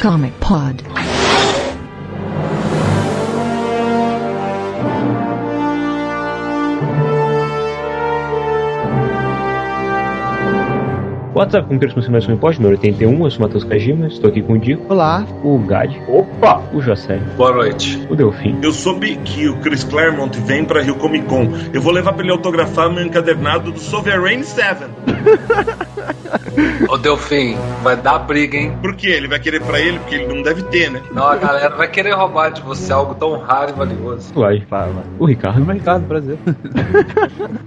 Comic Pod. WhatsApp, com Crescimento mais um Import, número 81, eu sou o Matheus Kajima, estou aqui com o Dico. Olá. O Gad. Opa! O José. Boa noite. O Delfim. Eu soube que o Chris Claremont vem pra Rio Comic Con. Eu vou levar pra ele autografar meu encadernado do Sovereign 7. Ô Delfim, vai dar briga, hein? Por quê? Ele vai querer pra ele? Porque ele não deve ter, né? Não, a galera vai querer roubar de você algo tão raro e valioso. Vai. Fala. O Ricardo. Mas Ricardo, prazer.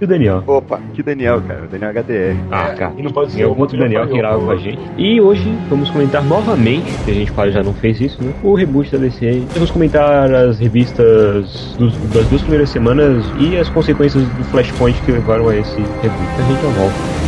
E o Daniel. Opa, que Daniel, cara. O Daniel HDR. Ah, cara. E não pode ser algum outro Daniel que grava com a gente. E hoje vamos comentar novamente, que a gente quase já não fez isso, né? O reboot da DC. Vamos comentar as revistas dos- das duas primeiras semanas e as consequências do Flashpoint que levaram a esse reboot. A gente já volta.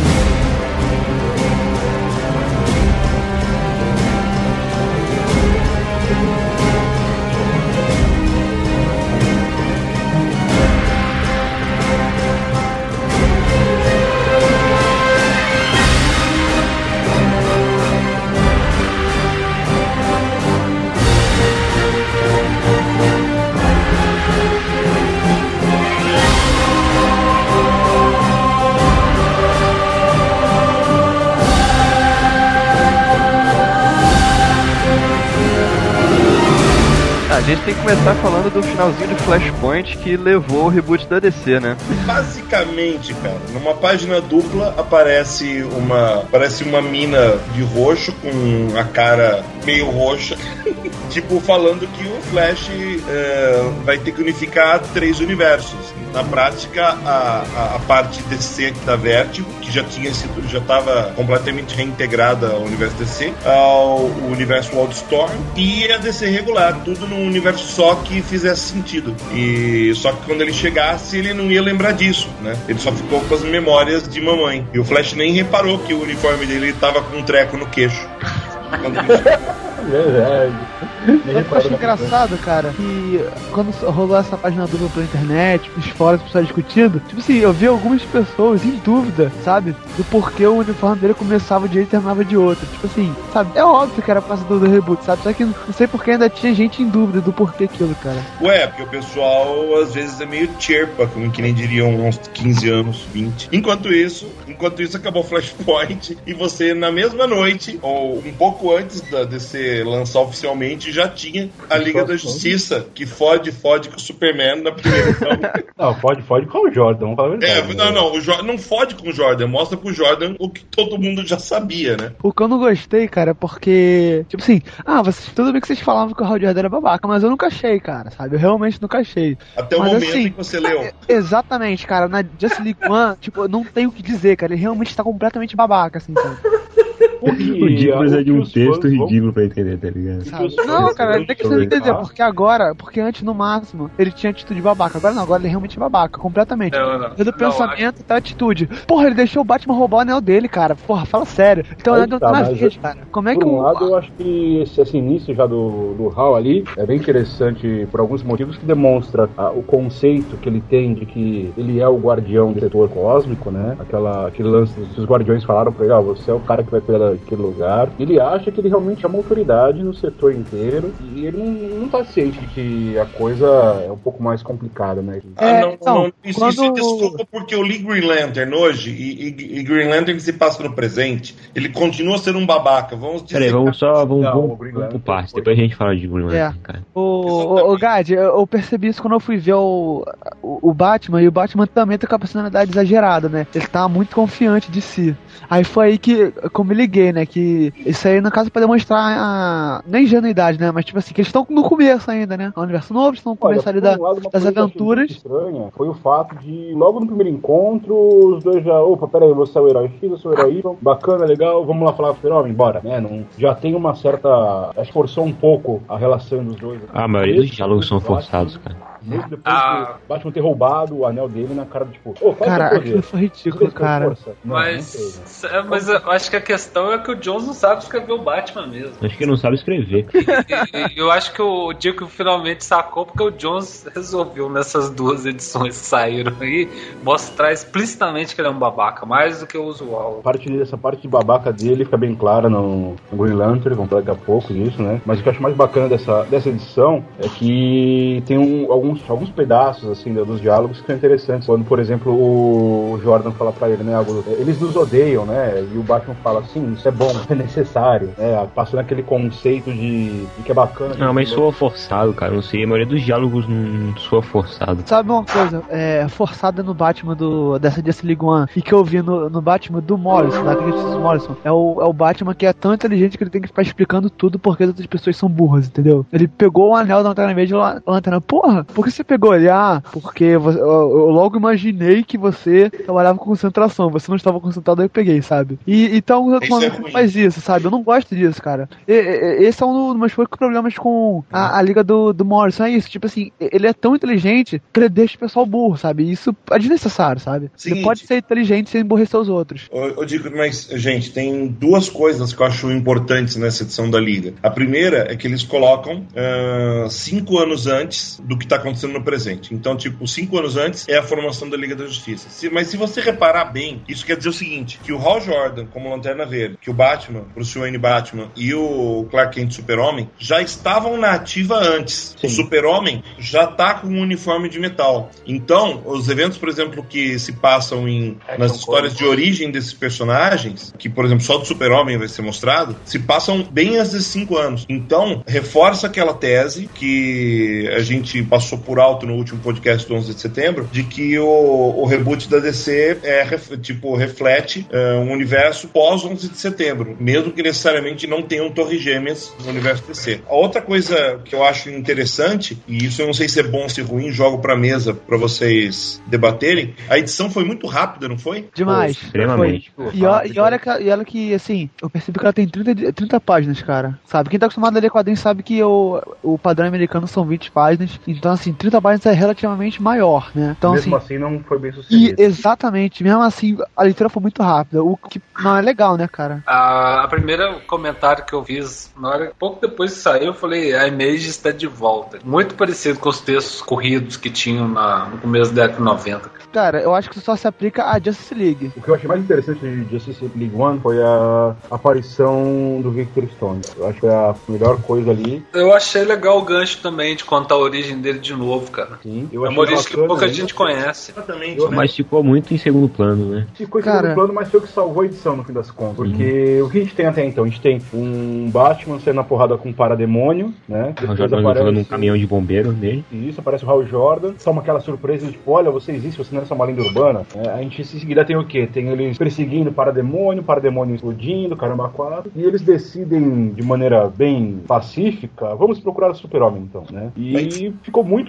Finalzinho de Flashpoint que levou o reboot da DC, né? Basicamente, cara, numa página dupla aparece uma aparece uma mina de roxo com a cara meio roxa, tipo falando que o Flash eh, vai ter que unificar três universos. Na prática, a, a, a parte DC da Vertigo, que já tinha sido, já estava completamente reintegrada ao universo DC, ao universo Wildstorm e a DC regular, tudo num universo só que fizesse sentido. E só que quando ele chegasse, ele não ia lembrar disso, né? Ele só ficou com as memórias de mamãe. E o Flash nem reparou que o uniforme dele estava com um treco no queixo. 哈哈哈 Verdade. Eu acho engraçado, cara, que quando rolou essa página dupla pela internet, os fóruns, o pessoal discutindo, tipo assim, eu vi algumas pessoas em dúvida, sabe? Do porquê o uniforme dele começava de um jeito e terminava de outro. Tipo assim, sabe? É óbvio que era por causa do, do reboot, sabe? Só que não sei porque ainda tinha gente em dúvida do porquê aquilo, cara. Ué, porque o pessoal às vezes é meio cherpa, como que nem diriam uns 15 anos, 20. Enquanto isso, enquanto isso acabou o Flashpoint e você na mesma noite, ou um pouco antes da Lançar oficialmente, já tinha a Liga da Justiça, que fode, fode com o Superman na primeira edição. Não, pode, pode com o Jordan, vamos falar a É, verdade. não, né? não, o Jordan não fode com o Jordan, mostra pro Jordan o que todo mundo já sabia, né? O que eu não gostei, cara, é porque, tipo assim, ah, vocês, tudo bem que vocês falavam que o Hal Jordan era babaca, mas eu nunca achei, cara, sabe? Eu realmente nunca achei. Até o Mas, momento assim, em que você leu. Exatamente, cara. Na Just League One, tipo, eu não tenho o que dizer, cara. Ele realmente tá completamente babaca, assim, sabe? O Dico precisa de um texto fãs vão- ridículo pra entender, tá ligado? Não, cara, tem que você entender, porque agora, porque antes no máximo ele tinha atitude babaca, agora não, agora ele é realmente babaca, completamente. Não, não. Pensamento até a atitude. Porra, ele deixou o Batman roubar o anel dele, cara. Porra, fala sério. Então Aí o anel tá, tá na vez, cara. Como é que Por um o. lado, eu acho que esse, esse início já do, do Hal ali é bem interessante por alguns motivos que demonstra ah, o conceito que ele tem de que ele é o guardião do setor cósmico, né? Aquela, aquele lance que os guardiões falaram pra ele, ó, você é o cara que vai cuidar daquele lugar. Ele acha que ele realmente é uma autoridade no setor inteiro e ele não, não tá ciente de que a coisa é um pouco mais complicada, né? Ah, É, não, então, não, isso, quando- isso é desculpa porque eu li Green Lantern hoje e, e- e Green Lantern se passa no presente. Ele continua sendo um babaca. Vamos dizer. Peraí, vamos só, vamos, Não, vamos, vamos por Lantern partes, foi- depois a gente fala de Green É. Lantern, cara. O, o, o Gad, eu, percebi isso quando eu fui ver o, o, o Batman, e o Batman também tem com a personalidade exagerada, né? Ele tá muito confiante de si. Aí foi aí que, como me liguei, né? Que isso aí, no caso, pra demonstrar a. Nem ingenuidade, né? Mas tipo assim, que eles estão no começo ainda, né? É um universo novo, eles estão no começo ali por da, um das aventuras. estranha foi o fato de, logo no primeiro encontro, os dois já, opa, peraí, você é o herói X, eu sou o herói Y, bacana, legal, vamos lá falar com o super-homem, bora, né? Não, já tem uma certa. Acho que forçou um pouco a relação dos dois. A maioria dos diálogos são forçados, cara. Mesmo depois Ah. do Batman ter roubado o anel dele na cara do tipo, ô, qual é o Cara, aquilo foi ridículo, cara. força? Não? Mas, é, mas eu acho que a questão é que o Jones não sabe escrever o Batman mesmo. Acho que não sabe escrever. E, e eu acho que o Dico finalmente sacou porque o Jones resolveu nessas duas edições que saíram aí mostrar explicitamente que ele é um babaca, mais do que o usual. A parte, essa parte de babaca dele fica bem clara no, Green Lantern, vamos falar daqui a pouco disso, né? Mas o que eu acho mais bacana dessa, dessa edição é que tem um- alguns, alguns pedaços, assim, do- dos diálogos que são interessantes. Quando, por exemplo, o Jordan fala pra ele, né? algo, Eles nos odeiam, né? E o Batman fala, sim, isso é bom, é necessário, né? Passando aquele conceito de, de que é bacana. Não, mas soa forçado, cara. Não sei, a maioria dos diálogos não soa forçado. Sabe uma coisa, é, forçada no Batman do, dessa Justice League One e que eu vi no, no Batman do Morrison, da Justice Morrison, é o, é o Batman que é tão inteligente que ele tem que ficar explicando tudo porque as outras pessoas são burras, entendeu? Ele pegou o anel da Lanterna Verde e a Lanterna, porra, por que você pegou ele? Ah, porque você- eu, eu logo imaginei que você trabalhava com concentração, você não estava concentrado, aí eu peguei, sabe? E então Isso é faz isso, sabe? Eu não gosto disso, cara. E- e- esse é um dos meus poucos problemas com a, a liga do, do Morrison, é isso, tipo assim, ele é tão inteligente que ele deixa o pessoal burro, sabe? Isso é desnecessário, sabe? Seguinte. pode ser inteligente sem emborrecer os outros. Eu, eu digo, mas, gente, tem duas coisas que eu acho importantes nessa edição da Liga. A primeira é que eles colocam ah, cinco anos antes do que está acontecendo no presente. Então, tipo, cinco anos antes é a formação da Liga da Justiça. Se- mas se você reparar bem, isso quer dizer o seguinte: que o Hal Jordan, como Lanterna Verde, que o Batman, Bruce Wayne Batman e o Clark Kent Super-Homem já estavam na ativa antes. O Super-Homem já tá com um uniforme de metal. Então, os eventos, por exemplo, que se passam em, nas histórias de origem desses personagens, que, por exemplo, só do Super-Homem vai ser mostrado, se passam bem antes desses cinco anos. Então, reforça aquela tese que a gente passou por alto no último podcast do 11 de setembro, de que o, o reboot da DC é, ref- tipo, reflete é, um universo pós 11 de setembro, mesmo que necessariamente não tenham torre gêmeas no universo DC. A outra coisa que eu acho interessante, e isso eu não sei se é bom ou se é ruim, jogo pra mesa pra vocês debaterem, a edição foi muito rápida, não foi? Demais. Extremamente. Foi. E, ó- e olha que, e olha que, assim, eu percebi que ela tem 30, de- 30 páginas, cara. Sabe? Quem tá acostumado a ler quadrinhos sabe que o, o padrão americano são 20 páginas. Então, assim, 30 páginas é relativamente maior, né? Então, Mesmo assim. assim, não foi bem E sucedido. exatamente, mesmo assim, a leitura foi muito rápida. O que não é legal, né, cara? A, a primeira comentário que eu fiz, na hora, pouco depois que saiu, eu falei, a Image está de volta. Muito parecido com os textos corridos que tinham na- no começo da década de 90. Cara, eu acho que isso só se aplica à Justice League. O que eu achei mais interessante de Justice League One foi a aparição do Victor Stone. Eu acho que foi a melhor coisa ali. Eu achei legal o gancho também de contar a origem dele de novo, cara. Sim. Eu É origem que pouca gente conhece. Exatamente. Eu- né? Mas ficou muito em segundo plano, né? Ficou em Cara- segundo plano, mas foi o que salvou a edição no fim das contas. Porque o que a gente tem até então? A gente tem um Batman saindo na porrada com um parademônio, né? O Jordan jogando um caminhão de bombeiro nele. Isso, aparece o Hal Jordan. Toma aquela surpresa de tipo, olha, você existe, você não é só uma lenda urbana. É, a gente em seguida tem o quê? Tem eles perseguindo o parademônio, o parademônio explodindo, caramba quatro. E eles decidem de maneira bem pacífica, vamos procurar o super-homem então, né? E ficou muito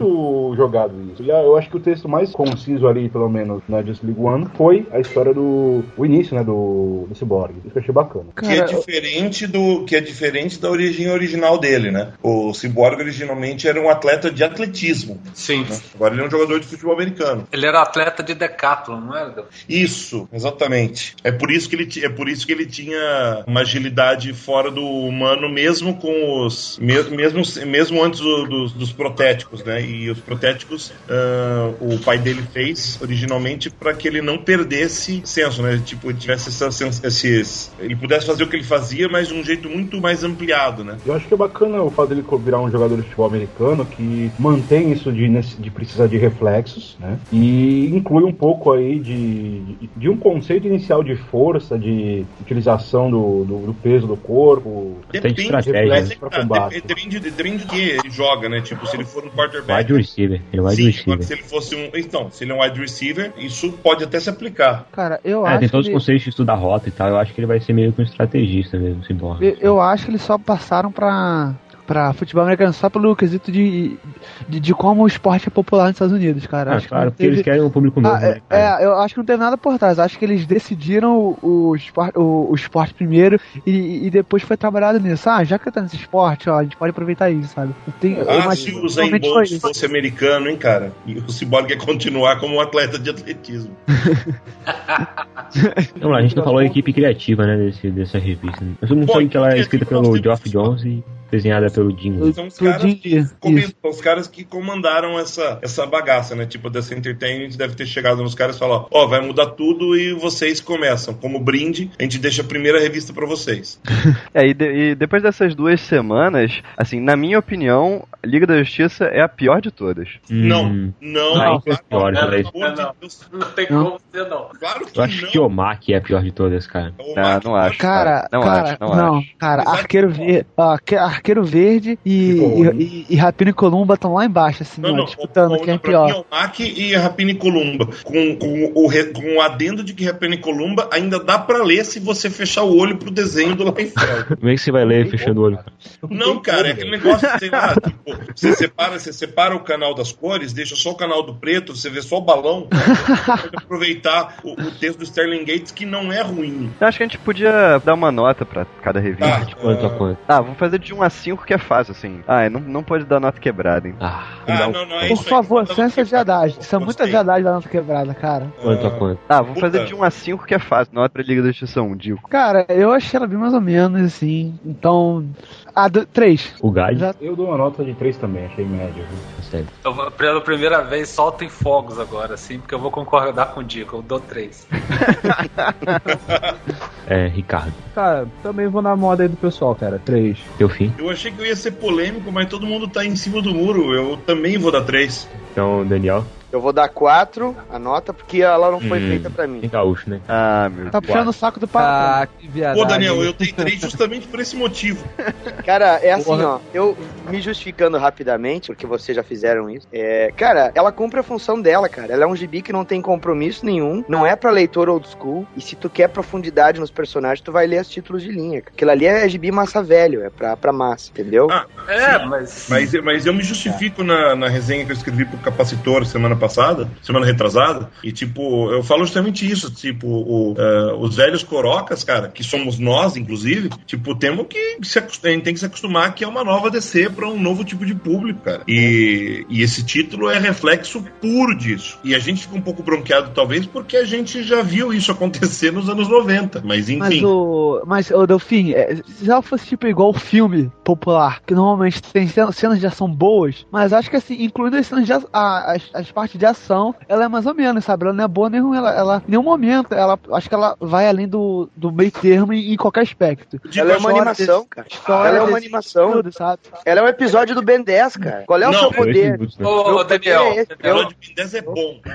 jogado isso. E eu acho que o texto mais conciso ali, pelo menos, na Just League One, foi a história do... o início, né, do, do Cyborg. Isso que eu achei bacana. Que é diferente do que é diferente da origem original dele, né? O Cyborg originalmente era um atleta de atletismo. Sim. né? Agora ele é um jogador de futebol americano. Ele era atleta de decathlon, não era? Isso, exatamente. É por isso que ele é por isso que ele tinha uma agilidade fora do humano, mesmo com os me- mesmo mesmo antes do- dos, dos protéticos, né? E os protéticos ah, o pai dele fez originalmente para que ele não perdesse senso, né? Tipo, tivesse essa, esses ele pudesse fazer o que ele fazia, mas de um jeito muito mais ampliado, né? Eu acho que é bacana o fato dele virar um jogador de futebol americano que mantém isso de, de precisar de reflexos, né? E inclui um pouco aí de, de, de um conceito inicial de força, de utilização do, do, do peso do corpo. Até de estratégia, mas né? combate. depende, depende, depende do que ele joga, né? Tipo, se ele for um quarterback. Wide receiver. Ele é wide Sim, agora, receiver. se ele fosse um. Então, se ele é um wide receiver, isso pode até se aplicar. Cara, eu É, acho tem que todos os ele- conceitos de estudar rota e tal. Eu acho que ele vai ser meio que um estrategista mesmo, Cyborg. eu- eu acho que eles só passaram pra pra futebol americano só pelo quesito de, de, de como o esporte é popular nos Estados Unidos, cara. Ah, Acho que claro, não porque eles teve- querem um público novo, Ah, né, é, é, eu acho que não tem nada por trás. Acho que eles decidiram o, o, esporte, o, o esporte primeiro e, e depois foi trabalhado nisso. Ah, já que tá nesse esporte, ó, a gente pode aproveitar isso, sabe? Eu eu Ah, se o que foi Bolt fosse americano, hein, cara? E o Cyborg ia continuar como um atleta de atletismo. Vamos lá, a gente não falou a equipe criativa, né, desse, dessa revista. Né? Mundo Bom, sabe que ela é escrita pelo temos- Geoff Jones e desenhada pelo Jim. São os caras Caras que comandaram essa, essa bagaça, né? Tipo, dessa Entertainment deve ter chegado nos caras e falado: Ó, vai mudar tudo e vocês começam. Como brinde, a gente deixa a primeira revista pra vocês. É, e, de- e depois dessas duas semanas, assim, na minha opinião, Liga da Justiça é a pior de todas. Não, Hum, não, Não, não. é a pior, Claro, pelo amor de Não. Deus. Não tem Não. como ser, não. Claro que Eu acho não. que o Maki é a pior de todas, cara. Não, não acho. Cara, Não cara, acho, não não, acho. cara, arqueiro que- arqueiro verde e, ruim. e, e Rapina e Columba estão lá embaixo, assim, Não, ó, não, disputando o, quem é pra mim é pior. o Mac e a Rapini Columba. Com, com, o, com o adendo de que Rapini Columba ainda dá pra ler se você fechar o olho pro desenho do Liefeld. Como é que você vai ler fechando o olho, cara? Não, cara, é aquele negócio, sei lá, tipo, você separa, você separa o canal das cores, deixa só o canal do preto, você vê só o balão, você pode aproveitar o, o texto do Sterling Gates, que não é ruim. Eu acho que a gente podia dar uma nota pra cada revista. Tá. De quanto a Ah. quanto? Ah, vamos fazer de 1 a 5 que é fácil, assim. Ah, não, não pode dar nota quebrada, hein? Ah, Ah, não, não é Por favor, Não, sem essa viadagem. Isso é muita gostei. viadagem da nossa quebrada, cara. quanto a Ah, quanto? Ah, Puta. fazer de 1 a 5 que é fácil. Nota pra Liga da Justiça 1, digo. Cara, eu achei ela bem mais ou menos, assim. Então. Ah, do, três. O? Já- Eu dou uma nota de 3 também, achei média. viu? Sério. Eu, vou- pela primeira vez, soltem fogos agora, assim, porque eu vou concordar com o Dico. Eu dou três. É, Ricardo. Cara, também vou na moda aí do pessoal, cara. Três. Teu fim? Eu achei que eu ia ser polêmico, mas todo mundo tá em cima do muro. Eu também vou dar três. Então, Daniel. Eu vou dar 4 a nota, porque ela não foi Hum. feita pra mim. Tem gaúcho, né? Ah, meu Tá puxando o saco do papo. Ah, que viadagem. Pô, Daniel, eu dei três justamente por esse motivo. Cara, é assim, Porra. ó. Eu me justificando rapidamente, porque vocês já fizeram isso. É, cara, ela cumpre a função dela, cara. Ela é um gibi que não tem compromisso nenhum, não é pra leitor old school. E se tu quer profundidade nos personagens, tu vai ler os títulos de linha. Aquilo ali é gibi massa velho, é pra, pra massa, entendeu? Ah, É, mas. Mas, mas eu me justifico na, na resenha que eu escrevi pro Capacitor semana passada, semana retrasada, e tipo, eu falo justamente isso, tipo, o, eh, os velhos corocas, cara, que somos nós, inclusive, tipo, temos que se tem que se acostumar que é uma nova DC para um novo tipo de público, cara. E, e esse título é reflexo puro disso. E a gente fica um pouco bronqueado, talvez, porque a gente já viu isso acontecer nos anos 90, mas enfim. Mas o. Mas, o Delfim, é, se ela fosse tipo igual filme popular, que normalmente tem cen- cenas de ação boas, mas acho que assim, incluindo as cenas de a- as, as partes de ação, ela é mais ou menos, sabe? Ela não é boa nem ruim, ela, ela em nenhum momento, ela acho que ela vai além do, do meio termo em, em qualquer aspecto. Ela é uma história animação, cara. História, Ela é uma animação. Tudo, sabe? Ela é um episódio do Ben 10, cara. Qual é o Não, seu é poder? né? Ô, Daniel, é esse, O episódio de 10 é bom.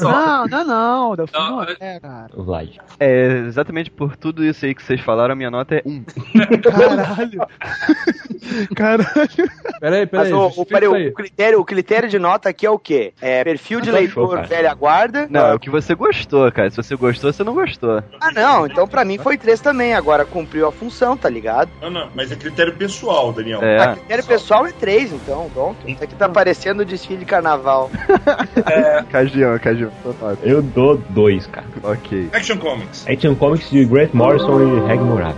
Não, não, não, Delfim Não, não eu- é, cara. O Vlad. É, exatamente por tudo isso aí que vocês falaram, a minha nota é 1. Caralho. Caralho. Peraí, Mas peraí. o, o, justifica peraí, o, critério, o critério de nota aqui é o quê? É perfil de leitor cara. velha guarda. Não, é o que você gostou, cara. Se você gostou, você não gostou. Ah, não. Então pra mim foi 3 também. Agora cumpriu a função, tá ligado? Não, não, mas é critério pessoal, Daniel. A É. critério pessoal é 3, então. Pronto. Isso aqui tá parecendo o desfile de carnaval. Cagião, Cagião. nota. Eu dou dois, cara. Ok. Action Comics. Action Comics de Grant Morrison e Reg Moraes.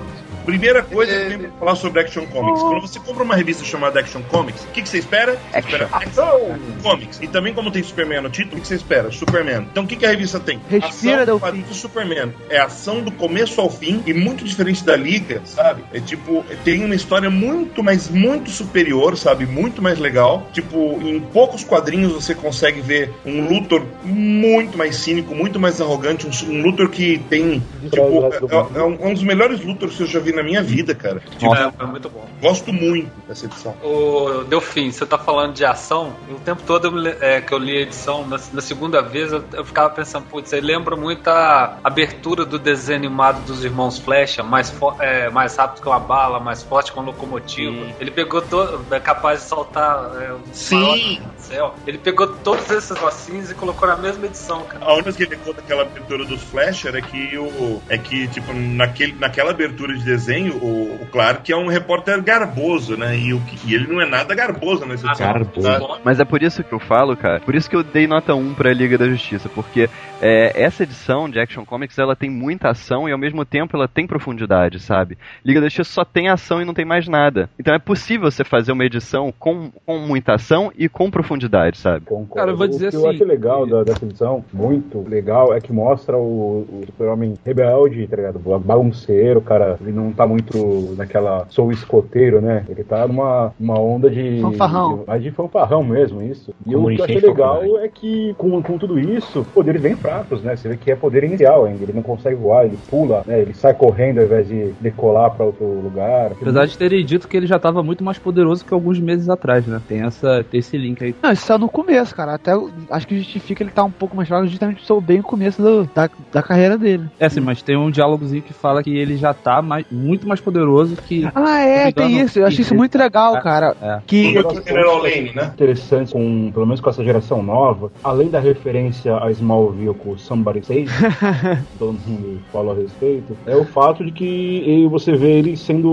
Primeira coisa que eu tenho pra falar sobre Action Comics. Quando você compra uma revista chamada Action Comics, o que, que você espera? Você espera Action Comics. E também, como tem Superman no título, o que você espera? Superman. Então, o que, que a revista tem? Respira, ação Delfim. do Superman. É ação do começo ao fim e muito diferente da Liga, sabe? É tipo, tem uma história muito, mas muito superior, sabe? Muito mais legal. Tipo, em poucos quadrinhos você consegue ver um Luthor muito mais cínico, muito mais arrogante, um, um Luthor que tem. Tipo, do é, é um, é um dos melhores Luthors que eu já vi na minha vida, cara. Tipo, É, foi muito bom. Gosto muito dessa edição. O Delfim, você tá falando de ação, o tempo todo eu é, que eu li a edição, na, na segunda vez eu, eu ficava pensando, putz, aí lembra muito a abertura do desenho animado dos irmãos Flecha, mais, é, mais rápido que uma bala, mais forte com locomotiva. Ele pegou todo, é capaz de saltar é, o Sim. céu. Ele pegou todos esses ossinhos e colocou na mesma edição, cara. A única que ele conta daquela abertura dos Flasher é que o. É que, tipo, naquele, naquela abertura de desenho desenho, o, o Clark é um repórter garboso, né? E, o, que- e ele não é nada garboso nesse Ah, edição. garboso. Tá? Mas é por isso que eu falo, cara. Por isso que eu dei nota 1 pra Liga da Justiça. Porque é, essa edição de Action Comics ela tem muita ação e ao mesmo tempo ela tem profundidade, sabe? Liga da Justiça só tem ação e não tem mais nada. Então é possível você fazer uma edição com, com muita ação e com profundidade, sabe? Concordo. Cara, eu vou dizer o que assim, eu acho legal que- da, dessa edição, muito legal, é que mostra o, o super-homem rebelde, tá ligado? Bagunceiro, cara. Ele não tá muito naquela sou escoteiro, né? Ele tá numa uma onda de. Fanfarrão. De, mais de fanfarrão mesmo, isso. E o que eu achei legal é que, com, com tudo isso, poderes bem fracos, né? Você vê que é poder inicial ainda. Ele não consegue voar, ele pula, né? Ele sai correndo ao invés de decolar pra outro lugar. Apesar de terem dito que ele já tava muito mais poderoso que alguns meses atrás, né? Tem, essa, tem esse link aí. Não, isso só no começo, cara. Até acho que justifica ele estar um pouco mais fraco justamente sou bem o começo do- da, da carreira dele. É, sim, mas tem um diálogozinho que fala que ele já tá mais, muito mais poderoso que. Ah, é, me tem engano, isso. Eu achei isso muito legal, cara. É. Que Do que General Lane, né? interessante, com, pelo menos com essa geração nova, além da referência a Smallville com Somebody Save, todo mundo fala a respeito, é o fato de que você vê ele sendo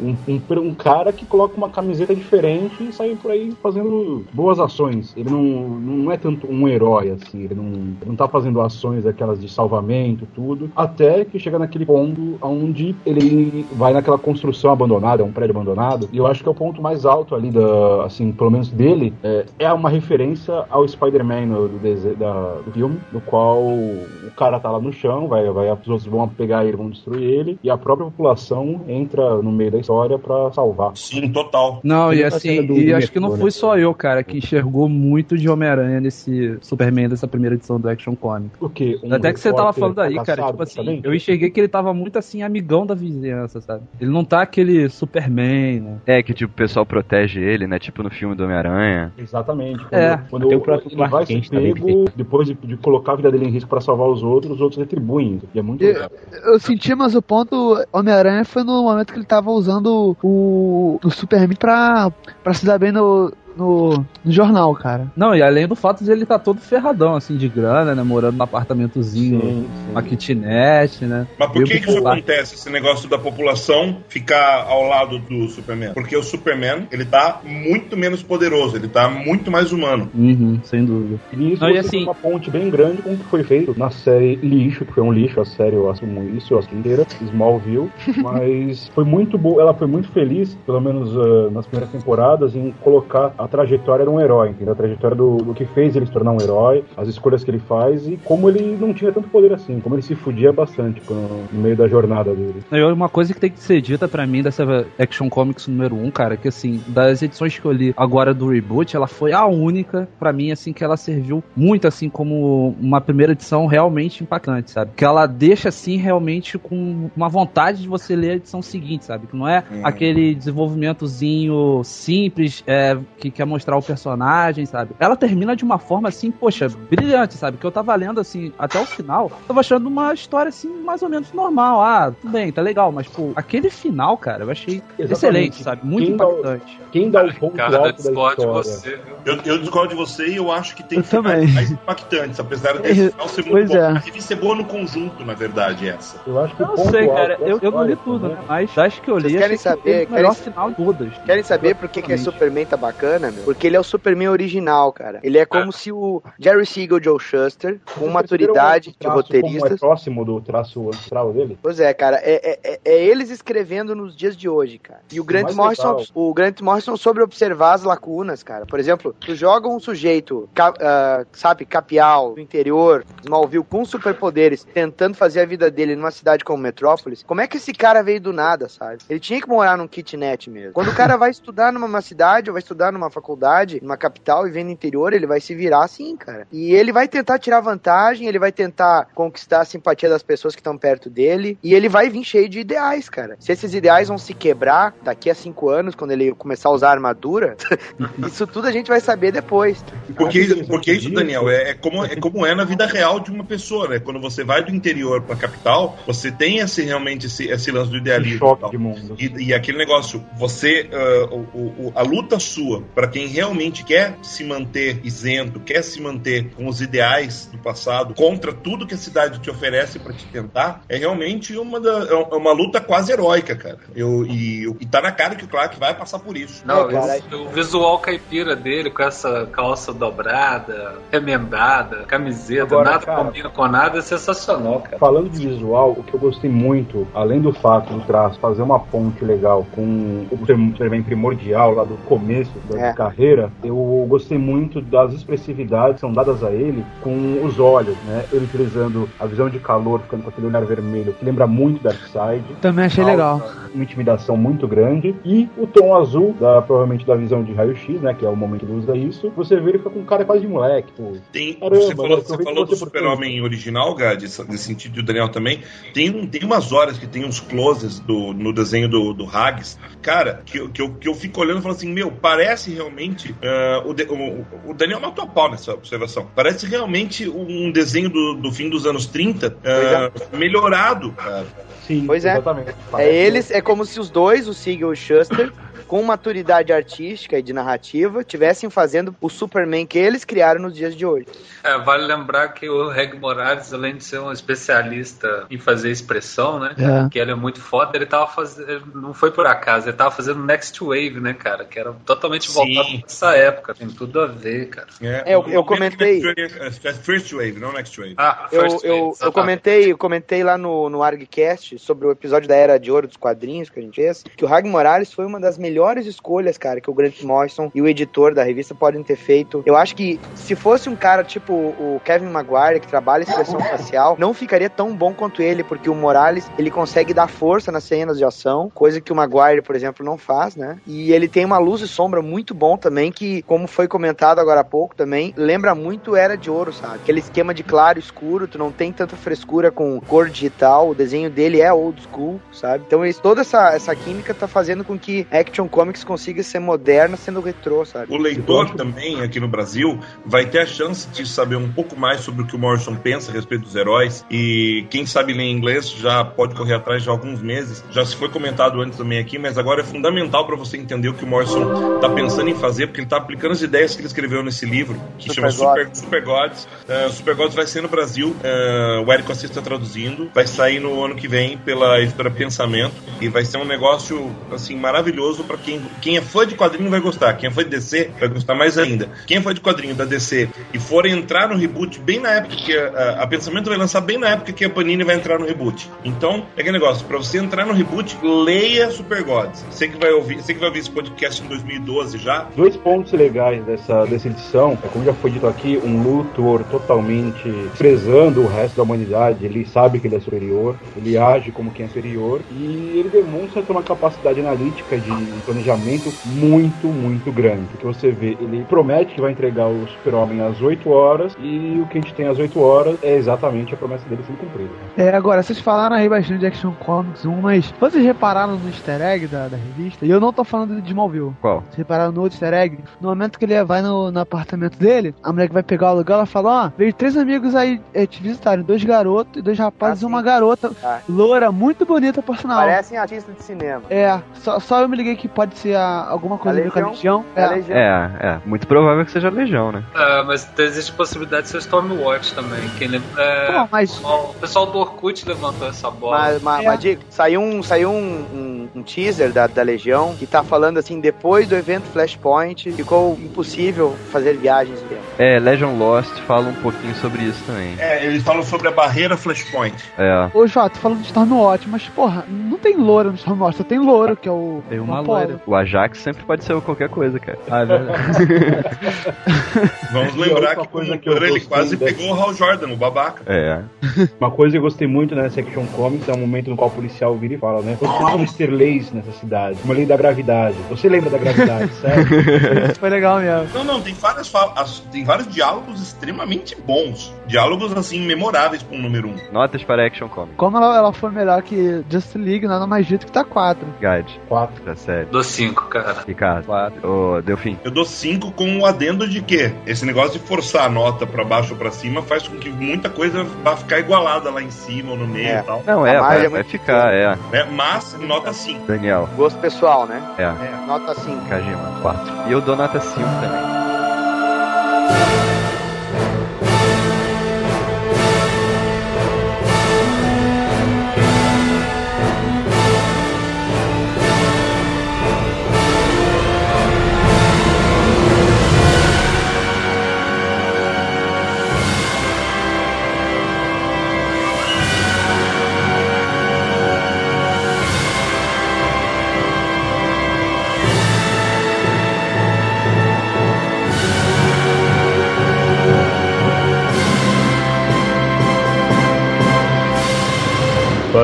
um, um, um cara que coloca uma camiseta diferente e sai por aí fazendo boas ações. Ele não, não é tanto um herói, assim, ele não, ele não tá fazendo ações aquelas de salvamento, tudo, até que chega naquele ponto onde ele vai naquela construção abandonada, é um prédio abandonado, e eu acho que é o ponto mais alto ali, da, assim, pelo menos dele, é, é uma referência ao Spider-Man do, da- do filme, no qual o cara tá lá no chão, vai, vai, os outros vão pegar ele, vão destruir ele, e a própria população entra no meio da história pra salvar. Sim, total. Não, e tá assim, do- e do acho que não fui né? só eu, cara, que enxergou muito de Homem-Aranha nesse Superman dessa primeira edição do Action Comics. O quê? Um Até que você tava falando aí, cara, tipo assim, eu enxerguei que ele tava muito assim, amigão da vizinhança, sabe? Ele não tá aquele Superman, né? É que tipo, o pessoal protege ele, né? Tipo no filme do Homem-Aranha. Exatamente. Quando, É. quando Até o próprio ele Clark vai ser pego, depois de, de colocar a vida dele em risco pra salvar os outros, os outros retribuem. E é muito Eu- legal. eu senti, mas o ponto Homem-Aranha foi no momento que ele tava usando o, o Superman pra, pra se dar bem no, no, no jornal, cara. Não, e além do fato de ele tá todo ferradão, assim, de grana, né? Morando num apartamentozinho, Sim, sim. uma kitnet, né? Mas por que, que isso acontece, esse negócio da população ficar ao lado do Superman? Porque o Superman, ele tá muito menos poderoso, ele tá muito mais humano. Uhum, sem dúvida. E isso Não, e assim- uma ponte bem grande com o que foi feito na série Lixo, que foi um lixo, a série eu assumo isso, eu assumo inteira, Smallville, mas foi muito boa, ela foi muito feliz, pelo menos ah, nas primeiras temporadas, em colocar a trajetória de um herói, entendeu? A trajetória do, do que fez ele se tornar um herói, as escolhas que ele faz e como ele não tinha tanto poder assim, como ele se fudia bastante quando- no meio da jornada dele. E uma coisa que tem que ser dita pra mim dessa Action Comics número 1, cara, que assim, das edições que eu li agora do reboot, ela foi a única, pra mim, assim, que ela serviu muito, assim, como uma primeira edição realmente impactante, sabe? Que ela deixa, assim, realmente com uma vontade de você ler a edição seguinte, sabe? Que não é Hum. aquele desenvolvimentozinho simples, é, que quer mostrar o personagem, sabe? Ela termina de uma forma, assim, poxa, brilhante, sabe? Que eu tava lendo, assim, até o final, tava achando uma história, assim, mais ou menos normal. Ah, tudo bem, tá legal, mas, pô, aquele final, cara, eu achei Exatamente. excelente, sabe? Muito Quem dá impactante. Quem dá o ponto Cara, eu alto da discordo de história? você, viu? Eu, eu discordo de você e eu acho que tem Eu finais também. mais impactantes, apesar desse final ser muito Pois bom. é. A revista é boa no conjunto, na verdade, essa. Eu acho que o Não ponto sei, cara, eu, eu não li história tudo, também- né? Mas das que eu li, Vocês querem que saber- melhor querem- final de todas. Querem saber por que, que esse Exatamente. Superman tá bacana, meu? Porque ele é o Superman original, cara. Ele é como se o Jerry Siegel e Joe Schuster, com maturidade de Como é roteiristas. próximo do traço astral dele? Pois é, cara, é, é- é- é eles escrevendo nos dias de hoje, cara. E o Grant Morrison, legal. o Grant Morrison sobre observar as lacunas, cara. Por exemplo, tu joga um sujeito, ca- ah, sabe, capial, do interior, Smallville, com superpoderes, tentando fazer a vida dele numa cidade como Metrópolis, como é que esse cara veio do nada, sabe? Ele tinha que morar num kitnet mesmo. Quando o cara vai estudar numa uma cidade, ou vai estudar numa faculdade, numa capital e vem no interior, ele vai se virar assim, cara. E ele vai tentar tirar vantagem, ele vai tentar conquistar a simpatia das pessoas que estão perto dele, e ele vai vir cheio de ideais, cara. Se esses ideais vão se quebrar daqui a cinco anos, quando ele começar a usar armadura, isso tudo a gente vai saber depois. Porque, porque isso, Daniel, é, é como, é como é na vida real de uma pessoa, né? Quando você vai do interior pra capital, você tem esse, realmente esse, esse lance do idealismo. choque de mundo. E, e aquele negócio, você, ah, o, o- a luta sua para quem realmente quer se manter isento, quer se manter com os ideais do passado, contra tudo que a cidade te oferece para te tentar, é realmente uma, da, é uma luta quase heróica, cara. Eu, e, e tá na cara que o Clark vai passar por isso. Não, É, o visual caipira dele, com essa calça dobrada, remendada, camiseta, Agora, nada cara- combina com nada, é sensacional, cara. Falando de visual, o que eu gostei muito, além do fato do traço fazer uma ponte legal com o Superman primordial lá do começo da É. carreira, eu gostei muito das expressividades que são dadas a ele com os olhos, né? Ele utilizando a visão de calor, ficando com aquele olhar vermelho, que lembra muito Darkseid. Também achei legal. Uma intimidação muito grande. E o tom azul, da, provavelmente da visão de raio-x, né? Que é o momento que ele usa isso. Você vê ele fica com um cara quase de moleque, pô. Tem, Caramba, você falou, você falou do Super-Homem original, Gad, nesse sentido, e o Daniel também. Tem, tem umas horas que tem uns closes do, no desenho do, do Hags, cara, que, eu- que, eu, que eu fico olhando e falo assim: meu, parece realmente. O, de- o, o Daniel matou a pau nessa observação. Parece realmente um desenho do, do fim dos anos 30 ah, melhorado, cara. Sim, Pois é. exatamente. É eles, é como se os dois, o Siegel e o Shuster, com maturidade artística e de narrativa, tivessem fazendo o Superman que eles criaram nos dias de hoje. É, vale lembrar que o Reg Morales, além de ser um especialista em fazer expressão, né? É. Que ele é muito foda, ele tava fazendo. Não foi por acaso, ele tava fazendo Next Wave, né, cara? Que era totalmente Sim. Voltado pra essa época. Tem tudo a ver, cara. É, eu- eu comentei- Wave é First Wave, não Next Wave. Ah, Eu, First eu, Wave, eu exatamente. comentei, eu comentei lá no, no ArgCast sobre o episódio da Era de Ouro dos quadrinhos que a gente fez, que o Rag Morales foi uma das melhores escolhas, cara, que o Grant Morrison e o editor da revista podem ter feito. Eu acho que se fosse um cara tipo o Kevin Maguire, que trabalha expressão facial, não ficaria tão bom quanto ele, porque o Morales, ele consegue dar força nas cenas de ação, coisa que o Maguire, por exemplo, não faz, né? E ele tem uma luz e sombra muito bom também, que, como foi comentado agora há pouco também, lembra muito Era de Ouro, sabe? Aquele esquema de claro escuro, tu não tem tanta frescura com cor digital, o desenho dele é old school, sabe? Então eles, toda essa, essa química tá fazendo com que Action Comics consiga ser moderna sendo retrô, sabe? O leitor também, aqui no Brasil, vai ter a chance de saber um pouco mais sobre o que o Morrison pensa a respeito dos heróis. E quem sabe ler inglês já pode correr atrás de alguns meses. Já se foi comentado antes também aqui, mas agora é fundamental para você entender o que o Morrison está pensando em fazer, porque ele está aplicando as ideias que ele escreveu nesse livro, que Super chama Super, Gods. Super Gods. Uh, Super Gods vai ser no Brasil, uh, o Érico Assis está traduzindo, vai sair no ano que vem pela editora Pensamento, e vai ser um negócio assim maravilhoso para quem, quem é fã de quadrinho vai gostar, quem é fã de DC vai gostar mais ainda. Quem é fã de quadrinho da DC e for entrar no reboot bem na época que a, a Pensamento vai lançar bem na época que a Panini vai entrar no reboot. Então, é aquele negócio, para você entrar no reboot, leia Super Gods. Você que vai ouvir, você que vai ouvir esse podcast em 2012 já, Dois pontos legais dessa, dessa edição, é como já foi dito aqui, um Luthor totalmente prezando o resto da humanidade, ele sabe que ele é superior, ele age como quem é superior, e ele demonstra ter uma capacidade analítica de planejamento muito, muito grande. Porque você vê, ele promete que vai entregar o super-homem às 8 horas, e o que a gente tem às 8 horas é exatamente a promessa dele sendo cumprida. É, agora, vocês falaram aí bastante de Action Comics 1, mas vocês repararam no easter egg da, da revista? E eu não tô falando de Smallville. Qual? Vocês repararam no outro easter egg? No momento que ele vai no, no apartamento dele, a mulher que vai pegar o aluguel, ela fala, ó, veio três amigos aí é, te visitarem, dois garotos e dois rapazes Ah, e uma garota Ah. loura, muito bonita, por sinal. Parecem artistas de cinema. É, só, só eu me liguei que pode ser a- alguma coisa a ver com a Legião. A É. Legião. É, é. Muito provável que seja Legião, né? É, mas existe possibilidade de ser Stormwatch também. Quem lembra, é, Pô, mas o pessoal do Orkut levantou essa bola. Mas, mas, É. mas digo, saiu, um, saiu um, um- um teaser da, da Legião que tá falando assim, depois do evento Flashpoint, ficou impossível fazer viagens. É, Legion Lost fala um pouquinho sobre isso também. é, eles falam sobre a barreira Flashpoint. É. Ô, Jota, falando de Stormwatch, mas porra, não tem louro no Stormwatch, só tem louro, que é o. Tem o uma Apollo. loira. O Ajax sempre pode ser qualquer coisa, cara. Ah, é verdade. Vamos lembrar que, coisa que eu ele quase dessa- pegou o Hal Jordan, o babaca. É. Uma coisa que eu gostei muito nessa Action Comics é o momento no qual o policial vira e fala, né? Vamos ter leis nessa cidade. Uma lei da gravidade. Você lembra da gravidade, certo? Isso foi legal mesmo. Não, não, tem várias, fa- as- tem vários diálogos extremamente bons. Diálogos, assim, memoráveis pra um número um. Notas para Action Comics. Como ela, ela foi melhor que Just League, nada mais dito que tá 4. Guide. Quatro. Da série. Dou 5, cara. Ricardo. Quatro. Ô, Delfim. Eu dou 5 com o adendo de que esse negócio de forçar a nota pra baixo ou pra cima faz com que muita coisa vá ficar igualada lá em cima ou no meio É. e tal. Não, é, A vai, é vai ficar, é. Né? Mas nota 5. Daniel. Gosto pessoal, né? É. É, nota 5. Kajima, 4. E eu dou nota 5 também.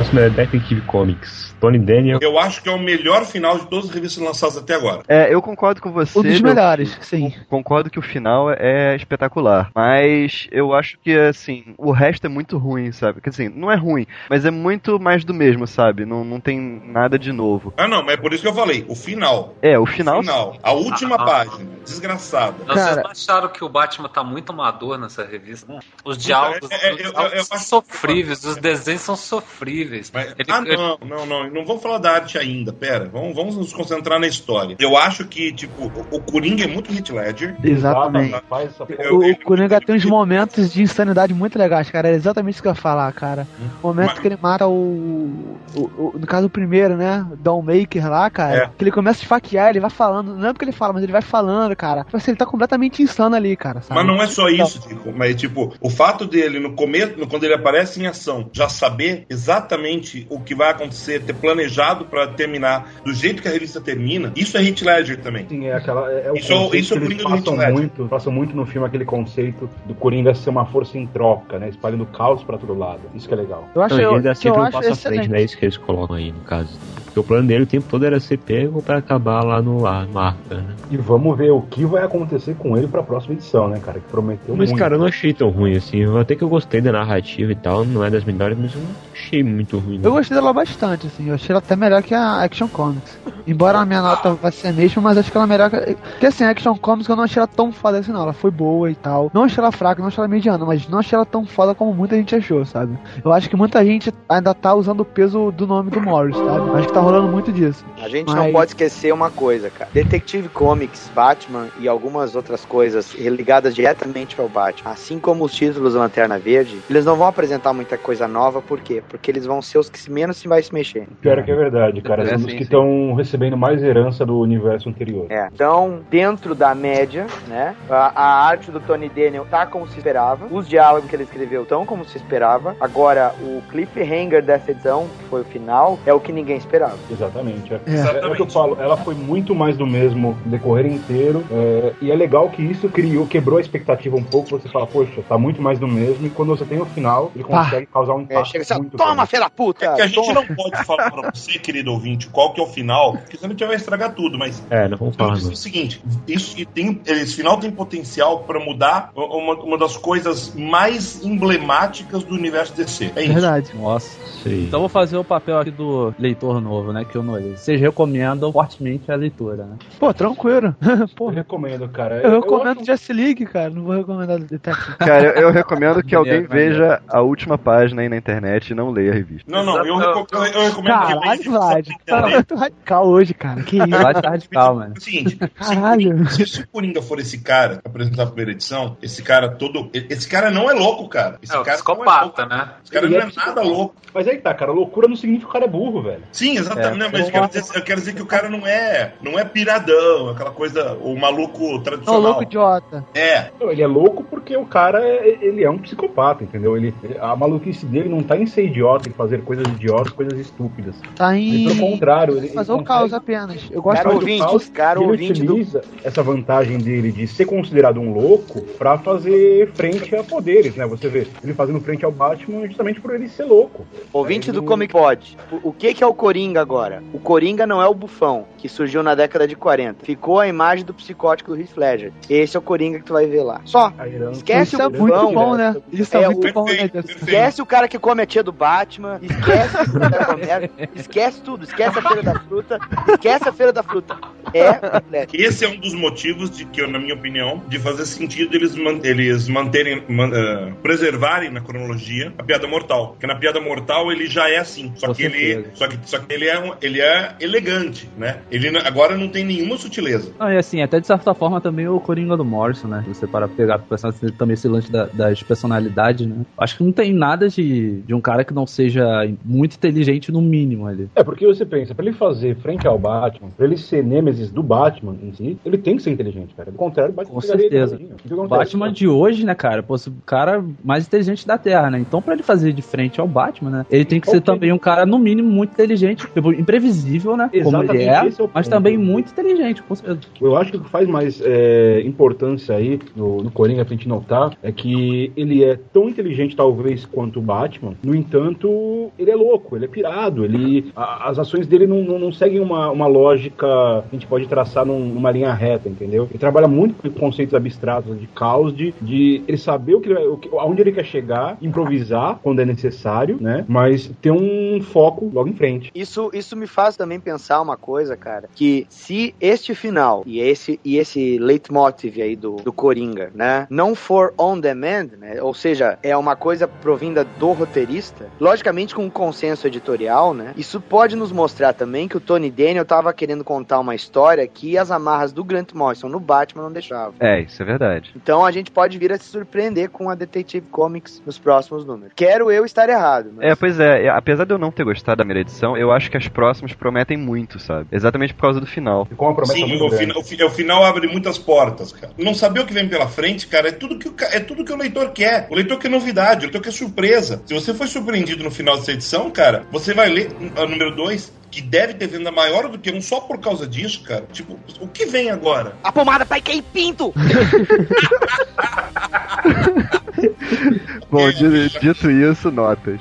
Próximo é Detective Comics. Tony Daniel. Eu acho que é o melhor final de todas as revistas lançadas até agora. É, eu concordo com você. Um dos melhores, sim. Concordo que o final é espetacular. Mas eu acho que, assim, o resto é muito ruim, sabe? Quer dizer, não é ruim, mas é muito mais do mesmo, sabe? Não, não tem nada de novo. Ah, não, mas é por isso que eu falei. O final. É, o final. Final. A última Ah, ah. página. Desgraçada. Não, Cara- Vocês não acharam que o Batman tá muito amador nessa revista? Os diálogos, é, é, os eu- diálogos eu- eu são sofríveis, os desenhos são sofríveis. Mas- Ele- ah, ele- não, não, não. Não vamos falar da arte ainda. Pera, vamos, vamos nos concentrar na história. Eu acho que, tipo, o, o Coringa é muito Hit Ledger. Exatamente. Eu- O, eu- o Coringa tem uns momentos de insanidade muito legais, cara. É exatamente isso que eu ia falar, cara. O momento Mas- que ele mata o, o- o- No caso, o primeiro, né? Don Maker lá, cara. É. Que ele começa a esfaquear, ele vai falando. Não é porque ele fala, mas ele vai falando, cara. Tipo assim, ele tá completamente insano ali, cara. Sabe? Mas não é só isso, Tico. Mas, tipo, o fato dele, no começo, no- quando ele aparece em ação, já saber exatamente o que vai acontecer, ter planejado pra terminar do jeito que a revista termina, isso é Hit Ledger também. Sim, é aquela. É, é o Isso é isso é o que eles do passam muito, passam muito no filme aquele conceito do Coringa ser uma força em troca, né? Espalhando caos pra todo lado. Isso que é legal. Eu acho, eu, ele dá que eu sempre um acho passo à frente, excelente. não é isso que eles colocam aí, no caso. Porque o plano dele o tempo todo era ser pego pra acabar lá no, ar, no Arca, né? E vamos ver o que vai acontecer com ele pra próxima edição, né, cara? Que prometeu Mas, muito. cara, eu não achei tão ruim assim. Até que eu gostei da narrativa e tal, não é das melhores, mas eu não achei muito ruim. Eu gostei dela bastante, assim. Eu achei ela até melhor que a Action Comics. Embora a minha nota vai ser a mesma, mas acho que ela é melhor que. Porque assim, a Action Comics eu não achei ela tão foda assim, não. Ela foi boa e tal. Não achei ela fraca, não achei ela mediana, mas não achei ela tão foda como muita gente achou, sabe? Eu acho que muita gente ainda tá usando o peso do nome do Morris, sabe? Acho que tá rolando muito disso. A gente Mas- não pode esquecer uma coisa, cara. Detective Comics, Batman e algumas outras coisas ligadas diretamente ao Batman, assim como os títulos do Lanterna Verde, eles não vão apresentar muita coisa nova, por quê? Porque eles vão ser os que menos se vai se mexer. Pior é que é verdade, cara. É, São os que estão recebendo mais herança do universo anterior. É. Então, dentro da média, né? A, a arte do Tony Daniel tá como se esperava. Os diálogos que ele escreveu estão como se esperava. Agora, o cliffhanger dessa edição, que foi o final, é o que ninguém esperava. Exatamente. É. É. É, é o que eu falo, ela foi muito mais do mesmo decorrer inteiro. é, e é legal que isso criou, quebrou a expectativa um pouco. Você fala, poxa, tá muito mais do mesmo. E quando você tem o final, ele Pá. consegue causar um É, impacto chega assim, muito toma, da puta! É que a gente toma. não pode falar pra você, querido ouvinte, qual que é o final, porque senão a gente vai estragar tudo, mas É, não vamos eu falar o seguinte, isso tem, esse final tem potencial pra mudar uma, uma das coisas mais emblemáticas do universo DC. É isso. Verdade. Nossa. Sei. Então vou fazer o papel aqui do leitor novo, né? Que eu não li. Vocês recomendam fortemente a leitura, né? Pô, tranquilo. Eu Pô, recomendo, cara. eu recomendo acho- Just League, cara. Não vou recomendar Detective. Cara, eu, eu recomendo que alguém veja a última página aí na internet e não leia a revista. Não, não, eu, reco- eu, eu recomendo Caralho, que Vlad. Tá muito radical hoje, cara. Que isso? Vai estar radical, mano. É o seguinte, Caralho. se, se o Coringa for esse cara apresentar a primeira edição, esse cara todo. Esse cara não é louco, cara. Esse É o cara não é psicopata, louco. né? Esse cara Ele não é é nada louco. Mas aí tá, cara. Loucura não significa que o cara é burro, velho. Sim, exatamente. É. Não, mas eu quero, dizer, eu quero dizer que o cara não é, não é piradão, aquela coisa, o maluco tradicional. louco idiota. É, Não, ele é louco porque o cara é, ele é um psicopata, entendeu? Ele, a maluquice dele não tá em ser idiota, em fazer coisas idiotas, coisas estúpidas. Tá Ele, em. pelo contrário, ele, Fazer ele o caos apenas. Eu gosto Cara, muito ouvinte, do caos. cara, ele ouvinte do. utiliza essa vantagem dele de ser considerado um louco pra fazer frente a poderes, né? Você vê ele fazendo frente ao Batman justamente por ele ser louco. Ouvinte Ele do Comic pode. O, o que que é o Coringa agora? O Coringa não é o bufão que surgiu na década de 40. Ficou a imagem do psicótico do Heath Ledger. Esse é o Coringa que tu vai ver lá. Só. Esquece Isso o é muito bufão. bom, né? Isso é, É, muito o- bom, né? Esquece o cara que come a tia do Batman, esquece o Romero, esquece tudo, esquece a feira da fruta, esquece a feira da fruta. É. Esse é um dos motivos de que, eu, na minha opinião, de fazer sentido eles, man- eles manterem, man- eh, preservarem na cronologia a piada mortal. Porque na piada mortal ele já é assim. Só Com que ele, só que, só que ele é, um- ele é elegante, né? Ele agora não tem nenhuma sutileza. Não, e assim, até de certa forma também o Coringa do Morrison, né? Você para pegar pensar assim, também esse lance da- das personalidades, né? Acho que não tem nada de, de um cara que não seja muito inteligente no mínimo ali. É, porque você pensa, pra ele fazer frente ao Batman, pra ele ser Nemesis do Batman em si, ele tem que ser inteligente, cara. Do contrário, o Batman Com ele certeza. sozinho. O? Batman de hoje, né, cara? Pô, esse cara mais inteligente da Terra, né? Então, pra ele fazer de frente ao Batman, né? Ele tem que ser Ok. também um cara, no mínimo, muito inteligente. Tipo, imprevisível, né? Como Exatamente, ele é, é mas também muito inteligente, com certeza. Eu acho que o que faz mais é, importância aí no, no Coringa pra gente notar é que ele é tão inteligente, talvez, quanto o Batman. No entanto, ele é louco, ele é pirado. Ele, a- as ações dele não, não, não seguem uma, uma lógica que a gente pode traçar num- numa linha reta, entendeu? Ele trabalha muito com conceitos abstratos de caos, de, de ele saber o que, ele o que, aonde ele quer chegar, improvisar quando é necessário, né? Mas ter um foco logo em frente. Isso, isso me faz também pensar uma coisa, cara, que se este final e esse, e esse leitmotiv aí do, do Coringa, né, não for on demand, né, ou seja, é uma coisa provinda do roteirista, logicamente com um consenso editorial, né, isso pode nos mostrar também que o Tony Daniel tava querendo contar uma história que as amarras do Grant Morrison no Batman não deixavam. É, isso é verdade. Então a gente pode vir a se surpreender com a Detective Comics nos próximos números. Quero eu estar errado, mas É, pois é, é, apesar de eu não ter gostado da primeira edição, eu acho que as próximas prometem muito, sabe? Exatamente por causa do final. Ficou uma promessa Sim, muito o, grande. fina- o fi- o final abre muitas portas, cara. Não saber o que vem pela frente, cara, é tudo que o, é tudo que o leitor quer. O leitor quer novidade, o leitor quer surpresa. Se você foi surpreendido no final dessa edição, cara, você vai ler a número 2, que deve ter venda maior do que um só por causa disso, cara. Tipo, o que vem agora? a pomada vai cair pinto! Bom, di- dito isso, notas.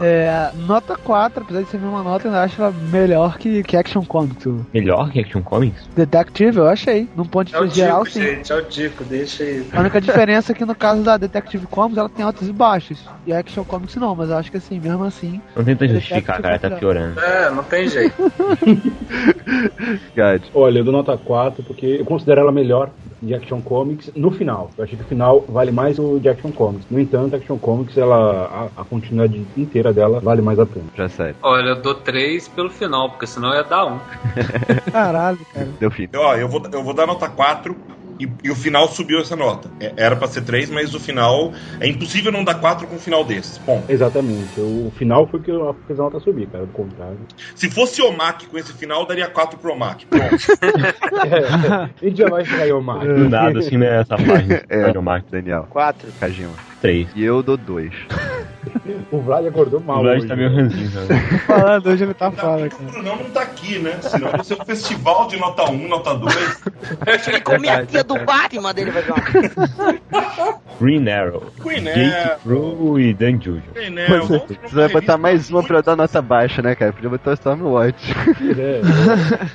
É, nota 4, apesar de ser a mesma nota, eu ainda acho ela melhor que, que Action Comics. Melhor que Action Comics? Detective eu achei, num ponto de É vista geral, Dico, sim. gente, é o Dico, deixa aí. A única diferença é que no caso da Detective Comics ela tem altos e baixos. E a Action Comics não, mas eu acho que assim, mesmo assim. Não tenta justificar, cara, tá piorando. É, não tem jeito. Olha, eu dou nota 4 porque eu considero ela melhor de Action Comics no final. Eu achei que o final vale mais o de Action Comics. No entanto, Action Comics, ela, a, a continuidade inteira dela vale mais a pena. Já sério. Olha, eu dou 3 pelo final, porque senão ia dar 1. Caralho, cara. Deu fim. Ó, eu vou, eu vou dar nota 4 e, e o final subiu essa nota. É, era pra ser 3, mas o final. É impossível não dar 4 com um final desses. Bom, Exatamente. O final foi que eu fiz a nota subir, cara. Do contrário. se fosse o Mac com esse final, eu daria 4 pro Mac. Pronto. É, a gente já vai chegar aí, Omar. Do nada, assim, nessa página. É. O Mark, Daniel, Quatro. Kajima. 3. E eu dou dois. O Vlad acordou mal. O Vlad hoje, tá meio né? ranzinho, sabe? Falando, hoje ele tá foda, que o cara. Brunão não tá aqui, né? Senão vai ser um festival de nota 1, nota 2. Se ele comer a tia do Batman dele, vai uma. Green Arrow. Jake é. Pro e Dan Juju. Queen é. Você, vai botar mais uma pra muito dar nota baixa, né, cara? Podia botar o Stormwatch. É.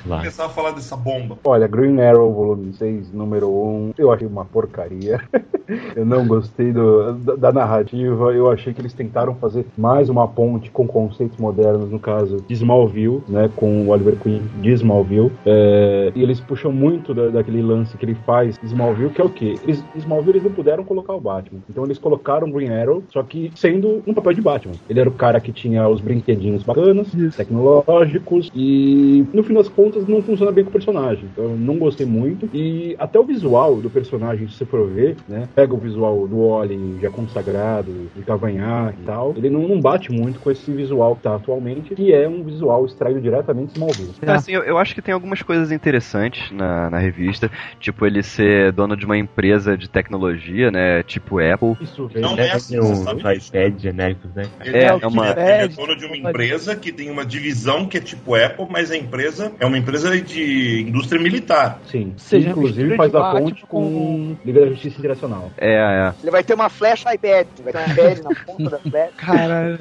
Lá. Começar a falar dessa bomba. Olha, Green Arrow, volume 6, número 1, eu achei uma porcaria. eu não gostei do, da, da narrativa. Eu achei que eles tentaram fazer mais uma ponte com conceitos modernos, no caso de Smallville, né? Com o Oliver Queen de Smallville. É, e eles puxam muito da- daquele lance que ele faz de Smallville, que é o quê? Eles, Smallville eles não puderam colocar o Batman. Então eles colocaram Green Arrow, só que sendo um papel de Batman. Ele era o cara que tinha os brinquedinhos bacanas, tecnológicos, e no fim das contas não funciona bem com o personagem. Então eu não gostei muito. E até o visual do personagem, se você for ver, né? Pega o visual do Oli já consagrado, de cavanhaque e tal. Ele não, não bate muito com esse visual que tá atualmente, que é um visual extraído diretamente de Smallville. Então, assim, eu, eu acho que tem algumas coisas interessantes na, na revista, tipo ele ser dono de uma empresa de tecnologia né? Tipo Apple. Isso vem. Não é assim, Tem você uns sabe disso. iPads genéricos, né? Ele É, é, é uma- ele é dono de uma empresa que tem uma divisão que é tipo Apple, mas a empresa é uma empresa de indústria militar. Sim. Seja, Inclusive faz a ponte com Liga da Justiça Internacional. É, é. Ele vai ter uma flecha iPad, vai ter um iPad na ponta da flecha. Caralho.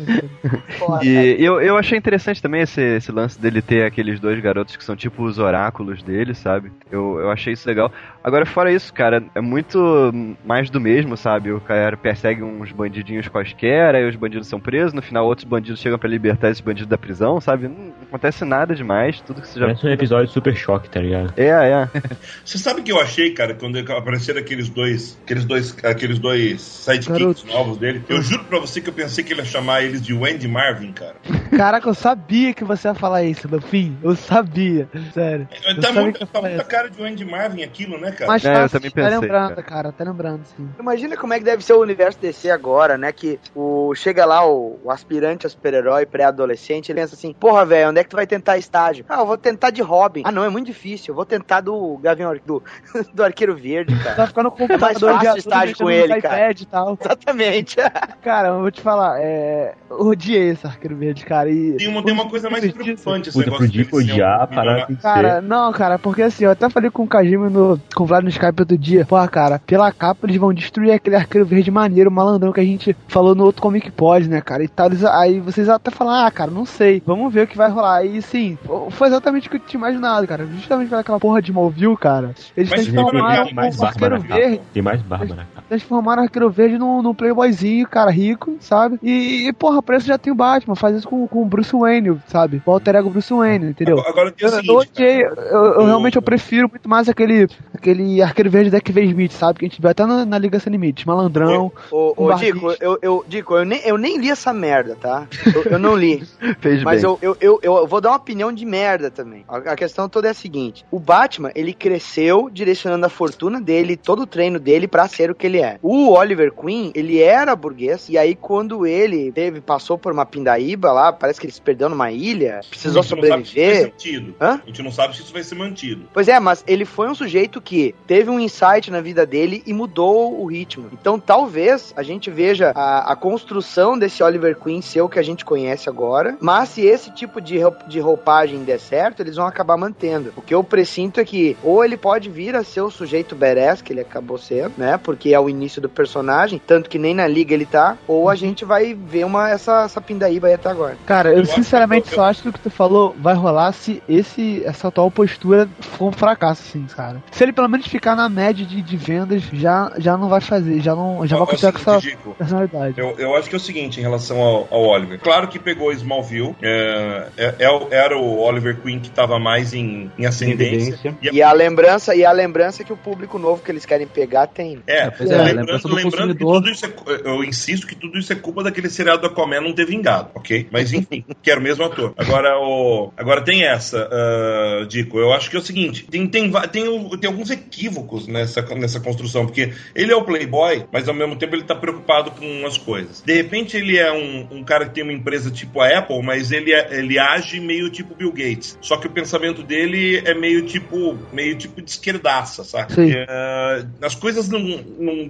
Porra, E eu, eu achei interessante também esse, esse lance dele ter aqueles dois garotos que são tipo os oráculos dele, sabe? Eu, eu achei isso legal. Agora, fora isso, cara, é muito mais do mesmo, sabe? O cara persegue uns bandidinhos quaisquer, aí os bandidos são presos, no final outros bandidos chegam pra libertar esses bandidos da prisão, sabe? Não, acontece nada demais, tudo que você já. Parece um episódio de super choque, tá ligado? É, é. Você sabe o que eu achei, cara, quando apareceram aqueles dois, aqueles dois, aqueles dois sidekicks novos dele? Eu juro pra você que eu pensei que ele ia chamar eles de Wendy Marvin, cara. Caraca, eu sabia que você ia falar isso, no fim. Eu sabia. Sério. Eu Tá, sabia muito, tá muita isso. cara de Wendy Marvin aquilo, né, cara? Mas É, eu também tá pensei, lembrando, cara. cara. Tá lembrando, sim. Imagina como é que deve ser o universo DC agora, né? Que o, chega lá o, o aspirante a super-herói pré-adolescente, ele pensa assim, porra, velho, onde é que tu vai tentar estágio? Ah, eu vou tentar de Robin. Ah, não, é muito difícil. Eu vou tentar do Gavião do, do Arqueiro Verde, Tá cara. ficando com É mais fácil estágio com ele, cara. iPad e tal. Exatamente. Cara, eu vou te falar, é. Eu odiei esse arqueiro verde, cara. E. Tem uma, tem uma coisa mais preocupante esse Puta, negócio um odiar, que Cara, não, cara, porque assim, eu até falei com o Kajima no, com o Vlad no Skype outro dia. Porra, cara, pela capa eles vão destruir aquele arqueiro verde maneiro, malandrão que a gente falou no outro Comic Pod, né, cara? E tal. Aí vocês até falam, ah, cara, não sei. Vamos ver o que vai rolar. E sim, foi exatamente o que eu tinha imaginado, cara. Justamente pelaquela porra de Movil, cara. Eles Mas transformaram Tem mais o barba arqueiro verde. Tem mais barba na capa. Transformaram o arqueiro verde num, num playboyzinho, cara, rico, sabe? E, e porra, pra isso já tem o Batman, faz isso com, com o Bruce Wayne, sabe? O alter ego Bruce Wayne, entendeu? Agora, agora Eu, eu cara. eu, eu realmente eu prefiro muito mais aquele, aquele arqueiro verde da V Smith, sabe? Que a gente viu até na, na Liga Sem Limites, malandrão. Ô, Um ô. Dico, eu, eu, Dico eu, nem, eu nem li essa merda, tá? Eu, eu não li. Fez Mas bem. eu, eu, eu, eu vou dar uma opinião de merda também. A, a questão toda é a seguinte: o Batman, ele cresceu direcionando a fortuna dele, todo o treino dele pra ser o que ele é. O Oliver Queen, ele era burguês, e aí quando ele teve, passou por uma pindaíba lá, parece que ele se perdeu numa ilha, precisou a gente não sabe se isso vai ser sobreviver. mantido. Hã? A gente não sabe se isso vai ser mantido. Pois é, mas ele foi um sujeito que teve um insight na vida dele e mudou o ritmo. Então talvez a gente veja a, a construção desse Oliver Queen ser o que a gente conhece agora, mas se esse tipo de, de roupagem der certo, eles vão acabar mantendo. O que eu presinto é que ou ele pode vir a ser o sujeito badass que ele acabou sendo, né? Porque é o início do personagem, tanto que nem na liga ele tá, ou a gente vai ver uma essa, essa pindaíba aí até agora. Cara, eu, Eu acho sinceramente que só acho que o que tu falou vai rolar se esse, essa atual postura for um fracasso, sim, cara. Se ele pelo menos ficar na média de, de vendas, já, já não vai fazer, já não já Ó, vai é o continuar com essa Dico, personalidade. Eu, eu acho que é o seguinte em relação ao, ao Oliver. Claro que pegou Smallville, é, é- é era o Oliver Queen que estava mais em, em ascendência. Evidência. E a lembrança, e a lembrança que o público novo que eles querem pegar tem. É, é, a lembrando, lembrando que tudo isso é, eu insisto que tudo isso é culpa daquele seriado do Aquaman não ter vingado, ok? Mas enfim, que era o mesmo ator. Agora, o, agora tem essa, ah, Dico, eu acho que é o seguinte, tem, tem, tem, o- tem alguns equívocos nessa, nessa construção, porque ele é o playboy, mas ao mesmo tempo ele tá preocupado com as coisas. De repente ele é um, um cara que tem uma empresa tipo a Apple, mas ele, é- ele age meio tipo Bill Gates. Só que o pensamento dele é meio tipo, meio tipo de esquerdaça, sabe? Ah, as coisas não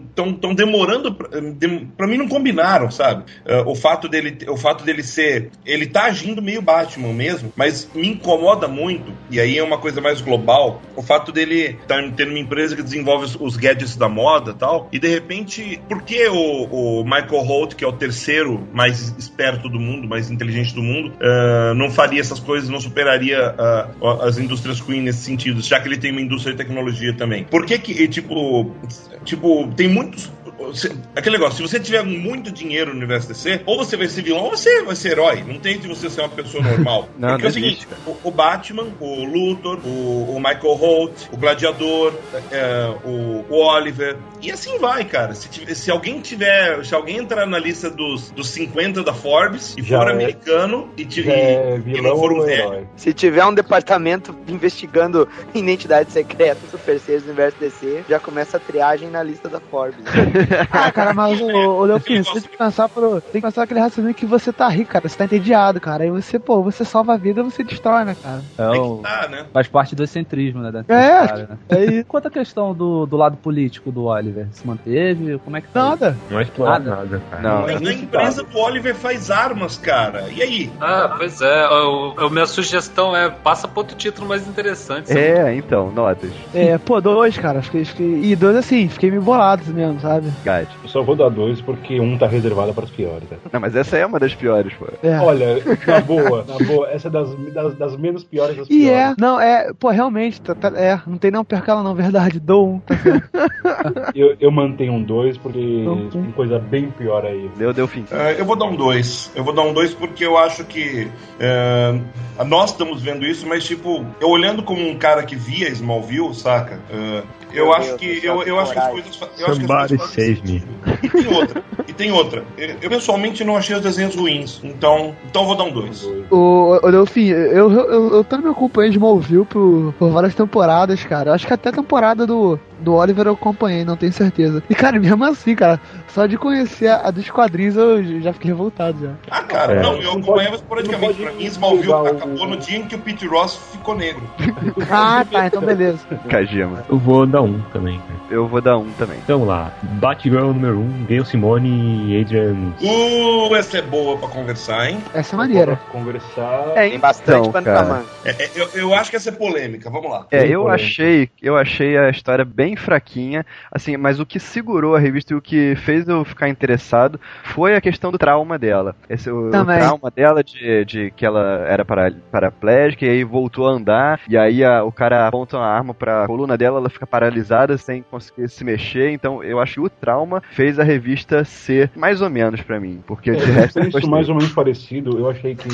estão tão demorando pra, pra mim não combinaram, sabe? Ah, o fato dele o fato dele ser ele tá agindo meio Batman mesmo, mas me incomoda muito e aí é uma coisa mais global, o fato dele estar tá tendo uma empresa que desenvolve os, os gadgets da moda, tal, e de repente, por que o, o Michael Holt, que é o terceiro mais esperto do mundo, mais inteligente do mundo, ah, não faria essas coisas, não superaria ah, as indústrias Queen nesse sentido, já que ele tem uma indústria de tecnologia também. Por que que, tipo, tipo, tem muitos se- Aquele negócio, se você tiver muito dinheiro no universo DC, ou você vai ser vilão ou você vai ser herói. Não tem de você ser uma pessoa normal. Não, Porque é o não seguinte: o, o Batman, o Luthor, o, o Michael Holt, o Gladiador, é, o, o Oliver, e assim vai, cara. Se, tiver- se alguém tiver. Se alguém entrar na lista dos, dos 50 da Forbes e Já for é- americano e, tiver é e não for um velho. herói? Se tiver um departamento investigando identidades secretas, super seres do universo DC, já começa a triagem na lista da Forbes. Ah, cara, mas o, o Leofim, você tem que pensar pro. Tem que pensar aquele raciocínio que você tá rico, cara. Você tá entediado, cara. Aí você, pô, você salva a vida você destrói, né, cara? É, Tem o- que tá, né? faz parte do excentrismo, né? da- É, cara, né? Aí, Quanto à questão do, do lado político do Oliver, se manteve? Como é que foi? nada. Não é Nada. nada, cara. Não. Mas a empresa do Oliver faz armas, cara. E aí? Ah, pois é. Eu, eu- minha sugestão é passa pra outro título mais interessante. É, então, notas. É, pô, dois, cara. Fiquei, fiquei... E dois assim, fiquei meio bolado mesmo, sabe? Gad. Eu só vou dar dois porque um tá reservado para os piores. né? Não, mas essa é uma das piores, pô. É. Olha, na boa, na boa, essa é das, das, das menos piores das E piores. é, não, é, pô, realmente, tá, tá- é, não tem não percala não, verdade, dou um, tá. Eu, eu mantenho um dois porque Então, tem coisa bem pior aí. Deu, deu fim. Ah, eu vou dar um 2. Eu vou dar um 2 porque eu acho que. eh, nós estamos vendo isso, mas, tipo, eu olhando como um cara que via Smallville, saca? Eh, eu Meu acho Deus que. Eu, eu acho que as coisas. Eu acho que as Somebody coisas save me. E tem outra. E tem outra. Eu, pessoalmente não achei os desenhos ruins. Então. Então eu vou dar um 2. Dois. O, o Delfim, eu, eu, eu, eu também acompanhei Smallville por, por várias temporadas, cara. Eu acho que até a temporada do, do Oliver eu acompanhei, não tenho certeza. E, cara, mesmo assim, cara, só de conhecer a, a dos quadrinhos eu já fiquei revoltado já. Ah, cara, É. não, eu acompanhava esporadicamente. Pra mim, Smallville o- acabou no dia em que o Pete Ross ficou negro. Ah, tá, então beleza. Kajima. Eu vou dar um também, cara. Eu vou dar um também. Então vamos lá. Batgirl número 1, um, Gail Simone e Adrian. Uh, essa é boa pra conversar, hein? Essa é maneira. Pra Conversar. É, Tem bastante então, pra. É, é, eu, eu acho que essa é polêmica. Vamos lá. É, eu polêmico. achei, eu achei a história bem fraquinha, assim, mas o que segurou a revista e o que fez eu ficar interessado foi a questão do trauma dela. Esse, o, o trauma dela de, de que ela era para, paraplégica e aí voltou a andar, e aí a- o cara aponta uma arma pra coluna dela, ela fica paralisada sem conseguir se mexer, então eu acho que o trauma fez a revista ser mais ou menos pra mim, porque de É, resto eu isso mais ou menos parecido. Eu achei que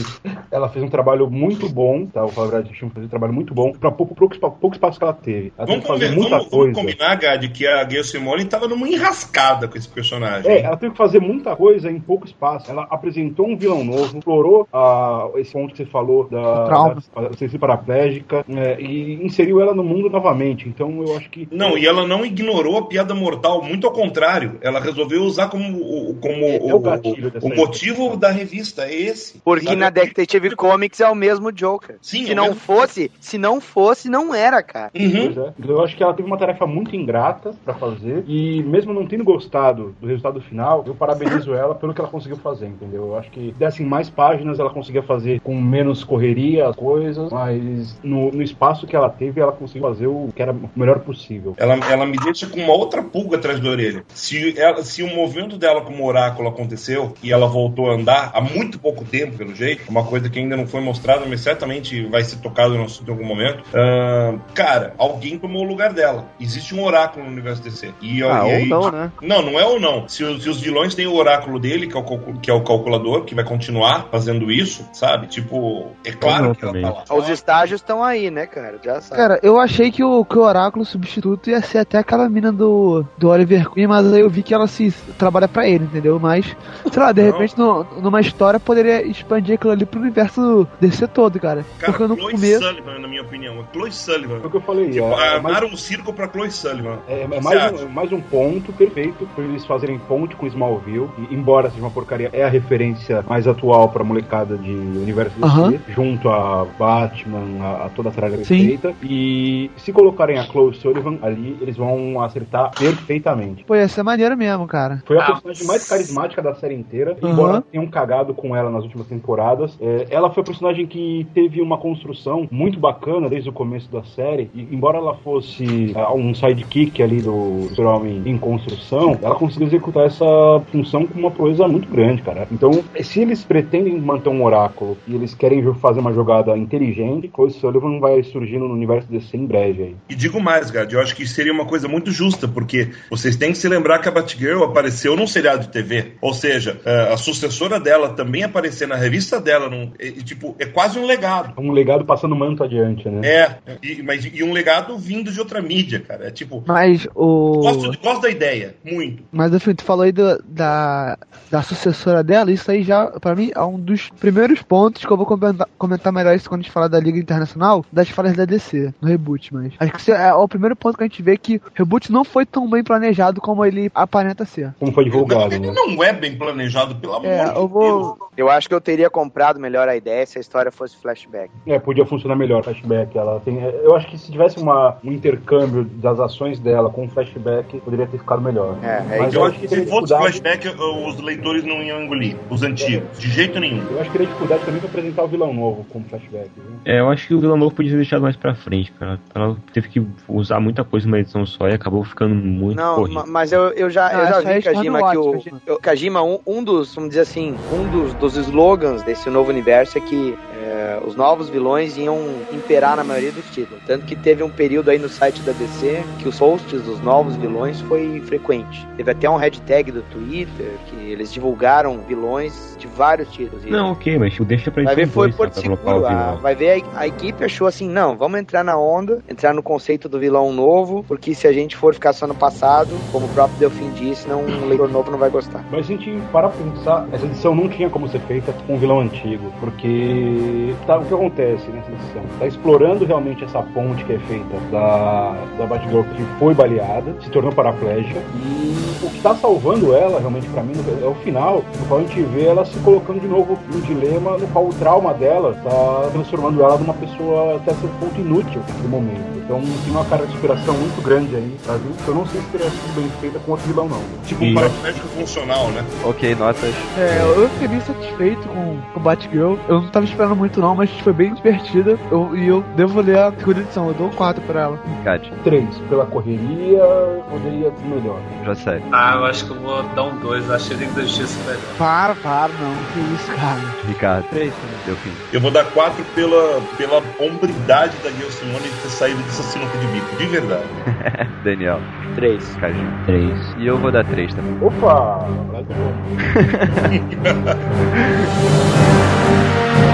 ela fez um trabalho muito bom, tá? O Radicchio fez um trabalho muito bom para pouco, pouco, pouco espaço que ela teve. Ela Vamos, conver- muita vamos- vamos coisa. Combinar, Gad, que a Gail Simone tava numa enrascada com esse personagem. É, ela teve que fazer muita coisa em pouco espaço. Ela apresentou um vilão novo, explorou ah, esse ponto que você falou da, trauma. da, da ciência paraplégica é, e inseriu ela no mundo novamente. Então eu acho que. Não, e ela não ignorou a piada mortal, muito ao contrário. Ela resolveu usar como, o- como É, é o, o o motivo da revista, é esse. Porque Sabe? na Detective Comics é o mesmo Joker. Sim, é se o não mesmo- fosse, se não fosse, não era, cara. Uhum. É. Então, Eu acho que ela teve uma tarefa muito ingrata pra fazer e mesmo não tendo gostado do resultado final, eu parabenizo ela pelo que ela conseguiu fazer, entendeu? Eu acho que dessem mais páginas ela conseguia fazer com menos correria as coisas, mas no, no espaço que ela teve ela conseguiu fazer o que era o melhor possível. Ela, ela me deixa com uma outra pulga atrás da orelha. Se, ela, se o movimento dela como oráculo aconteceu e ela voltou a andar há muito pouco tempo, pelo jeito, uma coisa que ainda não foi mostrada, mas certamente vai ser tocado no assunto em algum momento. ah, cara, alguém tomou o lugar dela. Existe um oráculo no universo DC. E, Ah, e ou aí- não, né? Não, não é ou não. Se, os- se os vilões têm o oráculo dele, que é o, que é o calculador, que vai continuar fazendo isso, sabe? Tipo, é claro que ela também. tá lá. Os estágios estão aí, né, cara? Já sabe. Cara, eu achei que o, que o Oráculo substituto ia ser até aquela mina do, do Oliver Queen, mas aí eu vi que ela se trabalha pra ele, entendeu? Mas, sei lá, de Não. repente no- numa história poderia expandir aquilo ali pro universo DC todo, cara. Cara, Porque no Chloe começo. Sullivan, na minha opinião. É Chloe Sullivan. Foi o que eu falei. Tipo, é, é armaram um circo pra Chloe Sullivan. é, é mais, um, mais um ponto perfeito pra eles fazerem ponte com Smallville. E, embora seja uma porcaria, é a referência mais atual pra molecada de universo DC, Aham. junto a Batman, a, a toda a tralha perfeita. E se colocarem a Chloe Sullivan ali, eles vão acertar perfeitamente. Pô, ia ser maneiro mesmo, cara. Foi a Ah, personagem mais carismática da série inteira, embora tenham cagado com ela nas últimas temporadas. É, ela foi a personagem que teve uma construção muito bacana desde o começo da série. E, embora ela fosse ah, um sidekick ali do Super-Homem em construção, ela conseguiu executar essa função com uma proeza muito grande, cara. Então, se eles pretendem manter um oráculo e eles querem fazer uma jogada inteligente, Chloe Sullivan vai surgindo no universo DC em breve aí. E digo mais, Gad, eu acho que seria uma coisa muito justa, porque vocês têm que se lembrar que a Batgirl apareceu num seriado de TV. Ou seja, eh, a sucessora dela também aparecer na revista dela, num, e, tipo, é quase um legado. Um legado passando manto adiante, né? É, e, mas, e um legado vindo de outra mídia, cara. É tipo, Mas o. gosto, gosto da ideia, muito. Mas enfim, tu falou aí do- da, da sucessora dela, isso aí já, pra mim, é um dos primeiros pontos que eu vou comentar, comentar melhor isso quando a gente falar da Liga Internacional, das falhas da DC, no reboot, mas. Acho que esse é o primeiro ponto que a gente vê que o reboot não foi tão bem planejado como ele aparenta ser. Como foi divulgado, ele né? não é bem planejado, pelo amor É, de eu Deus. vou. Eu acho que eu teria comprado melhor a ideia se a história fosse flashback. É, podia funcionar melhor o flashback. Ela tem, eu acho que se tivesse uma, um intercâmbio das ações dela com o flashback, poderia ter ficado melhor. É, é Mas Eu eu acho que se fosse dificuldade. flashback, os leitores não iam engolir. Os antigos. De jeito nenhum. Eu acho que teria dificuldade também pra apresentar o vilão novo como flashback. Viu? É, eu acho que o vilão novo podia ter deixado mais pra frente, cara. Ela teve que usar muita coisa numa edição só e acabou ficando muito Não, corrido. ma- mas eu, eu já, Ah, eu já vi, no Kajima, que o. Kajima. eu- Kajima, um, um dos, vamos dizer assim, um dos, dos slogans desse novo universo é que é, os novos vilões iam imperar na maioria dos títulos. Tanto que teve um período aí no site da DC que os hosts dos novos vilões foi frequente. Teve até um hashtag do Twitter que eles divulgaram vilões de vários títulos. Não, ok, mas tipo, deixa pra Vai ver, foi dois, Porto Seguro. A, vai ver, a, a equipe achou assim: não, vamos entrar na onda, entrar no conceito do vilão novo, porque se a gente for ficar só no passado, como o próprio Delfim disse, não, um leitor novo não vai gostar. Mas a gente parar pra pensar, essa edição não tinha como ser feita com um vilão antigo, porque tá, o que acontece nessa edição? Tá explorando realmente essa ponte que é feita da, da Batgirl que foi baleada, se tornou paraplégica, e o que tá salvando ela, realmente pra mim, é o final, no qual a gente vê ela se colocando de novo num dilema no qual o trauma dela tá transformando ela numa pessoa até certo ponto inútil no momento. Então tem uma carga de inspiração muito grande aí, tá? que eu não sei se teria sido bem feita com outro vilão não. Tipo E- um paraplégico funcional, né? Ok, notas. É, eu fiquei bem satisfeito com, com Batgirl. Eu não tava esperando muito não, mas foi bem divertida. Eu- e eu devo ler a segunda edição, eu dou 4 pra ela. Kat, Três, pela correria, poderia ser melhor. já sério. Ah, eu acho que eu vou dar um 2. Achei Liga da Justiça melhor. Para, para, não. Que isso, cara. Ricardo, Três também. deu fim. Eu vou dar quatro pela, pela hombridade da Gil Simone de ter saído dessa sinuca de bico, de verdade. Daniel, Três. Cajinho. Três. E eu vou dar três também. Opa! Lá, e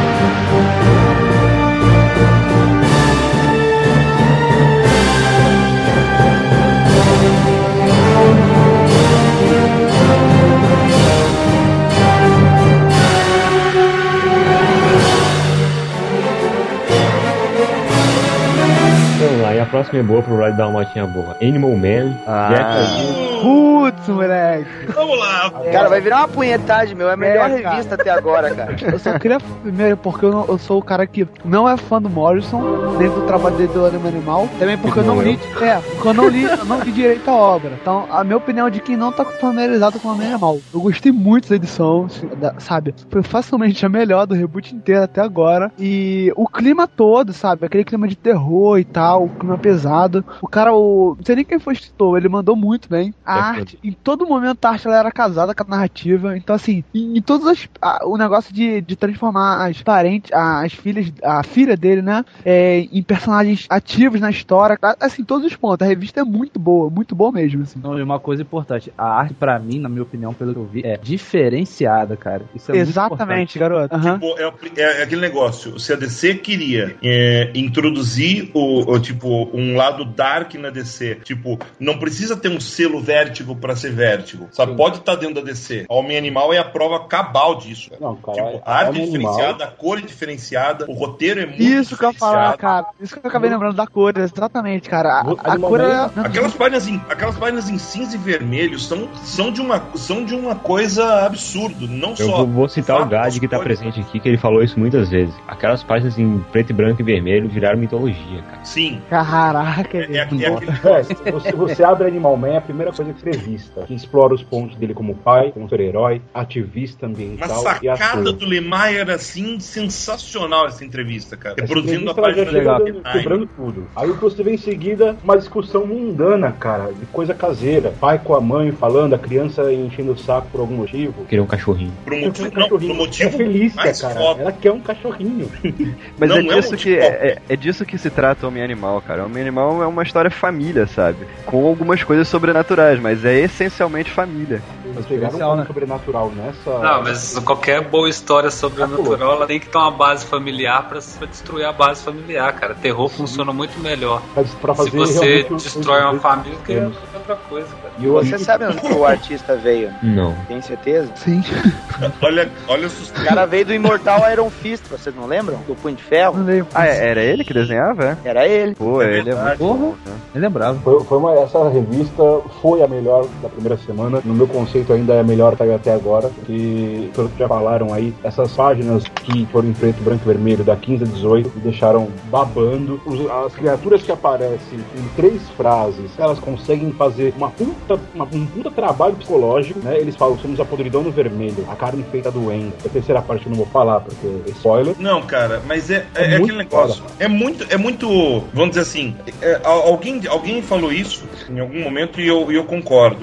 a próxima é boa pro Ride dar uma notinha boa. Animal Man, Ah. Jack Putz, moleque. Vamos lá. Cara, vai virar uma punhetagem, meu. É a melhor É, revista até agora, cara. Eu só queria primeiro porque eu, não- eu sou o cara que não é fã do Morrison, nem do trabalho dele do Anima Animal. Também porque eu não li. É, porque eu não li, eu não li direito a obra. Então, a minha opinião é de quem não tá familiarizado com o Anima Animal. Eu gostei muito da edição, sabe? Foi facilmente a melhor do reboot inteiro até agora. E o clima todo, sabe? Aquele clima de terror e tal, o clima pesado. O cara, o. Não sei nem quem foi o escritor, ele mandou muito bem. A É arte, em todo momento a arte ela era casada com a narrativa. Então, assim, em, em todos as. a- o negócio de, de transformar as parentes, as filhas, a filha dele, né? é, em personagens ativos na história. Assim, todos os pontos. A revista é muito boa, muito boa mesmo, assim. Não, e uma coisa importante, a arte, pra mim, na minha opinião, pelo que eu vi, é diferenciada, cara. Isso é muito Exatamente, garoto. Aham. Tipo, é, o- é aquele negócio. Se a DC queria é, introduzir o, o, tipo um lado dark na DC, tipo, não precisa ter um selo vértigo pra ser vértigo. Sabe? Sim. Pode estar dentro da DC. A Homem Animal é a prova cabal disso. cara. Não, cara, Tipo, é- a arte é diferenciada, a cor é diferenciada, o roteiro é muito Isso que eu falar, diferenciado. cara. Isso que eu acabei lembrando da cor, exatamente, cara. A, a cor é. Aquelas páginas, em, aquelas páginas em cinza e vermelho são, são, de uma, são de uma coisa absurda. Não Eu só. vou, vou citar o Gad que tá cores. presente aqui, que ele falou isso muitas vezes. Aquelas páginas em preto e branco e vermelho viraram mitologia, cara. Sim. Caraca, É, é, é É, se você, você abre Animal Man, a primeira coisa que você revista, que explora os pontos dele como pai, como super-herói, ativista ambiental e sacada ator. do Lemay era assim sensacional essa entrevista, cara. Essa Reproduzindo a página dando- Lemay. quebrando tudo. Aí o que você vê em seguida, uma discussão mundana, cara, de coisa caseira. Pai com a mãe falando, a criança enchendo o saco por algum motivo. Queria um cachorrinho. Por um motivo, um não, um motivo é mais cara. foda. Ela quer um cachorrinho. Mas Não é é um disso que tipo- é, é- é disso que se trata o Homem Animal, cara. O Homem Animal é uma história família, sabe? Com algumas coisas sobrenaturais, mas é essencialmente família. Eles pegaram um né? sobrenatural nessa. Não, mas qualquer boa história sobrenatural ela tem que ter uma base familiar pra, pra destruir a base familiar, cara. Terror funciona muito melhor. Pra, pra fazer Se você destrói uma família, que é outra coisa, cara. E Você sabe onde o artista veio? Não. Tem certeza? Sim. Olha, olha o O sustento. cara veio do Imortal Iron Fist, vocês não lembram? Do Punho de Ferro? Não lembro. Ah, é- era ele que desenhava? é? Era ele. Pô, É ele é muito bom, né? Nem lembrava. Foi, foi uma, essa revista foi a melhor da primeira semana. No meu conceito, ainda é a melhor que até agora. E, pelo que já falaram aí, essas páginas que foram em preto, branco e vermelho, da 15 a 18, me deixaram babando. Os- as criaturas que aparecem em três frases, elas conseguem fazer uma puta, uma- um puta trabalho psicológico, né? Eles falam, somos a podridão no vermelho, a carne feita doendo. A terceira parte eu não vou falar, porque é spoiler. Não, cara, mas é, é, É é aquele negócio. É muito, é muito. Vamos dizer assim. é, al- alguém, alguém falou isso em algum momento e eu, eu concordo.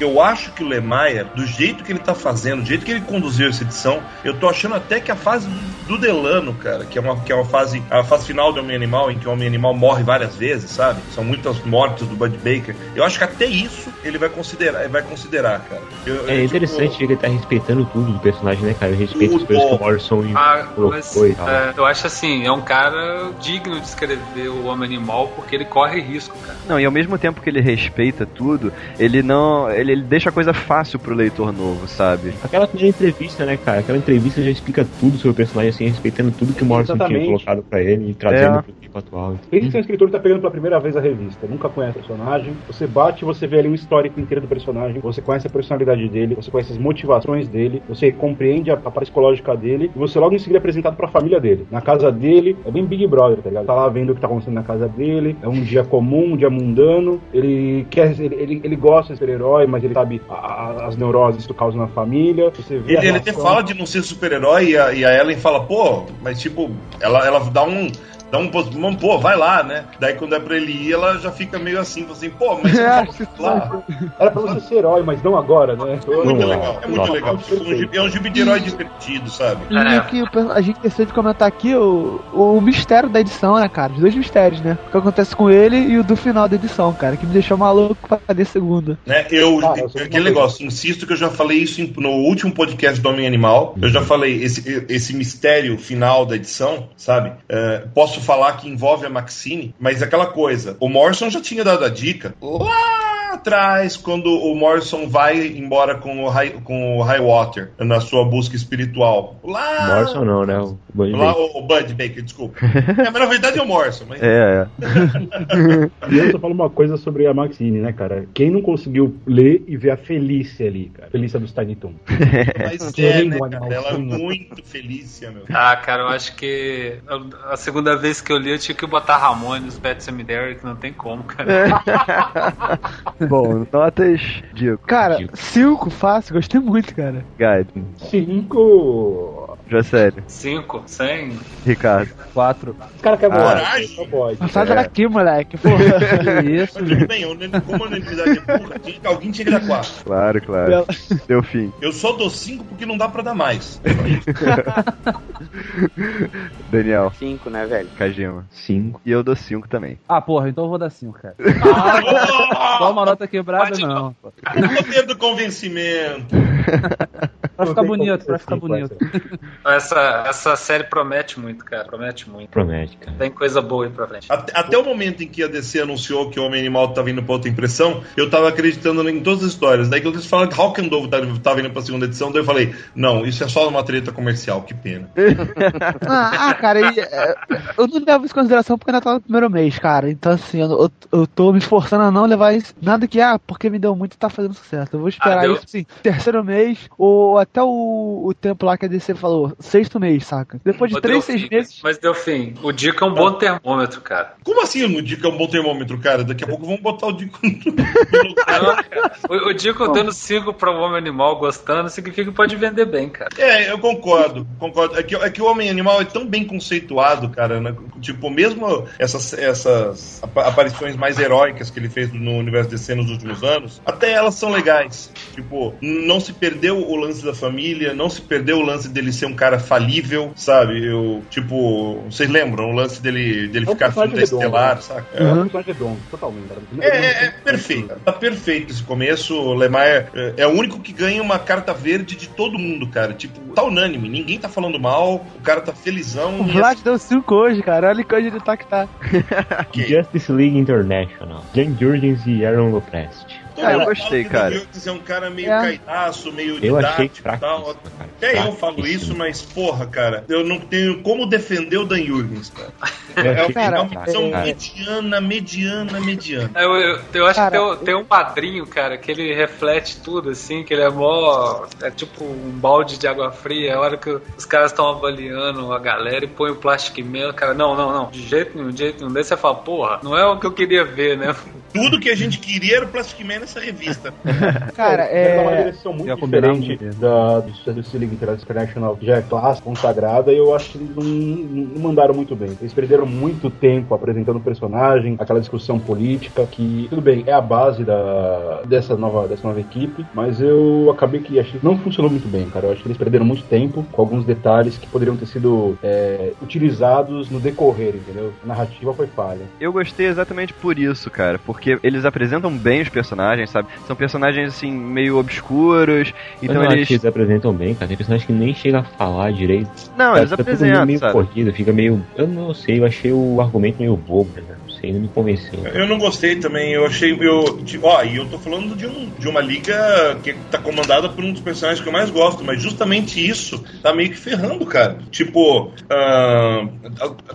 Eu acho que o Lemaier, do jeito que ele tá fazendo, do jeito que ele conduziu essa edição, eu tô achando até que a fase do Delano, cara, que é uma, que é uma fase. A fase final do Homem Animal, em que o Homem Animal morre várias vezes, sabe? São muitas mortes do Bud Baker. Eu acho que até isso ele vai considerar, ele vai considerar, cara. Eu- É eu, interessante tipo, que ele tá respeitando tudo do personagem, né, cara? Ele respeita as coisas que o Morrison Ah, mas, colocou e tal. é, eu acho assim, é um cara digno de escrever o Homem Animal porque ele corre risco, cara. Não, e ao mesmo tempo que ele respeita tudo, ele não. Ele, ele deixa a coisa fácil pro leitor novo, sabe? Aquela primeira entrevista, né, cara? Aquela entrevista já explica tudo sobre o personagem, assim, respeitando tudo que o Morrison tinha Exatamente. colocado pra ele e trazendo É. pro tempo atual. Pensa que o escritor tá pegando pela primeira vez a revista, nunca conhece o personagem. Você bate e você vê ali um histórico inteiro do personagem, você conhece a personalidade dele, você conhece as motivações dele, você compreende a, a parte psicológica dele, e você logo em seguida é apresentado pra família dele. Na casa dele, é bem Big Brother, tá ligado? Tá lá vendo o que tá acontecendo na casa dele, é um dia comum, um dia mundano, ele quer, ele, ele, ele gosta de ser herói, mas ele sabe a- as neuroses que causa na família. Você vê Ele, ele até fala de não ser super-herói e, a- e a Ellen fala, pô, mas tipo, ela, ela dá um. Dá um, pos- um, pô, vai lá, né? Daí quando é pra ele ir, ela já fica meio assim, assim, pô, mas você É, não vai lá. Era pra você ser herói, mas não agora, né? É muito Não, legal, é muito não. legal. Gibi- é um gibi de herói divertido, sabe? E É. per- a gente esqueceu de comentar aqui o, o mistério da edição, né, cara? Os dois mistérios, né? O que acontece com ele e o do final da edição, cara. Que me deixou maluco pra fazer segunda. Né? Eu, Ah, eu aquele negócio, insisto que eu já falei isso no último podcast do Homem Animal. Eu já falei, esse, esse mistério final da edição, sabe? É, posso falar que envolve a Maxine, mas aquela coisa, o Morrison já tinha dado a dica lá atrás, quando o Morrison vai embora com o, High, com o Highwater na sua busca espiritual. Lá. Morrison não, né? O Bud Lá, Baker. o, o Bud Baker, desculpa. É, mas na verdade é o Morrison. Mas... É, é. E eu só falo uma coisa sobre a Maxine, né, cara? Quem não conseguiu ler e ver a Felícia ali, cara? Felícia dos Tiny Toon. Mas Tem é, né, cara? Ela é fino. muito Felícia, meu. Ah, cara, eu acho que a- a segunda vez que eu li eu tinha que botar Ramones, Pet Cemetery, que não tem como, cara. Bom, notas, Diego. Cara, 5 fácil, gostei muito, cara. Guide. 5. Já sério? Cinco, cem. Ricardo. Quatro. Os caras querem ah, coragem. Não sai daqui, é. moleque. Porra, que isso. Tudo bem, eu nem como unanimidade alguém tinha que dar quatro. Claro, claro. Deu fim. Eu só dou cinco porque não dá pra dar mais. Daniel. Cinco, né, velho? Kajima. Cinco. E eu dou cinco também. Ah, porra, então eu vou dar cinco, cara. Ah, uma nota quebrada, Bate não. O poder do convencimento. Pra ficar bonito, pra ficar bonito. Essa, essa série promete muito, cara. Promete muito. Promete, cara. Tem coisa boa aí pra frente. Até, até o momento em que a DC anunciou que o Homem Animal tava indo pra outra impressão, eu tava acreditando em todas as histórias. Daí quando eles falaram que Hawk and Dove tava, tava indo pra segunda edição, daí eu falei, não, isso é só uma treta comercial, que pena. Ah, ah, cara, e, é, eu não levo isso em consideração porque ainda tá no primeiro mês, cara. Então, assim, eu, eu, tô me esforçando a não levar isso. Nada que, ah, porque me deu muito e tá fazendo sucesso. Eu vou esperar Ah, isso, assim, terceiro mês, ou até o, o tempo lá que a DC falou, sexto mês, saca? Depois de Mas três, seis fim. meses. Mas deu fim. O Dica é um bom termômetro, cara. Como assim o Dica é um bom termômetro, cara? Daqui a pouco vamos botar o Dica no Não, cara. O, o Dica dando 5 pra um homem animal gostando significa que pode vender bem, cara. É, eu concordo, concordo. É que, é que o Homem Animal é tão bem conceituado, cara. né? Tipo, mesmo essas, essas apa- aparições mais heróicas que ele fez no universo DC nos últimos anos, até elas são legais. Tipo, não se perdeu o lance da da família, não se perdeu o lance dele ser um cara falível, sabe? Eu, tipo, vocês lembram o lance dele, dele É ficar da redondo, Estelar, né? saca? É um personagem redondo, totalmente. É, é, é perfeito, tá perfeito esse começo. O Lemar é, é o único que ganha uma carta verde de todo mundo, cara. Tipo, tá unânime, ninguém tá falando mal, o cara tá felizão. O Vlad deu 5 hoje, cara. Olha que hoje ele tá que tá. Justice League International. Jan Jurgens e Aaron Loprest. Ah, eu gostei, cara. Dan Jurgens é um cara meio É. caidaço, meio Eu didático e tal. Até eu falo isso, mas porra, cara, eu não tenho como defender o Dan Jurgens, cara. É, Cara, é uma opção cara. mediana, mediana, mediana. Eu, eu, eu acho Cara, que tem, um- tem um padrinho, cara, que ele reflete tudo, assim, que ele é mó. É tipo um balde de água fria. A hora que os caras estão avaliando a galera e põe o Plastic Man, cara, não, não, não, de jeito nenhum, de jeito nenhum. Daí você fala, porra, não é o que eu queria ver, né? Tudo que a gente queria era o Plastic Man nessa revista. Cara, É uma é. direção muito diferente da do Justice League International, que já é clássica, consagrada, e eu acho que eles não, não mandaram muito bem. Eles perderam muito tempo apresentando o personagem, aquela discussão política, que, tudo bem, é a base da, dessa, nova, dessa nova equipe, mas eu acabei que achei que não funcionou muito bem, cara. Eu acho que eles perderam muito tempo com alguns detalhes que poderiam ter sido é, utilizados no decorrer, entendeu? A narrativa foi falha. Eu gostei exatamente por isso, cara. Porque eles apresentam bem os personagens, sabe? São personagens, assim, meio obscuros. Então eu acho eles. que eles apresentam bem, cara. Tem personagem que nem chega a falar direito. Não, Cara, eles fica apresentam, meio sabe? corrido, fica meio. Eu não sei, eu achei o argumento meio bobo, né? Sei, não me convenceu. Eu não gostei também, eu achei. Eu, de- ó, e eu tô falando de, um, de uma liga que tá comandada por um dos personagens que eu mais gosto, mas justamente isso tá meio que ferrando, cara. Tipo, ah,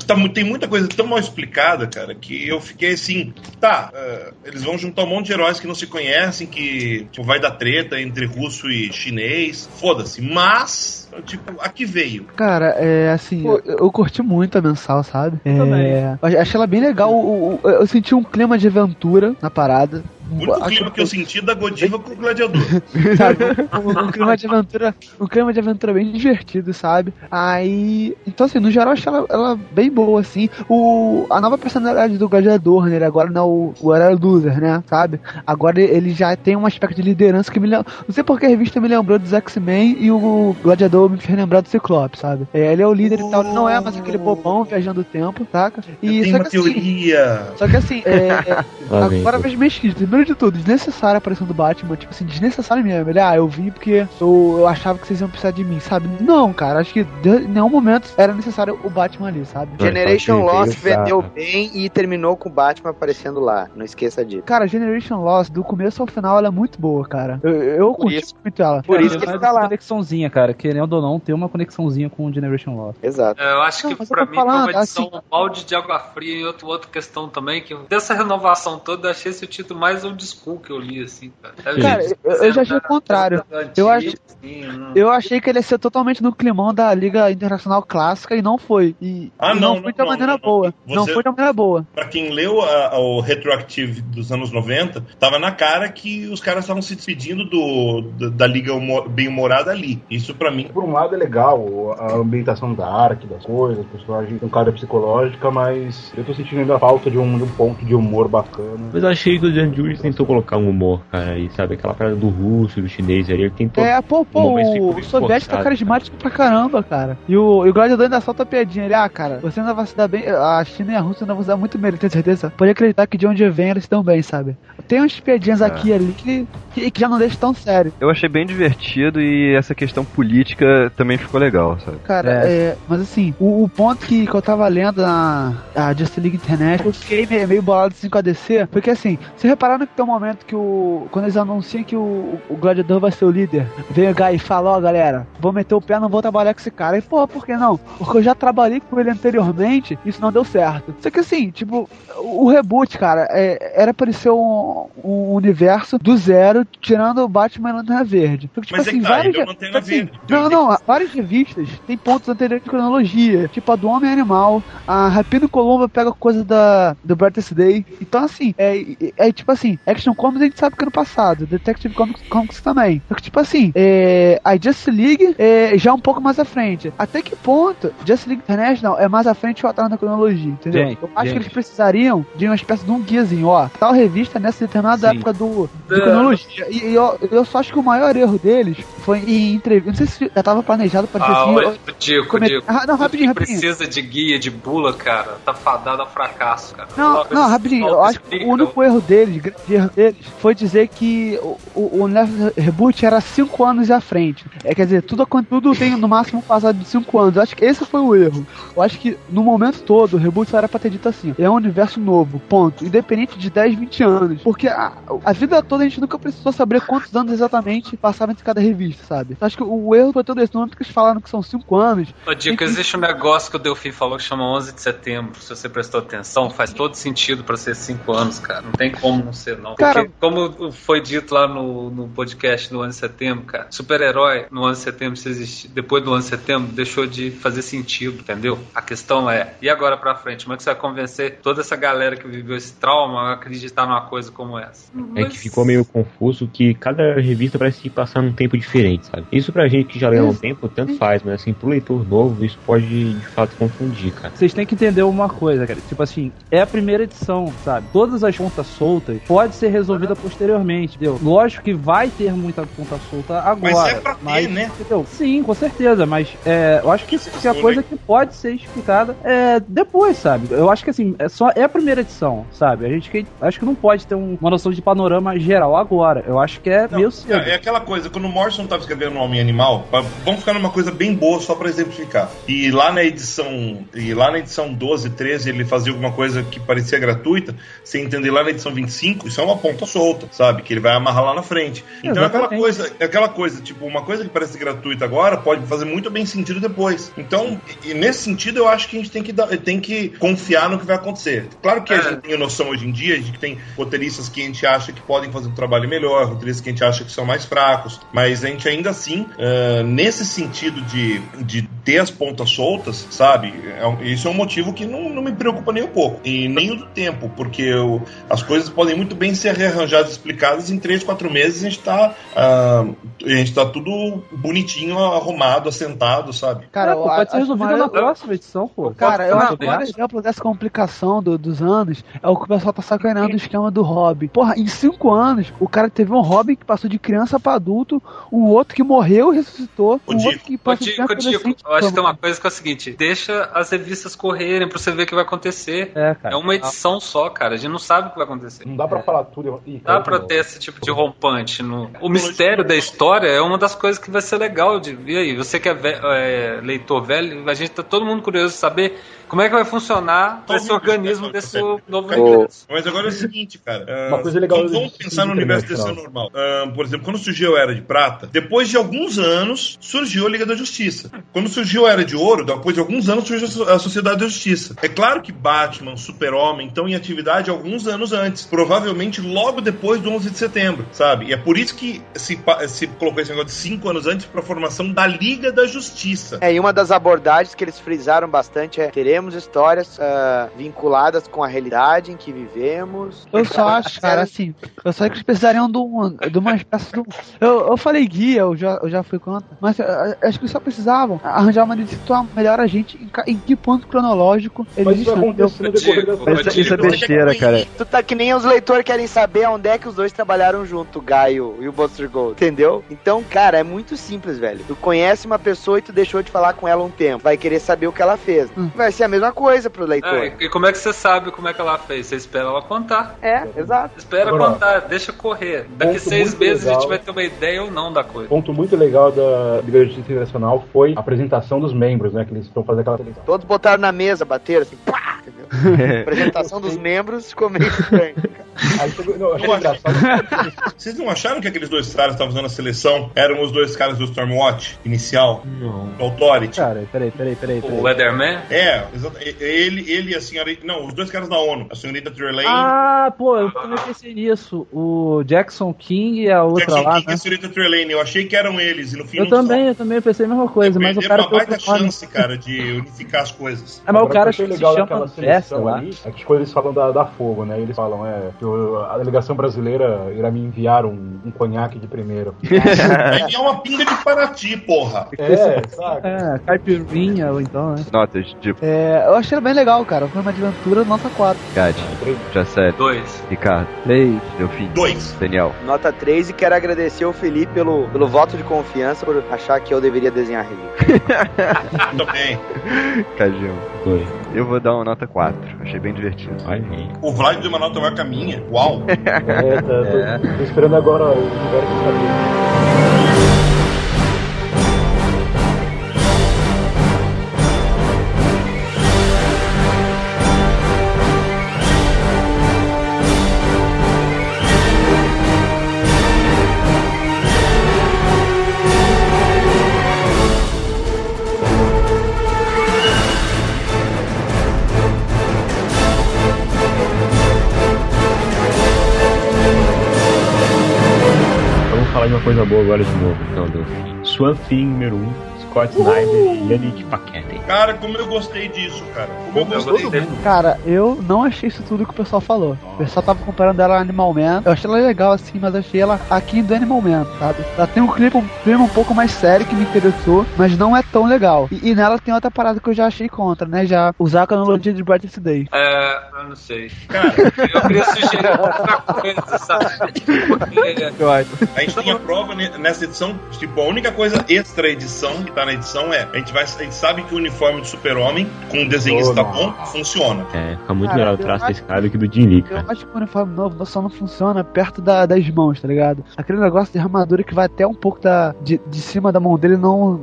tá tem muita coisa tão mal explicada, cara, que eu fiquei assim, tá, ah, eles vão juntar um monte de heróis que não se conhecem, que tipo, vai dar treta entre russo e chinês, foda-se, mas, tipo, aqui veio. Cara, é assim, eu, eu curti muito a mensal, sabe? É, também. eu achei ela bem legal. o- eu senti um clima de aventura na parada. O único Acho clima que eu senti da Godiva com o Gladiador. sabe? Um, um clima de aventura, um clima de aventura bem divertido, sabe? Aí, então assim, no geral eu achei ela, ela bem boa assim. O a nova personalidade do gladiador, né? Ele agora não é o, o era loser, né? Sabe? Agora ele já tem um aspecto de liderança que me lembra, não sei porque a revista me lembrou dos X-Men e o gladiador me fez lembrar do Ciclope, sabe? É, ele é o líder e tal, ele não é mais aquele bobão viajando o tempo, saca? E eu tenho só uma que assim, teoria. só que assim, é, vem, Agora vejo meio esquisito. Primeiro de tudo, desnecessária a aparição do Batman. Tipo assim, desnecessário mesmo. Ele, ah, eu vim porque eu, eu achava que vocês iam precisar de mim, sabe? Não, cara, acho que de, em nenhum momento era necessário o Batman ali, sabe? Não, Generation Lost vendeu bem e terminou com o Batman aparecendo lá. Não esqueça disso. Cara, Generation Lost, do começo ao final, ela é muito boa, cara. Eu, eu Por curti isso- muito ela. Por Cara, isso que ele tá lá. conexãozinha, cara. Querendo ou não, tem uma conexãozinha com o Generation Lost. Exato. É, Eu acho Não, que pra mim foi falando, uma edição assim- um balde de água fria e outra, outra questão também, que dessa renovação toda eu achei esse o título mais old school que eu li, assim, cara. Sabe, Cara, eu- eu já achei o contrário. Eu acho- assim, não- Eu achei que ele ia ser totalmente no climão da Liga Internacional Clássica e não foi. E, Ah, e não, foi não, de uma não, maneira não, não. boa. Não Você- foi de uma maneira boa. Pra quem leu a- a- o Retroactive dos anos 90, tava na cara que os caras estavam se despedindo do, da, da Liga Humo- Bem-Humorada ali. Isso pra mim. Por um lado é legal a ambientação da arte, das coisas, o personagem tem cara psicológica, mas eu tô sentindo ainda a falta de um, de um ponto de humor bacana. Mas eu achei que o Jan Tentou colocar um humor, cara, aí sabe? Aquela parada do russo, do chinês ali, ele tentou. É, pô, pô, ficou o soviético tá carismático pra caramba, cara. E o, e o gladiador ainda solta a piadinha. Ele, ah, cara, você ainda vai se dar bem. A China e a Rússia ainda vão se dar muito bem, ele tem certeza? Pode acreditar que de onde vem eles estão bem, sabe? Tem umas piadinhas aqui e ali que, que, que já não deixam tão sério. Eu achei bem divertido e essa questão política também ficou legal, sabe? Cara, é, mas assim, o, o ponto que, que eu tava lendo na a Justice League Internet, eu fiquei meio, meio bolado assim com a DC, porque assim, se repararam que tem um momento que o. Quando eles anunciam que o, o gladiador vai ser o líder, vem o Guy e fala, ó galera, vou meter o pé, não vou trabalhar com esse cara. E porra, por que não? Porque eu já trabalhei com ele anteriormente, isso não deu certo. Só que assim, tipo, o, reboot, cara, é, era pra ser um, um universo do zero, tirando o Batman e Lanterna Verde. Só que, tipo Mas é assim, que tá, várias. é o Lanterna só que, assim, não, não, várias revistas tem pontos anteriores de cronologia, tipo a do Homem Animal, a Rapino Colombo pega coisa da do Brightest Day. Então, assim, é, é, é tipo assim, assim, Action Comics a gente sabe que é no passado, Detective Comics, Comics também. Só que, tipo assim, é, a Justice League é já um pouco mais à frente. Até que ponto Justice League International é mais à frente ou atrás na cronologia, entendeu? Gente, eu acho gente. que eles precisariam de uma espécie de um guiazinho, ó. Tal revista nessa determinada Sim. época do, do É. cronologia. E, e eu, eu só acho que o maior erro deles foi em entrevista. Não sei se já tava planejado para Ah, assim. eu- Dico, come- Dico. Ah, não, rapidinho, rapidinho. precisa de guia, de bula, cara, tá fadado ao fracasso, cara. Não, não, eles- rapidinho. Eu acho que o único erro deles, erro deles, foi dizer que o, o, o reboot era 5 anos à frente. É, quer dizer, tudo, tudo tem no máximo passado de 5 anos. Eu acho que esse foi o erro. Eu acho que no momento todo o reboot só era pra ter dito assim: é um universo novo, ponto. Independente de 10, 20 anos. Porque a, a vida toda a gente nunca precisou saber quantos anos exatamente passavam entre cada revista, sabe? Eu acho que o erro foi todo esse. No momento que eles falaram que são 5 anos, Ô, Dico, existe um negócio que o Delfim falou que chama 11 de setembro. Se você prestou atenção, faz todo sentido pra ser 5 anos, cara. Não tem como não ser, não. Cara- Porque, como foi dito lá no, no podcast do 11 de setembro, cara, super-herói no 11 de setembro, se existir, depois do 11 de setembro, deixou de fazer sentido, entendeu? A questão é, e agora pra frente? Como é que você vai convencer toda essa galera que viveu esse trauma a acreditar numa coisa como essa? É que ficou meio confuso que cada revista parece que passar num tempo diferente, sabe? Isso pra gente que já leu há um tempo, tanto faz, mas assim, pro leitor novo, isso pode de fato confundir, cara. Vocês têm que entender uma coisa, cara. Tipo assim, é a primeira edição, sabe? Todas as pontas soltas pode ser resolvida posteriormente, entendeu? Lógico que vai ter muita ponta solta agora. Mas é pra ter, né? Entendeu? Sim, com certeza, mas é, eu acho que isso é a coisa que pode ser explicada é, depois, sabe? Eu acho que assim, é só é a primeira edição, sabe? A gente que, acho que não pode ter um- uma noção de panorama geral agora. Eu acho que é Não, meio cedo. é, é aquela coisa, quando o Morrison tava escrevendo o Homem Animal, pra- vamos ficar numa coisa bem boa só pra exemplificar. E lá na edição, e lá na edição 12, 13, ele fazia alguma coisa que parecia gratuita, sem entender lá na edição 25, isso é uma ponta solta, sabe? Que ele vai amarrar lá na frente. Então é aquela coisa, é aquela coisa, tipo, uma coisa que parece gratuita agora pode fazer muito bem sentido depois. Então, nesse sentido, eu acho que a gente tem que, dar, tem que confiar no que vai acontecer. Claro que a É. gente tem noção hoje em dia, a gente tem roteiristas que a gente acha que podem fazer um trabalho melhor, roteiristas que a gente acha que são mais fracos, mas a gente ainda assim, ah, nesse sentido de, de ter as pontas soltas, sabe? É um- isso é um motivo que não, não me preocupa nem um pouco, e nem o do tempo, porque eu- as coisas podem muito bem ser rearranjadas, explicadas em três, quatro meses, a gente tá, ah, a gente tá tudo bonitinho, arrumado, assentado, sabe? cara, pô, pode ser resolvido maior- na próxima edição, pô. Cara, eu acho que maior exemplo dessa complicação do- dos anos é o que o pessoal tá sacaneando o esquema do Robin. Porra, em cinco anos, o cara teve um Robin que passou de criança pra adulto, um outro que morreu e ressuscitou, O um Dico. outro que passou de criança acho que tem uma coisa que é o seguinte: deixa as revistas correrem pra você ver o que vai acontecer. É, cara. É uma edição só, cara. A gente não sabe o que vai acontecer. Não dá pra falar tudo. Ih, Dá pra ter esse tipo de rompante. No... O mistério da história é uma das coisas que vai ser legal de ver aí. Você que é, ve- é, leitor velho, a gente tá todo mundo curioso de saber como é que vai funcionar esse organismo desse novo universo. Mas agora é o seguinte, cara. ah, Uma coisa legal Vamos, pensar no universo desse International. normal. Ah, por exemplo, quando surgiu a Era de Prata, depois de alguns anos, surgiu a Liga da Justiça. Quando surgiu a Era de Ouro, depois de alguns anos, surgiu a So- a Sociedade da Justiça. É claro que Batman, Super-Homem estão em atividade alguns anos antes. Provavelmente logo depois do 11 de setembro, sabe? E é por isso que se, se colocou esse negócio de cinco anos antes para a formação da Liga da Justiça. É, e uma das abordagens que eles frisaram bastante é teremos histórias ah, vinculadas com a realidade em que vivemos. Eu só acho, cara, assim, eu só acho que eles precisariam de, um, de uma espécie de um... Eu, eu falei guia, eu já, eu já fui contra, mas eu, eu acho que eles só precisavam arranjar uma maneira de situar melhor a gente em, em que ponto cronológico eles Mas isso estão. acontecer no decorrer da Digo, Mas isso, isso é besteira, cara. Tu tá que nem os leitores querem saber onde é que os dois trabalharam junto, o Gaio e o Buster Gold, entendeu? Então, cara, é muito simples, velho. Tu conhece uma pessoa e tu deixou de falar com ela um tempo, vai querer saber o que ela fez. Hum. Vai ser a mesma coisa pro leitor. Ah, e como é que você sabe como é que ela fez? Você espera ela contar. É, exato. Espera Agora, contar, deixa correr. Daqui seis meses a legal. gente vai ter uma ideia ou não da coisa. ponto muito legal da Justiça Internacional foi a apresentação dos membros, né? Que eles estão fazendo aquela televisão. Todos botaram na mesa, bateram assim, pá, entendeu? A apresentação dos membros ficou meio estranho. Aí não, eu achei engraçado. Vocês não acharam que aqueles dois caras que estavam fazendo a seleção eram os dois caras do Stormwatch inicial? Não. Do Authority? Cara, peraí, peraí, peraí. O peraí. Leatherman? É, ele, ele e a senhora. Não, os dois caras da ONU. A senhorita Trelane. Ah, pô, eu também pensei nisso. O Jackson King e a outra Jackson lá, King e né? a senhorita Trelane. Eu achei que eram eles. E no fim Eu também, eu também pensei a mesma coisa, mas o cara uma tem baita outro nome. chance, cara, de unificar as coisas. É, mas o Agora, cara o que eu acho que achei se legal chama delegação lá. ali, é que quando eles falam da, da fogo, né? Eles falam, é, que a delegação brasileira irá me enviar um, um conhaque de primeira. Aí é uma pinga de Paraty, porra. é, sabe? É, caipirinha, ou então, né? Notas de É, eu achei bem legal, cara. Foi uma aventura nota 4. Gad, Jacélio, Dois. Ricardo, Três. Delfim, Dois. Daniel. Nota 3 e quero agradecer ao Felipe pelo, pelo voto de confiança por achar que eu deveria desenhar a revista. Também. Cajão. Dois. Eu vou dar uma nota 4. Achei bem divertido. Aí. O Vlad deu uma nota maior que a minha. Uau. É, tá, tô, tô esperando agora o universo saber. Vamos falar coisa boa agora de novo, então, Delfim. Swamp Thing número 1, Scott Snyder e Yannick Paquette. Cara, como eu gostei disso, cara. Como eu gostei. gostei. Cara, eu não achei isso tudo que o pessoal falou. O pessoal tava comparando ela a Animal Man. Eu achei ela legal assim, mas achei ela aqui do Animal Man, sabe? Ela tem um clima, um clima um pouco mais sério que me interessou, mas não é tão legal. E, e nela tem outra parada que eu já achei contra, né? Já usar a cronologia de Brightest Day. É, eu não sei. Cara, Eu queria sugerir outra coisa, sabe? Porque a gente tem a prova ne- nessa edição. Tipo, a única coisa extra edição que tá na edição é: a gente, vai, a gente sabe que o uniforme do super-homem, com o desenhista Oh, bom, funciona. É, fica muito Cara, melhor o eu traço desse cara do que do Jim Lee, Eu cara. acho que o uniforme novo só não funciona perto da- das mãos, tá ligado? Aquele negócio de armadura que vai até um pouco da, de, de cima da mão dele não.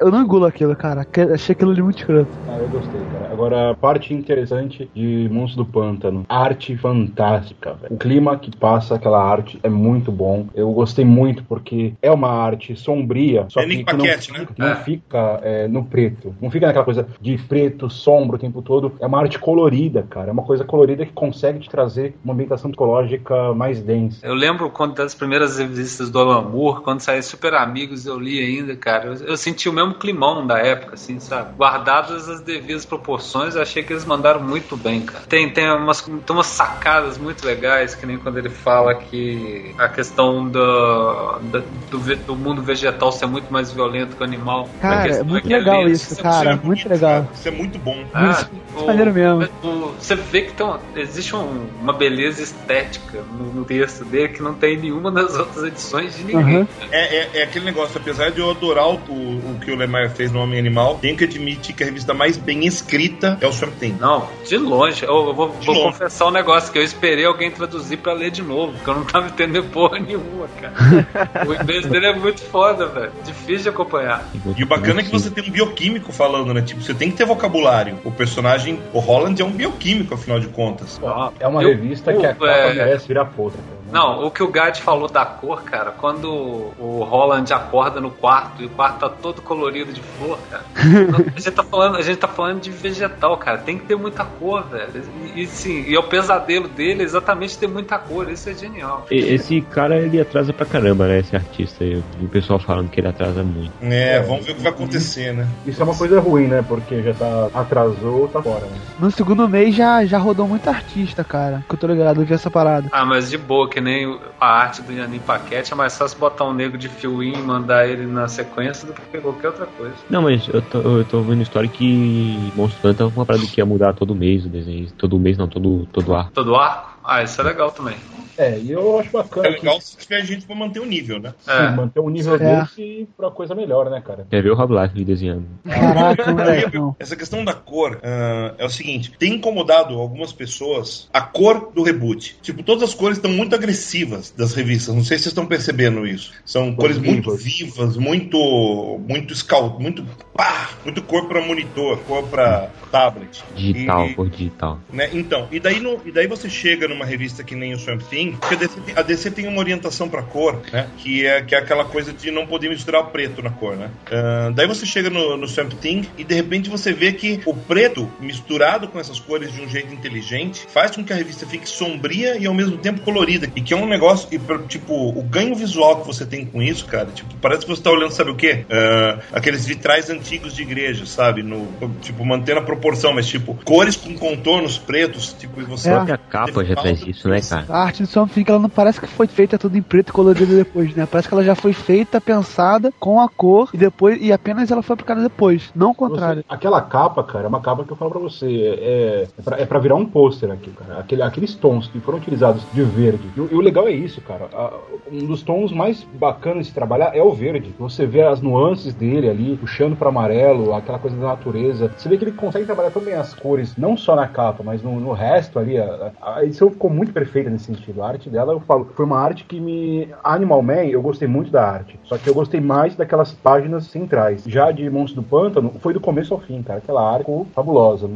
Eu não engulo aquilo, cara. Achei aquilo ali muito escroto. Ah, eu gostei, cara. Agora, parte interessante de Monstro do Pântano. Arte fantástica, velho. O clima que passa aquela arte é muito bom. Eu gostei muito porque é uma arte sombria, só É que, que não, Paquette, né? fica, que não É. fica é, no preto. Não fica naquela coisa de preto, sombra o tempo todo. É uma arte colorida, cara. É uma coisa colorida que consegue te trazer uma ambientação psicológica mais densa. Eu lembro quando das primeiras revistas do Moore, quando saiu Super Amigos, eu li ainda, cara. Eu, eu senti o mesmo climão da época, assim, sabe? Guardadas as devidas proporções, eu achei que eles mandaram muito bem, cara. Tem, tem, umas, tem umas sacadas muito legais, que nem quando ele fala que a questão do, da- do, do mundo vegetal ser muito mais violento que o animal. Cara, é questão muito que legal ali- isso, Isso cara. é Muito bonito, legal. cara. Isso é muito bom. Ah, Muito o- mesmo. o- você vê que tem uma- existe um- uma beleza estética no, no texto dele que não tem em nenhuma das outras edições de ninguém. Aham. É, é, é aquele negócio, apesar de eu adorar o, o que o Lemar fez no Homem Animal, tenho que admitir que a revista mais bem escrita é o Swamp Thing. Não, de longe. Eu, eu vou, vou confessar um negócio que eu esperei alguém traduzir pra ler de novo, porque eu não tava entendendo porra nenhuma, cara. o inglês dele é muito foda, velho. Difícil de acompanhar. E o bacana é que você tem um bioquímico falando, né? Tipo, você tem que ter vocabulário. O personagem, o Holland, é um bioquímico, afinal de contas. Ah, É uma eu- revista que a eu- capa é, merece virar foto. cara. Não, o que o Gad falou da cor, cara, quando o Holland acorda no quarto e o quarto tá todo colorido de flor, cara. a, gente tá falando, a gente tá falando de vegetal, cara. Tem que ter muita cor, velho. E, e sim, e é o pesadelo dele é exatamente ter muita cor. Isso é genial. E- Esse cara, ele atrasa pra caramba, né? Esse artista aí. E o pessoal falando que ele atrasa muito. É, vamos ver o que vai acontecer, né? Isso é uma coisa ruim, né? Porque já tá atrasou, tá fora, né? No segundo mês já, já rodou muito artista, cara. Que eu tô ligado, eu vi essa parada. Ah, mas de boa, que nem o- a arte do Yanin Paquete, é mais fácil botar um nego de fio-in e mandar ele na sequência do que qualquer outra coisa. Não, mas eu tô, eu tô vendo história que Monstro Pântano é uma parada que ia mudar todo mês o desenho. Todo mês não, todo, todo ar. Todo arco? Ah, isso é legal também. É, e eu acho bacana É legal se tiver gente pra manter o nível, né? que, É. sim, manter um nível É. desse pra coisa melhor, né, cara? Quer ver o Rob Life desenhando. Caraca, não. Essa questão da cor ah, é o seguinte: tem incomodado algumas pessoas a cor do reboot. Tipo, todas as cores estão muito agressivas das revistas. Não sei se vocês estão percebendo isso. São cores Cores muito vivas. vivas, muito. muito scal, muito. pá, muito cor pra monitor, cor pra tablet. Digital, E- cor digital. né? Então, e daí, no- e daí você chega numa revista que nem o Swamp Thing porque a DC, tem, a DC tem uma orientação pra cor, né? Que é, que é aquela coisa de não poder misturar o preto na cor, né? Ah, daí você chega no, no Swamp Thing e de repente você vê que o preto misturado com essas cores de um jeito inteligente faz com que a revista fique sombria e ao mesmo tempo colorida. E que é um negócio, e, tipo, o ganho visual que você tem com isso, cara, tipo, parece que você tá olhando, sabe o quê? Ah, aqueles vitrais antigos de igreja, sabe? No, tipo, mantendo a proporção, mas tipo, cores com contornos pretos, tipo, e você. É. A capa já faz isso, né, cara? A arte do Swamp Thing, ela não parece que foi feita tudo em preto e colorida depois, né? Parece que ela já foi feita, pensada com a cor e depois e apenas ela foi aplicada depois, não o contrário. Você- aquela capa, cara, é uma capa que eu falo pra você. É, é, pra, é pra virar um pôster aqui, cara. Aquele, aqueles tons que foram utilizados de verde. E, o- e o legal é isso, cara. A- um dos tons mais bacanas de trabalhar é o verde. Você vê as nuances dele ali, puxando pra amarelo, aquela coisa da natureza. Você vê que ele consegue trabalhar também as cores, não só na capa, mas no, no resto ali. A, a edição ficou muito perfeita nesse sentido. Arte dela, eu falo, foi uma arte que me. Animal Man, eu gostei muito da arte. Só que eu gostei mais daquelas páginas centrais. Já de Monstro do Pântano, foi do começo ao fim, cara. Aquela arte fabulosa.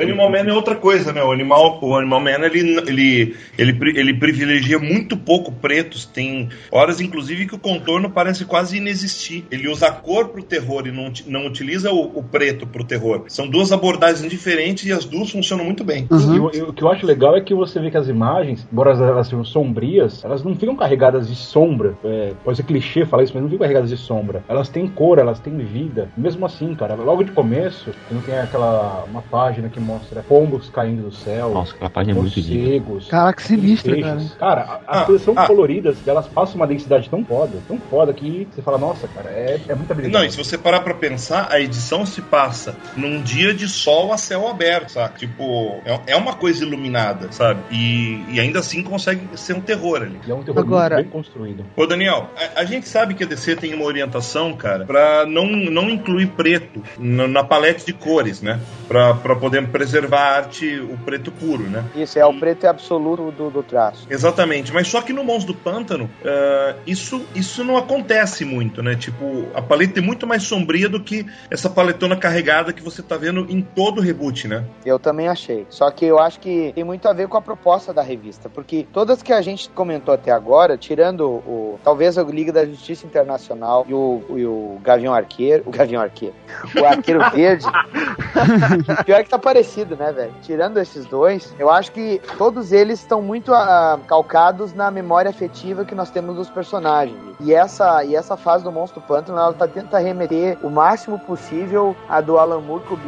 Animal Man é outra coisa, né? O Animal, o Animal Man ele, ele, ele, ele privilegia muito pouco pretos. Tem horas, inclusive, que o contorno parece quase inexistir. Ele usa a cor pro terror e não, não utiliza o, o preto pro terror. São duas abordagens diferentes e as duas funcionam muito bem. Uhum. E o- e o que eu acho legal é que você vê que as imagens, embora elas sejam sombrias, elas não ficam carregadas de sombra. É, pode ser clichê falar isso, mas não ficam carregadas de sombra. Elas têm cor, elas têm vida. Mesmo assim, cara, logo de começo, quando tem aquela uma página que mostra pombos caindo do céu, Nossa, aquela página é muito linda. morcegos, Caraca, sinistro, cara. Cara, as Ah, coisas são ah. coloridas, elas passam uma densidade tão foda, tão foda que você fala, nossa, cara, é, é muita habilidade. Não, e se você parar pra pensar, a edição se passa num dia de sol a céu aberto, sabe? Tipo, é, é uma coisa iluminada, sabe? E, e ainda assim consegue ser um terror ali. E é um terror Agora- bem construído. Ô Daniel, a, a gente sabe que a DC tem uma orientação, cara, pra não, não incluir preto na, na palete de cores, né? Pra, pra poder preservar a arte, o preto puro, né? Isso, é o preto absoluto do, do traço. Exatamente, mas só que no Monstro do Pântano, ah, isso, isso não acontece muito, né? Tipo, a paleta é muito mais sombria do que essa paletona carregada que você tá vendo em todo o reboot, né? Eu também achei. Só que eu acho que tem muito a ver com a proposta da revista. Porque todas que a gente comentou até agora, tirando o. Talvez o Liga da Justiça Internacional e o, e o Gavião Arqueiro. O Gavião Arqueiro. O Arqueiro Verde. Pior que tá parecido, né, velho? Tirando esses dois, eu acho que todos eles estão muito ah, calcados na memória afetiva que nós temos dos personagens. E essa, e essa fase do Monstro Pântano, ela tá tenta remeter o máximo possível a do Alan Moore com o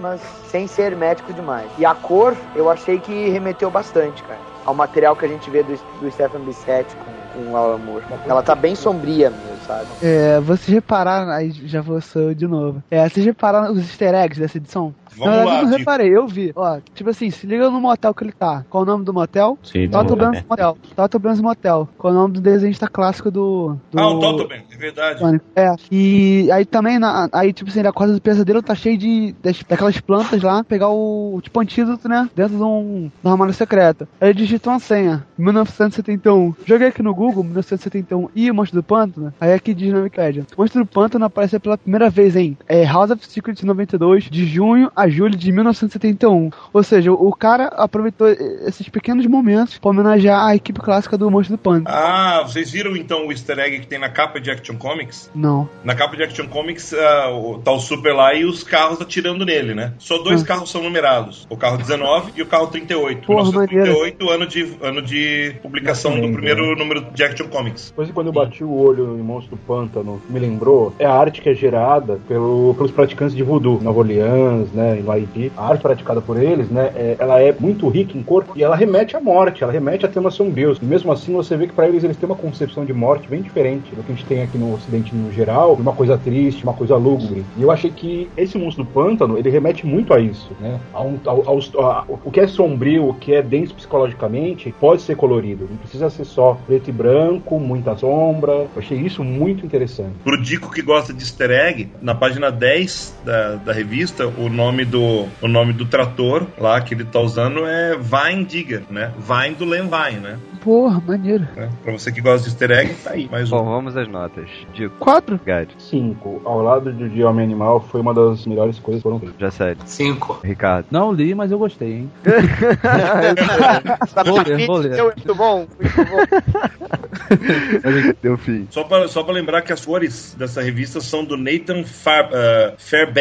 mas sem ser médico demais. E a cor, eu achei que remeteu bastante, cara. Ao material que a gente vê do, do Stephen Bissette com, com Moore. Ela tá bem sombria mesmo, sabe? É, vocês repararam, aí já vou de novo. É, vocês repararam os easter eggs dessa edição? Vamos Na verdade, lá, eu não reparei, eu vi. Ó, tipo assim, se liga no motel que ele tá. Qual o nome do motel? Sim, Toto não, Brands né? Motel. Toto Brands Motel. Qual o nome do desenhista clássico do. do... Ah, o Totoben, é verdade. É, e aí também, na, aí tipo assim, a Casa do Pesadelo tá cheio de das- daquelas plantas lá, pegar o tipo antídoto, né, dentro de um, de uma armário secreta. Aí ele digitou uma senha, 1971. Joguei aqui no Google, 1971 e o Monstro do Pântano, aí aqui diz na Wikipedia. Monstro do Pântano apareceu pela primeira vez em é, House of Secrets 92, de junho a julho de 1971. Ou seja, o, cara aproveitou esses pequenos momentos pra homenagear a equipe clássica do Monstro do Pântano. Ah, vocês viram então o easter egg que tem na capa de Action Comics? Não. Na capa de Action Comics o- tá o Super lá e os carros atirando nele, né? Só dois Ah. carros são numerados: o carro 19 e o carro 38. Porra, 1938, ano de, ano de publicação do primeiro número de Action Comics. Depois quando eu bati o olho em Monstro do Pântano, me lembrou, é a arte que é gerada pelo- pelos praticantes de voodoo, Nova Orleans, né, em Haiti. A arte praticada por eles, né, é- ela é muito rica em cor e ela remete à morte, ela remete a temas sombrios. E mesmo assim você vê que para eles eles têm uma concepção de morte bem diferente do que a gente tem aqui no ocidente no geral, uma coisa triste, uma coisa lúgubre. E eu achei que esse Monstro do Pântano, ele remete muito a isso, né, a um- a- o que é sombrio, o que é denso psicologicamente, pode ser colorido. Não precisa ser só preto e branco, muita sombra. Eu achei isso muito interessante. Pro Dico que gosta de easter egg, na página 10 da, da revista, o nome nome do o nome do trator lá que ele tá usando é Vine Digger, né? Vine do Len Vine, né? Porra, maneiro. É, Pra você que gosta de easter egg, tá aí. Mais Bom, um. vamos às notas. Digo, Quatro? Gad, 5. Ao lado de, de Homem Animal foi uma das melhores coisas que foram feitas. já sério. Cinco. Ricardo, Não li, mas eu gostei, hein? Vou ler, vou ler. é muito bom, muito bom. deu fim. Só pra, só pra lembrar que as cores dessa revista são do Nathan Far, uh, Fair-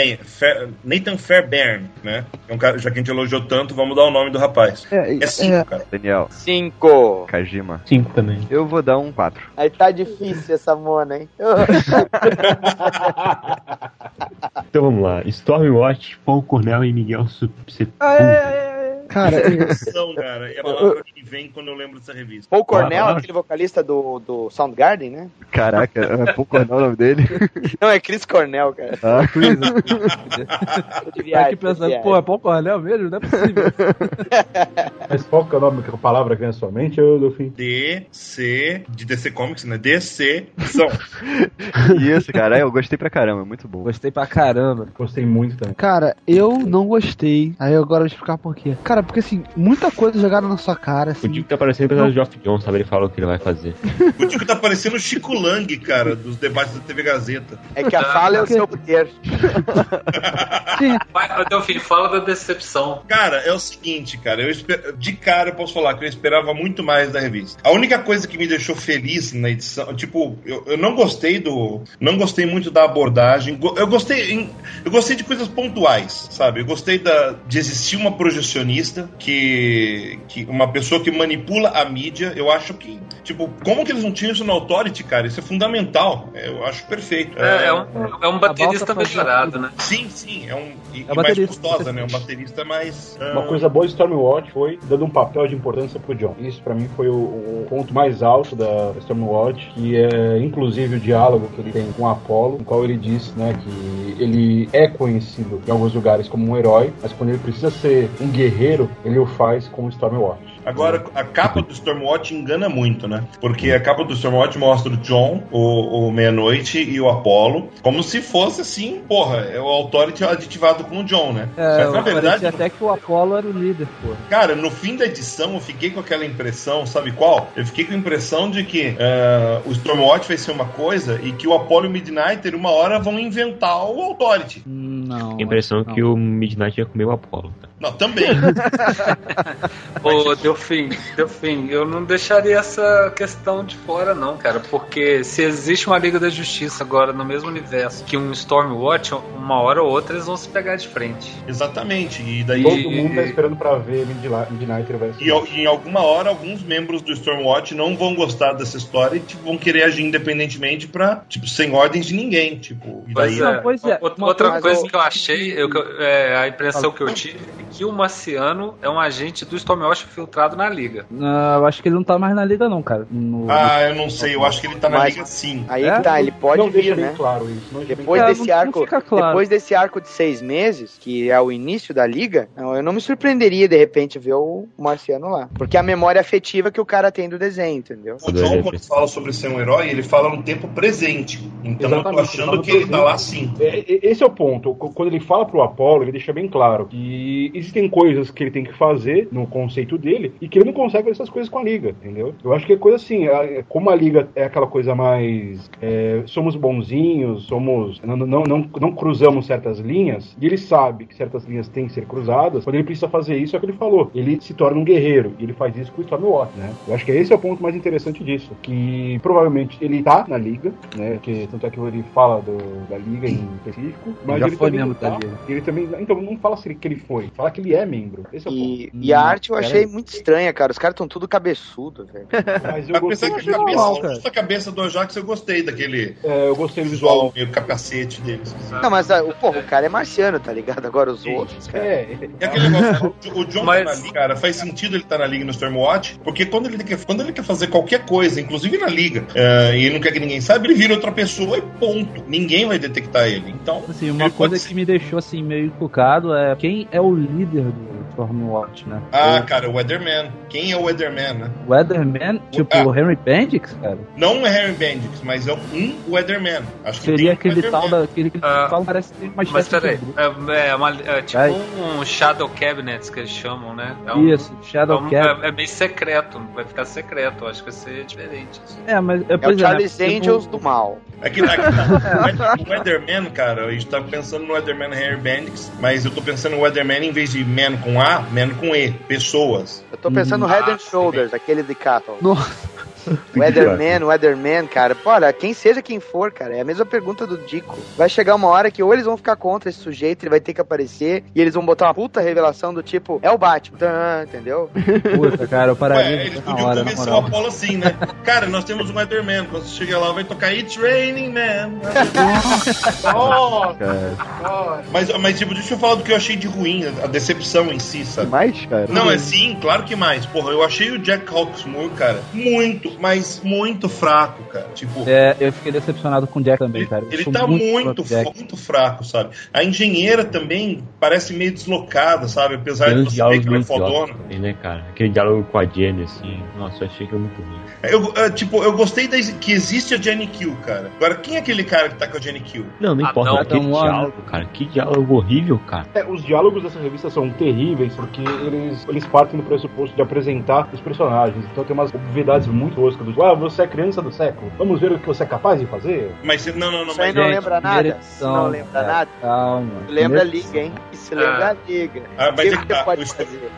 Nathan Fairbairn, né? É um cara, já que a gente elogiou tanto, vamos dar o nome do rapaz. É, É cinco, é, cara. Daniel, Cinco. Kajima, Cinco também. eu vou dar um 4. Aí tá difícil essa mona, hein? Então vamos lá. Stormwatch, Paul Cornell e Miguel Sup- cara, São, cara, é a palavra que vem quando eu lembro dessa revista. Paul Cornell, Ah, aquele vocalista do, do Soundgarden, né? Caraca, é pouco o nome dele. Não, é Chris Cornell, cara. Ah, Tá viagem, aqui pensando, pô, é Paul Cornel mesmo? Não é possível. Mas qual que é o nome, que a palavra que vem na sua mente, eu fim? DC, de DC Comics, né? DC, são. Isso, cara, eu gostei pra caramba, muito bom. Gostei pra caramba. Gostei muito também. cara, eu não gostei. Aí agora eu vou explicar por quê. Cara, porque assim, muita coisa jogada na sua cara, O assim. Dico tá parecendo o personagem de Geoff John, sabe? Ele fala o que ele vai fazer. O Tico tá parecendo o Chico Lang, cara, dos debates da TV Gazeta. É que a fala é o seu poder. Vai, Delfim, fala da decepção. Cara, é o seguinte, cara, eu esper... de cara eu posso falar que eu esperava muito mais da revista. A única coisa que me deixou feliz na edição, tipo, eu, eu não gostei do, não gostei muito da abordagem. Eu gostei, em- eu gostei de coisas pontuais, sabe? Eu gostei da, de existir uma projecionista que, que uma pessoa que manipula a mídia. Eu acho que, tipo, como que eles não tinham isso na Authority, cara? Isso é fundamental. Eu acho perfeito. É, é um, é um baterista A volta fazia melhorado, né? Sim, sim, é um e, e mais baterista. custosa, né? Um baterista mais Uma ah, coisa boa de Stormwatch foi dando um papel de importância pro John. Isso pra mim foi o, o ponto mais alto da Stormwatch, que é inclusive o diálogo que ele tem com Apollo, no qual ele diz, né, que ele é conhecido em alguns lugares como um herói, mas quando ele precisa ser um guerreiro, ele o faz com o Stormwatch. Agora, a capa do Stormwatch engana muito, né? Porque a capa do Stormwatch mostra o John, o, o Meia-Noite e o Apollo, como se fosse assim, porra, é o Authority aditivado com o John, né? É, Mas, na verdade, até que o Apollo era o líder, pô. Cara, no fim da edição eu fiquei com aquela impressão, sabe qual? Eu fiquei com a impressão de que eh, o Stormwatch vai ser uma coisa e que o Apollo e o Midnighter uma hora vão inventar o Authority. Não. A impressão que o Midnight ia comer o Apollo. Não, também. Ô, Delfim, Delfim, eu não deixaria essa questão de fora, não, cara. Porque se existe uma Liga da Justiça agora no mesmo universo que um Stormwatch, uma hora ou outra eles vão se pegar de frente. Exatamente. E daí. Todo mundo tá esperando pra ver Midnight Midnighter vai E al- em alguma hora, alguns membros do Stormwatch não vão gostar dessa história e tipo, vão querer agir independentemente pra, tipo, sem ordens de ninguém. Tipo, e daí. Pois é. pois é, Outra, coisa- Mas, que eu achei, eu, é, a impressão que eu tive é que o Marciano é um agente do Stormwatch filtrado na Liga. Não, eu acho que ele não tá mais na liga, não, cara. No- Ah, eu não sei, eu acho que ele tá na Mas- liga sim. Aí É? que tá, ele pode não deixa vir, bem né? claro isso. Não Depois É, desse não- não arco, fica claro. depois desse arco de seis meses, que é o início da liga, não, eu não me surpreenderia de repente ver o Marciano lá, porque é a memória afetiva que o cara tem do desenho, entendeu? O John, quando fala sobre ser um herói, ele fala no tempo presente. Então eu tô Exatamente, ele achando que ele tá lá sim. É, Esse é o ponto. Quando ele fala pro Apollo, ele deixa bem claro que existem coisas que ele tem que fazer no conceito dele e que ele não consegue fazer essas coisas com a Liga, entendeu? Eu acho que é coisa assim, como a Liga é aquela coisa mais. é, somos bonzinhos, somos. Não, não, não, não cruzamos certas linhas, e ele sabe que certas linhas têm que ser cruzadas, quando ele precisa fazer isso, é o que ele falou. Ele se torna um guerreiro, e ele faz isso com o Stormwatch, né? Eu acho que esse é o ponto mais interessante disso. Que provavelmente ele tá na Liga, né? Que, tanto é que ele fala do- da Liga em específico, mas ele também tá. Ele também. Então, não fala assim que ele foi, fala que ele é membro. Esse é o E, Hum, e a arte eu achei aí. muito estranha, cara. Os caras estão tudo cabeçudo, velho. Mas eu gostei, que a achei cabeça, normal, cara. cabeça do Ajax eu gostei daquele é, eu gostei do visual visual. meio capacete deles. Não, mas ah, o, porra, o cara é marciano, tá ligado? Agora os Sim. outros, cara. É, E aquele negócio, o John Mas- tá na liga, cara, faz sentido ele estar na liga no Stormwatch, porque quando ele quer, quando ele quer fazer qualquer coisa, inclusive na liga, eh, e ele não quer que ninguém saiba, ele vira outra pessoa e ponto. Ninguém vai detectar ele. Então, Assim, uma coisa pode que me deixou assim meio encucado é quem é o líder do, Stormwatch, né? Ah, cara, o Weatherman. Quem é o Weatherman, né? Weatherman, tipo Ah. o Henry Bendix, cara. Não é Harry Bendix, mas é um Weatherman. Acho que Seria aquele tal Weatherman. da. Aquele que Ah, fala parece que tem uma Mas peraí, de. é, é, uma- é tipo Vai. um Shadow Cabinets que eles chamam, né? É um- Isso, Shadow é, um- Cap. é, é meio secreto, vai ficar secreto, acho que vai ser diferente. assim. É, mas. É o né, tipo- Angels do mal. Aqui, aqui tá. O Weatherman, cara, a gente tá pensando no Weatherman Harry Bendix, mas eu tô pensando no Weatherman em vez de man com A, man com E. Pessoas. Eu tô pensando no. Head and Shoulders, aquele de Cattle. Nossa. Weatherman, Weatherman, cara. Olha, quem seja quem for, cara, é a mesma pergunta do Dico. Vai chegar uma hora que ou eles vão ficar contra esse sujeito, ele vai ter que aparecer, e eles vão botar uma puta revelação do tipo, é o Batman, Tã, entendeu? Puta, cara, eu pararia Ué, eles podiam hora, convencer o. Apollo assim, né? Cara, nós temos um Weatherman. Quando você chegar lá, vai tocar It's Raining Man. Cara. cara. Mas, mas, tipo, deixa eu falar do que eu achei de ruim, a decepção em si, sabe? Mais, cara? Não, é sim, claro que mais. Porra, eu achei o Jack Hawksmoor, cara, muito, mas muito fraco, cara. Tipo, É, eu fiquei decepcionado com o Jack também, ele, cara. Eu ele tá muito, Jack. muito fraco, sabe? A engenheira também parece meio deslocada, sabe? Apesar Tem de você ver que ela é muito fodona. também, né, cara? Aquele diálogo com a Jenny, assim, nossa, eu achei que é muito ruim. Eu, tipo, eu gostei da, que existe a Jenny Kill, cara. Agora, quem é aquele cara que tá com a Jenny Kill? Não, não Ah, importa, não, aquele Warner. diálogo, cara, que diálogo horrível, cara. É, os diálogos dessa revista são terríveis porque eles, eles partem do pressuposto de apresentar os personagens. Então tem umas obviedades muito do tipo, ah, você é criança do século. Vamos ver o que você é capaz de fazer? Mas, não, não, não, Isso aí mas... não Gente, lembra nada? edição, não lembra cara. nada? Calma. Lembra a liga, hein? Isso Ah. lembra a liga. Ah, mas é que você tá, pode o?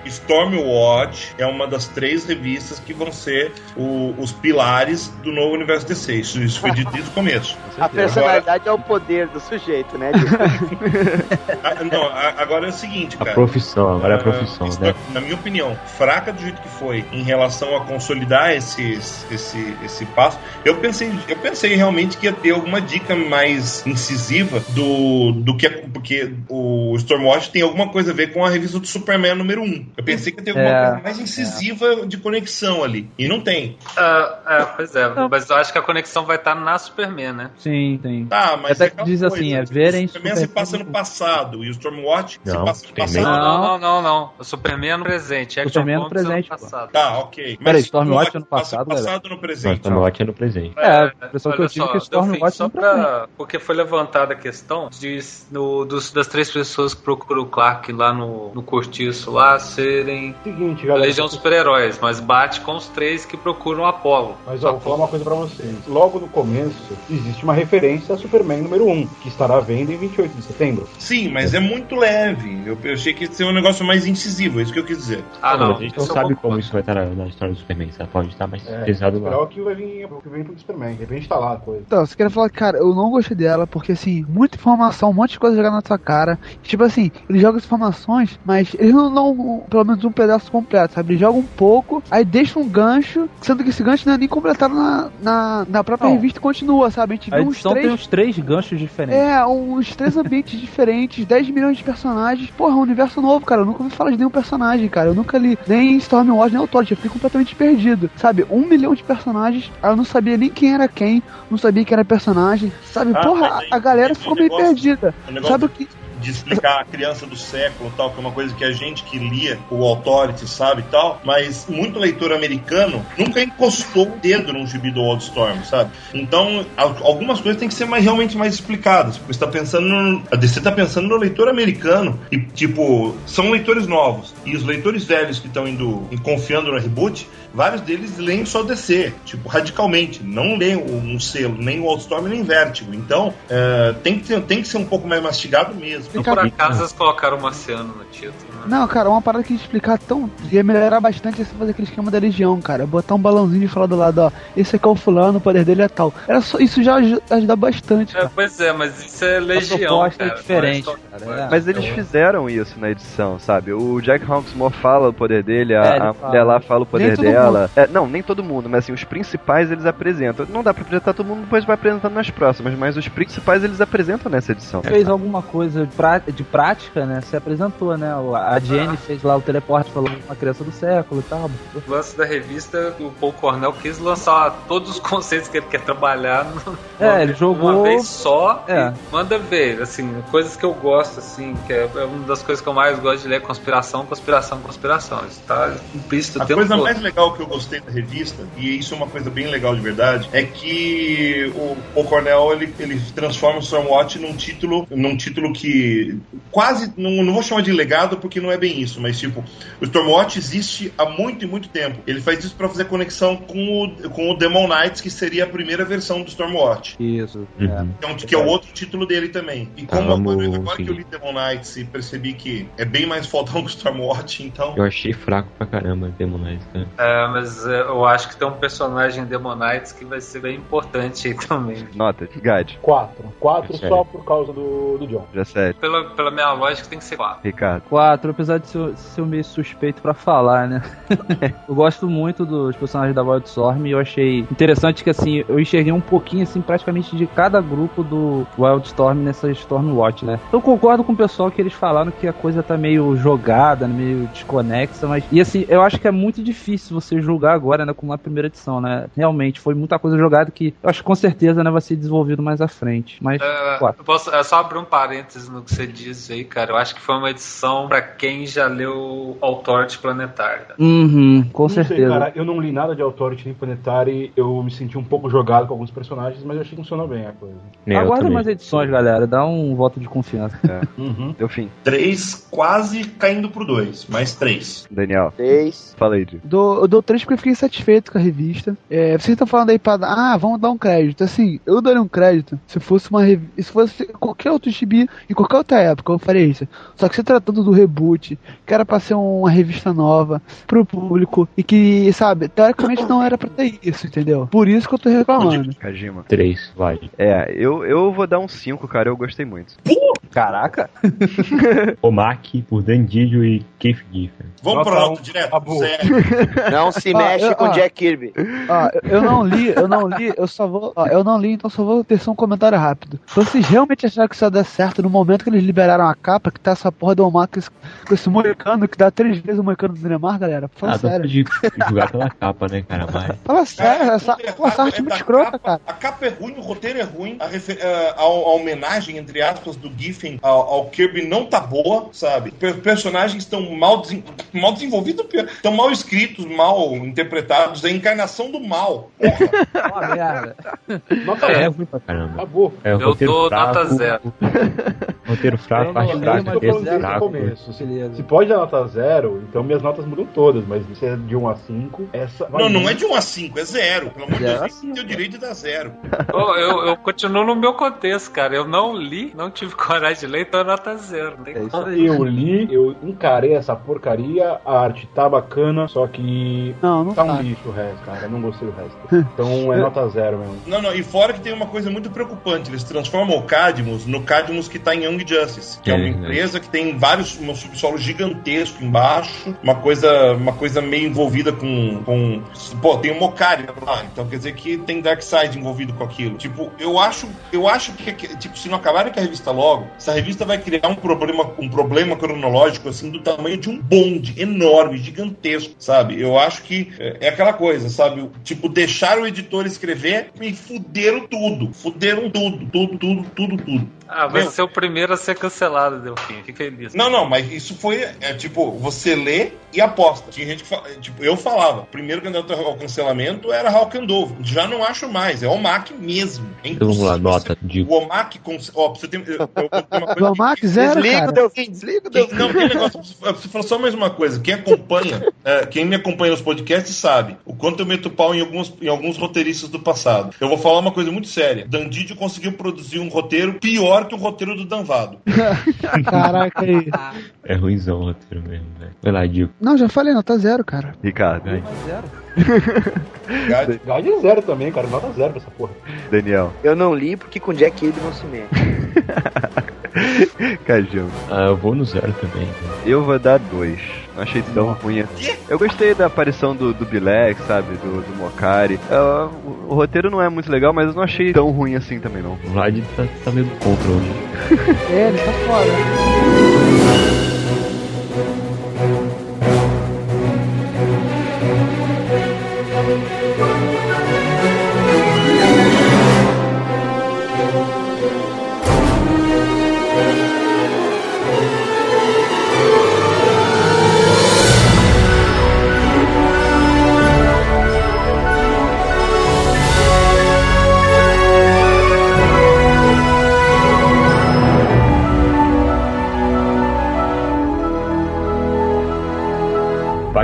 Stormwatch é uma das três revistas que vão ser o- os pilares do novo universo DC. Isso, isso foi dito desde o começo. A personalidade é o poder do sujeito, né? Ah, não, a- agora é o seguinte, A cara. profissão, agora é a Ah, profissão, isso, né? Na minha opinião, fraca do jeito que foi em relação a consolidar esses, esse, esse passo, eu pensei, eu pensei realmente que ia ter alguma dica mais incisiva do, do que. Porque o Stormwatch tem alguma coisa a ver com a revista do Superman número 1. Eu pensei que ia ter alguma É, coisa mais incisiva de conexão ali. E não tem. Ah, é, pois é, Não. mas eu acho que a conexão vai estar na Superman, né? Sim, tem. Tá, mas Até é que aquela diz assim, é tipo, verem O Superman se passa no no- passado e o Stormwatch se Não, passa no passado. Não, Não. não, não, não. O Superman é no presente. Superman no Comics é presente, no passado. Tá, ok. Peraí, Mas Stormwatch é no passa passado, no passado no presente. estamos aqui no presente. É, a impressão que eu tive é que só, o Stormwatch Delfim, só pra, Porque foi levantada a questão de, no, dos, das três pessoas que procuram o Clark lá no, no cortiço lá serem Seguinte, a galera. Legião dos Super-Heróis, mas bate com os três que procuram o Apollo. Mas ó, vou falar uma coisa pra vocês. Logo no começo, existe uma referência a Superman número 1, que estará à venda em 28 de setembro. Sim, mas é muito leve. Eu, eu achei que ia ser um negócio mais incisivo, é isso que eu quis dizer. Ah, Não, não. mas a gente não eu sabe como isso vai estar na, na história do Superman, sabe? Pode estar mais É, pesado esperar lá. o que vai vir, o que vem pro Superman. De repente tá lá a coisa. Então, você quer falar, cara, eu não gostei dela, porque assim, muita informação, um monte de coisa jogada na sua cara. Tipo assim, eles jogam as informações, mas eles não dão pelo menos um pedaço completo, sabe? Eles jogam um pouco, aí deixam um gancho, sendo que esse gancho não é nem completado na, na, na própria Não. revista e continua, sabe? A gente A vê uns três. tem uns três ganchos diferentes. É, uns três ambientes diferentes, 10 milhões de personagens. Porra, um universo novo, cara. Eu nunca ouvi falar de nenhum personagem, cara. Eu nunca li nem Stormwatch, nem Authority. Eu fiquei completamente perdido. Sabe, um milhão de personagens. Eu não sabia nem quem era quem. Não sabia quem era personagem. Sabe, Ah, porra, a, a galera mas ficou meio negócio- perdida. O negócio Sabe o que. De explicar a criança do século tal, que é uma coisa que a gente que lia o Authority sabe e tal, mas muito leitor americano nunca encostou o dedo num gibi do Wildstorm, sabe? Então, al- algumas coisas têm que ser mais, realmente mais explicadas, porque você tá pensando no, a DC tá pensando no leitor americano e, tipo, são leitores novos, e os leitores velhos que estão indo confiando no reboot, vários deles leem só DC, tipo, radicalmente, não leem um selo, nem o Wildstorm nem Vertigo, então, é, tem, que ter- tem que ser um pouco mais mastigado mesmo. Não por acaso eles colocaram o Marciano no título, né? Não, cara, uma parada que ia explicar tão. ia melhorar bastante é você fazer aquele esquema da Legião, cara. Botar um balãozinho e falar do lado, ó. Esse aqui é o fulano, o poder dele é tal. Era só, isso já aju- ajuda bastante, É, cara. pois é, mas isso é A legião, proposta é cara. diferente, é cara. só- é. Mas eles fizeram isso na edição, sabe? O Jack Hawksmoor fala o poder dele, É, a, ele a fala. mulher lá fala o poder Nem dela. É, não, nem todo mundo, mas assim, os principais eles apresentam. Não dá pra apresentar todo mundo, depois vai apresentando nas próximas, mas os principais eles apresentam nessa edição. fez alguma coisa pra, de prática, né? Se apresentou, né? O- A Jenny fez lá o teleporte, falou uma criança do século e tal. O lance da revista, o Paul Cornell quis lançar todos os conceitos que ele quer trabalhar no, É, ele jogou- uma vez só É. e manda ver, assim, coisas que eu gosto, assim, que é, é uma das coisas que eu mais gosto de ler, conspiração, conspiração, conspiração. Isso tá implícito A coisa todo. mais legal que eu gostei da revista, e isso é uma coisa bem legal de verdade, é que o, o Cornell ele, ele transforma o Stormwatch num título, num título que quase não, não vou chamar de legado porque não é bem isso, mas tipo o Stormwatch existe há muito e muito tempo. Ele faz isso para fazer conexão com o, com o Demon Knights, que seria a primeira versão do Stormwatch. Isso. Uhum. Então, que é o outro título dele também. E como Ah, Vamos, agora, agora que eu li Demon Knights e percebi que é bem mais fodão que o Stormwatch, então. Eu achei fraco pra caramba Demon Knights, cara. É, mas é, eu acho que tem um personagem em Demonites que vai ser bem importante aí também. Nota, Gad, Quatro. Quatro É sério. só por causa do, do John. já sério. Pela, pela minha lógica, tem que ser quatro. Ricardo, Quatro, apesar de ser, ser um meio suspeito pra falar, né? eu gosto muito dos personagens da Wildstorm e eu achei interessante que, assim, eu enxerguei um pouquinho, assim, praticamente de cada grupo do Wildstorm nessa Stormwatch, né? Eu concordo com o pessoal que eles falaram que a coisa tá meio jogada, meio desconexa, mas... E, assim, eu acho que é muito difícil você julgar agora, né, com uma primeira edição, né? Realmente, foi muita coisa jogada que eu acho que com certeza, né, vai ser desenvolvido mais à frente. Mas, É, posso é só abrir um parênteses no que você disse aí, cara. Eu acho que foi uma edição pra quem já leu Authority Planetário. cara. Uhum, com não sei, certeza. cara, eu não li nada de Authority nem Planetary, eu me senti um pouco jogado com alguns personagens, mas eu achei que funcionou bem a coisa. É, eu Aguarda também. mais edições, galera. Dá um voto de confiança. Uhum. deu fim. Três quase caindo pro dois, mais três. Daniel, Três. fala aí, Di. Dou, eu dou três porque eu fiquei satisfeito com a revista. É, vocês estão falando aí pra dar, ah, vamos dar um crédito. Assim, eu daria um crédito se fosse uma revista. Se fosse qualquer outro gibi, em qualquer outra época, eu faria isso. Só que se tratando do reboot, que era pra ser uma revista nova pro público e que, sabe, teoricamente não era pra ter isso, entendeu? Por isso que eu tô reclamando. Kajima. Três, vale. É, eu, eu vou dar um 5, cara, eu gostei muito. Caraca. Omaki, por Dan Didio e Keith Giffen. Vamos pro um, alto, direto. Não se Ah, mexe eu- com ah. Jack Kirby. Ó, eu- não li, eu não li, eu só vou. ó, eu não li, então só vou ter só um comentário rápido. Se vocês realmente acharam que isso ia dar certo no momento que eles liberaram a capa, que tá essa porra do Omar com esse, com esse moicano que dá três vezes o moicano do Neymar, galera? Fala Ah, sério. de julgar pela capa, né, cara? Mas... Fala sério, Cara, essa, pô, essa errado, arte é muito escrota, capa, cara. A capa é ruim, o roteiro é ruim, a, refer- a- a- a homenagem, entre aspas, do Giffen ao, ao Kirby não tá boa, sabe? Os personagens estão mal, desen- mal desenvolvidos, estão mal escritos, mal interpretados, é a encarnação do mal. Porra, Ó, merda. Nota É, É é. ruim pra caramba. Acabou. É, Eu dou fraco, nota zero. Roteiro fraco, não parte fraca, texto fraco. começo. Se, Beleza. se pode dar nota zero, então minhas notas mudam todas, mas se é de 1 a 5, essa. não, não é de 1 a 5, é zero. Pelo amor de Deus, tem o direito de dar zero. Ô, eu, eu continuo no meu contexto, cara. Eu não li, não tive coragem de ler, então é nota zero. Não tem É isso aí. Eu li, eu encarei essa porcaria, a arte tá bacana, só que Não, não tá tá. um lixo o resto, cara. Eu não gostei do resto. Então é nota zero mesmo. Não, não, e fora que tem uma coisa muito preocupante, eles transformam o Cadmus no Cadmus que tá em Young Justice, que é, É, uma é. empresa que tem vários, um subsolo gigantesco embaixo, uma coisa, uma coisa meio envolvida com, com pô, tem o Mokari lá, então quer dizer que tem Darkseid envolvido com aquilo. Tipo, eu acho, eu acho que, tipo, se não acabarem com a revista logo, essa revista vai criar um problema, um problema cronológico assim do tamanho de um bonde enorme, gigantesco, sabe? Eu acho que é, é aquela coisa, sabe? Tipo, deixaram o editor escrever e fuderam tudo, fuderam tudo, tudo, tudo, tudo, tudo. Ah, vai ser o primeiro a ser cancelado, Delfim. Fique feliz. Não, não, mas isso foi, é, tipo, você lê e aposta. Tinha gente que fala, tipo, eu falava, o primeiro candidato ao cancelamento era Hawk and Dove. Já não acho mais, é o Mac mesmo. É Então vamos lá, nota, você- digo. O Omac, cons- ó, pra você ter, eu, eu, uma coisa Omar que- zero, Desliga o cara. Delfim, desliga o Delfim. não, tem um negócio. Você falou só mais uma coisa. Quem acompanha, é, quem me acompanha nos podcasts sabe o quanto eu meto pau em alguns, em alguns roteiristas do passado. Eu vou falar uma coisa muito séria. Dan Didio conseguiu produzir um roteiro pior que o roteiro do Danvado. Caraca aí. É ruimzão o roteiro mesmo, velho. Vai lá, Digo. Não, já falei, nota zero, cara. Ricardo. Gás é zero também, cara. Nota zero pra essa porra. Daniel, Eu não li porque com Jack Kirby não se mete. Kajima. Ah, eu vou no zero também. né? Eu vou dar dois. Não achei tão ruim. Eu gostei da aparição do, do Bilek, sabe? Do, do Mokari. É, o, o roteiro não é muito legal, mas eu não achei tão ruim assim também, não. O Vlad tá, tá meio contra hoje. É, ele tá fora.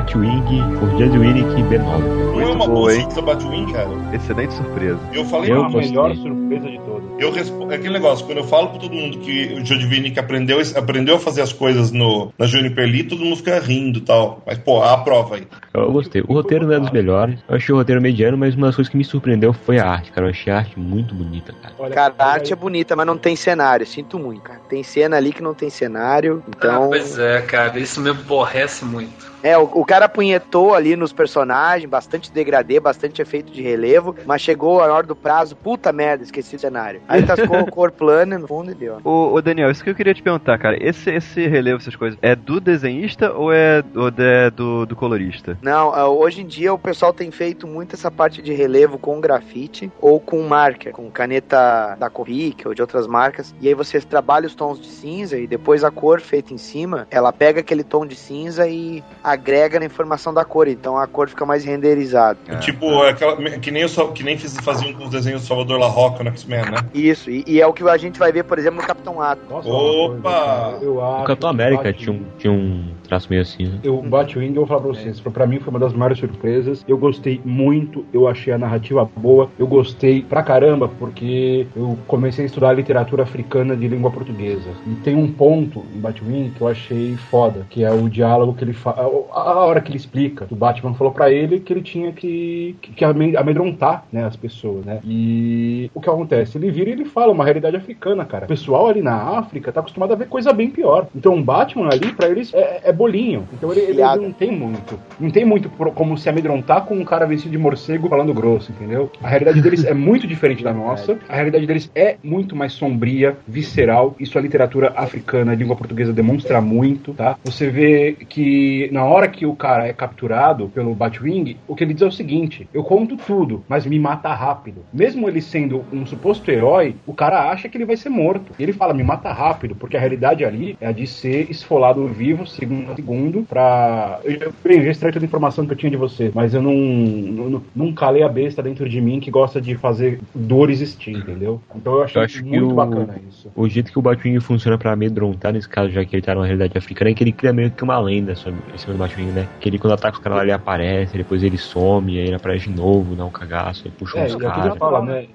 Batwing por Jadwick B9. Não é Muito uma boa, surpresa Batwing, cara. Excelente surpresa. Eu falei Eu a melhor surpresa de todas. Eu respondo, é aquele negócio, quando eu falo pra todo mundo que o Jodivini que aprendeu, aprendeu a fazer as coisas no, na Juniper Lee, todo mundo fica rindo e tal. Mas, pô, a prova aí. Eu gostei. O roteiro não é dos melhores. Eu achei o roteiro mediano, mas uma das coisas que me surpreendeu foi a arte, cara. Eu achei a arte muito bonita, cara. Olha, Cara, a arte é bonita, mas não tem cenário. Sinto muito, cara. Tem cena ali que não tem cenário. Ah, Então. pois é, cara, isso me aborrece muito. É, o, o cara punhetou ali nos personagens, bastante degradê, bastante efeito de relevo, mas chegou a hora do prazo, puta merda, esqueci o cenário. Aí tascou cor plana no fundo e deu. Ô, ô, Daniel, isso que eu queria te perguntar, cara. Esse, esse relevo, essas coisas, é do desenhista ou é, ou é do, do colorista? Não, ah, hoje em dia o pessoal tem feito muito essa parte de relevo com grafite ou com marker, com caneta da Copic ou de outras marcas. E aí você trabalha os tons de cinza e depois a cor feita em cima, ela pega aquele tom de cinza e agrega na informação da cor. Então a cor fica mais renderizada. Ah, tipo, é aquela, que nem, o, Sal- que nem fiz, faziam com os desenhos do Salvador La Roca no X-Men, né? Isso, e, e é o que a gente vai ver, por exemplo, no Capitão Atom. Nossa, Opa! coisa, eu acho O Capitão América Batwing- tinha um, tinha um traço meio assim, né? Eu, Batwing, eu vou falar pra vocês, pra mim foi uma das maiores surpresas. Eu gostei muito, eu achei a narrativa boa, eu gostei pra caramba, porque eu comecei a estudar literatura africana de língua portuguesa. E tem um ponto em Batwing que eu achei foda, que é o diálogo que ele fala. A hora que ele explica, o Batman falou pra ele que ele tinha que, que, que ame- amedrontar né, as pessoas, né? E o que acontece? Ele vira e ele fala uma realidade africana, cara. O pessoal ali na África tá acostumado a ver coisa bem pior. Então o Batman ali, pra eles, é, é bolinho. Então ele, ele Filhada. não tem muito. Não tem muito como se amedrontar com um cara vestido de morcego falando grosso, entendeu? A realidade deles é muito diferente da nossa. A realidade deles é muito mais sombria, visceral. Isso a literatura africana, a língua portuguesa demonstra muito, tá? Você vê que na hora que o cara é capturado pelo Batwing, o que ele diz é o seguinte: eu conto tudo, mas me mata rápido. Mesmo ele sendo um suposto herói, o cara acha que ele vai ser morto. E ele fala: me mata rápido, porque a realidade ali é a de ser esfolado vivo, segundo a segundo, pra. Eu, bem, eu já extraí toda a informação que eu tinha de você, mas eu não, não, não calei a besta dentro de mim que gosta de fazer dor existir, entendeu? Então eu achei Eu acho muito o- bacana isso. O jeito que o Batwing funciona pra amedrontar, nesse caso, já que ele tá numa realidade africana, é que ele cria meio que uma lenda sobre, em cima do Batwing, né? Que ele, quando ataca os caras lá, ele aparece, depois ele some, aí ele aparece de novo, dá um cagaço, aí puxa É, uns é ele caras. fala, né?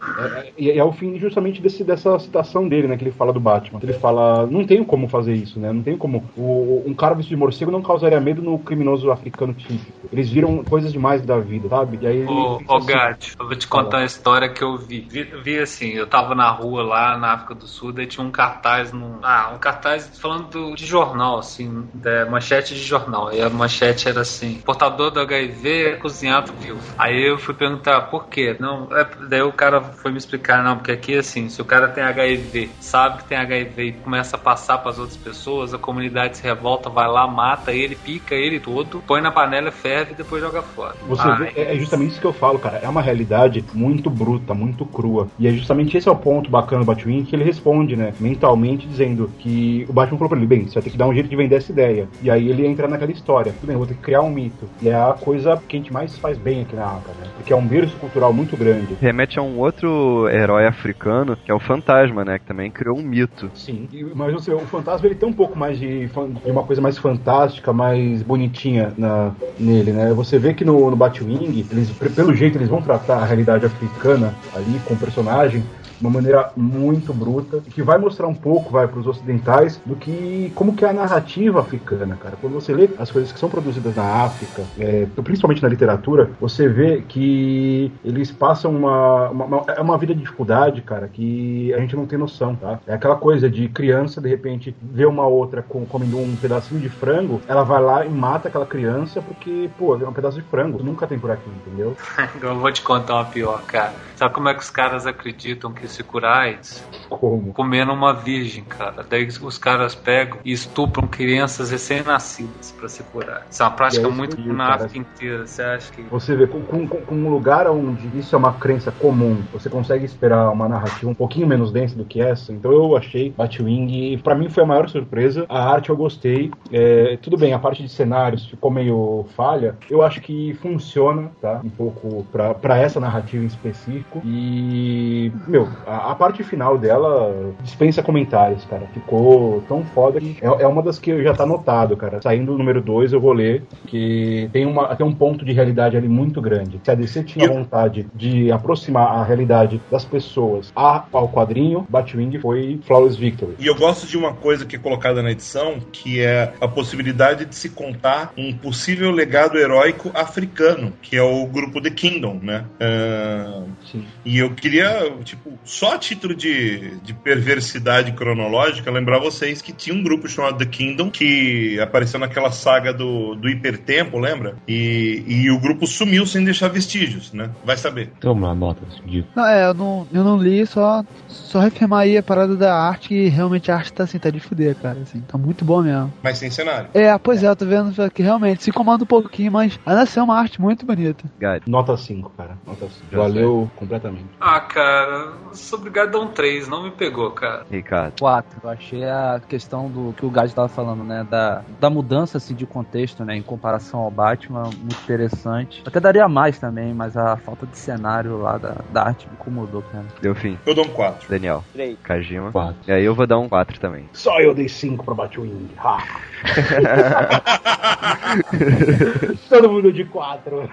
É, é, é o fim justamente desse, dessa citação dele, né? Que ele fala do Batman. Ele fala, não tenho como fazer isso, né? Não tenho como. O, um cara vestido de morcego não causaria medo no criminoso africano típico. Eles viram coisas demais da vida, sabe? E aí Ô, ô assim, Gat, eu vou te contar uma história que eu vi. vi. vi assim, eu tava na rua lá na África do Sul, daí tinha um cartaz no. Ah, um cartaz falando do- de jornal, assim, da manchete de jornal. E a manchete era assim: portador do HIV é cozinhado vivo. Aí eu fui perguntar por quê? Não, é- daí o cara foi me explicar, não, porque aqui assim, se o cara tem HIV, sabe que tem HIV e começa a passar pras outras pessoas, a comunidade se revolta, vai lá, mata ele, pica ele todo, põe na panela, ferve e depois joga fora. Você Ai, vê, é é justamente isso que eu falo, cara. É uma realidade muito bruta, muito crua. E é justamente esse é o ponto bacana do Batwing que ele responde, né? Mentalmente, dizendo que o Batman falou pra ele: bem, você vai ter que dar um jeito de vender essa ideia. E aí ele entra naquela história: tudo bem, eu vou ter que criar um mito. E é a coisa que a gente mais faz bem aqui na África, né? Porque é um berço cultural muito grande. Remete a um outro herói africano, que é o Fantasma, né? Que também criou um mito. Sim. E- Mas você, o fantasma ele tem um pouco mais de, de uma coisa mais fantástica, mais bonitinha na, nele, né? Você vê que no, no Batwing, eles, pelo jeito, eles vão tratar a realidade africana ali com o personagem de uma maneira muito bruta, que vai mostrar um pouco, vai, pros ocidentais, do que, como que é a narrativa africana, cara. Quando você lê as coisas que são produzidas na África, é, principalmente na literatura, você vê que eles passam uma, uma, uma, é uma vida de dificuldade, cara, que a gente não tem noção, tá? É aquela coisa de criança, de repente, ver uma outra com, comendo um pedacinho de frango, ela vai lá e mata aquela criança porque, pô, é um pedaço de frango. Nunca tem por aqui, entendeu? Eu vou te contar uma pior, cara. Sabe como é que os caras acreditam que se curar AIDS? Como? Comendo uma virgem, cara. Daí os caras pegam e estupram crianças recém-nascidas pra se curar. Isso é uma prática É muito aí, na. África inteira. Você acha que. Você vê, com, com, com um lugar onde isso é uma crença comum, você consegue esperar uma narrativa um pouquinho menos densa do que essa. Então eu achei Batwing, pra mim foi a maior surpresa. A arte eu gostei. É, tudo bem, a parte de cenários ficou meio falha. Eu acho que funciona, tá? Um pouco pra essa narrativa em específico. E, meu, a, a parte final dela dispensa comentários, cara. Ficou tão foda que é, é uma das que já tá anotado, cara. Saindo o número 2, eu vou ler, que tem, uma, tem um ponto de realidade ali muito grande. Se a DC tinha vontade de aproximar a realidade das pessoas a- ao quadrinho, Batwing foi Flawless Victory. E eu gosto de uma coisa que é colocada na edição, que é a possibilidade de se contar um possível legado heróico africano, que é o grupo The Kingdom, né? Ah, Sim. e eu queria, tipo, só a título de, de perversidade cronológica, lembrar vocês que tinha um grupo chamado The Kingdom, que apareceu naquela saga do, do Hipertempo, lembra? E, e o grupo sumiu sem deixar vestígios, né? Vai saber. Então vamos lá, notas. De... Não, é, eu não, eu não li, só, só reafirmar aí a parada da arte, que realmente a arte tá assim, tá de fuder, cara, assim, tá muito bom mesmo. Mas sem cenário. É, pois é, eu tô vendo que realmente se comanda um pouquinho, mas ainda assim é uma arte muito bonita. Nota 5, cara. Nota 5. Já Valeu completamente. Ah, cara, sou obrigado a dar um 3, não me pegou, cara. Ricardo. 4. Eu achei a questão do que o Gad estava falando, né? Da, da mudança assim, de contexto, né? Em comparação ao Batman, muito interessante. Até daria mais também, mas a falta de cenário lá da, da arte me incomodou, cara. Deu fim. Eu dou um 4. Daniel. Três. Kajima. Quatro. E aí eu vou dar um 4 também. Só eu dei 5 pra Batwing. Ha. Todo mundo de 4.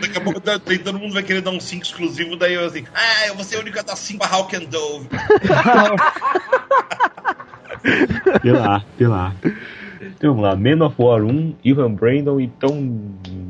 Daqui a pouco tá- todo mundo vai querer dar um 5 exclusivo, daí eu assim, ah, eu vou ser o único a dar 5 pra Hawk and Dove. Pilar, pilar. Então vamos lá. Man of War 1, Ivan Brandon e Tom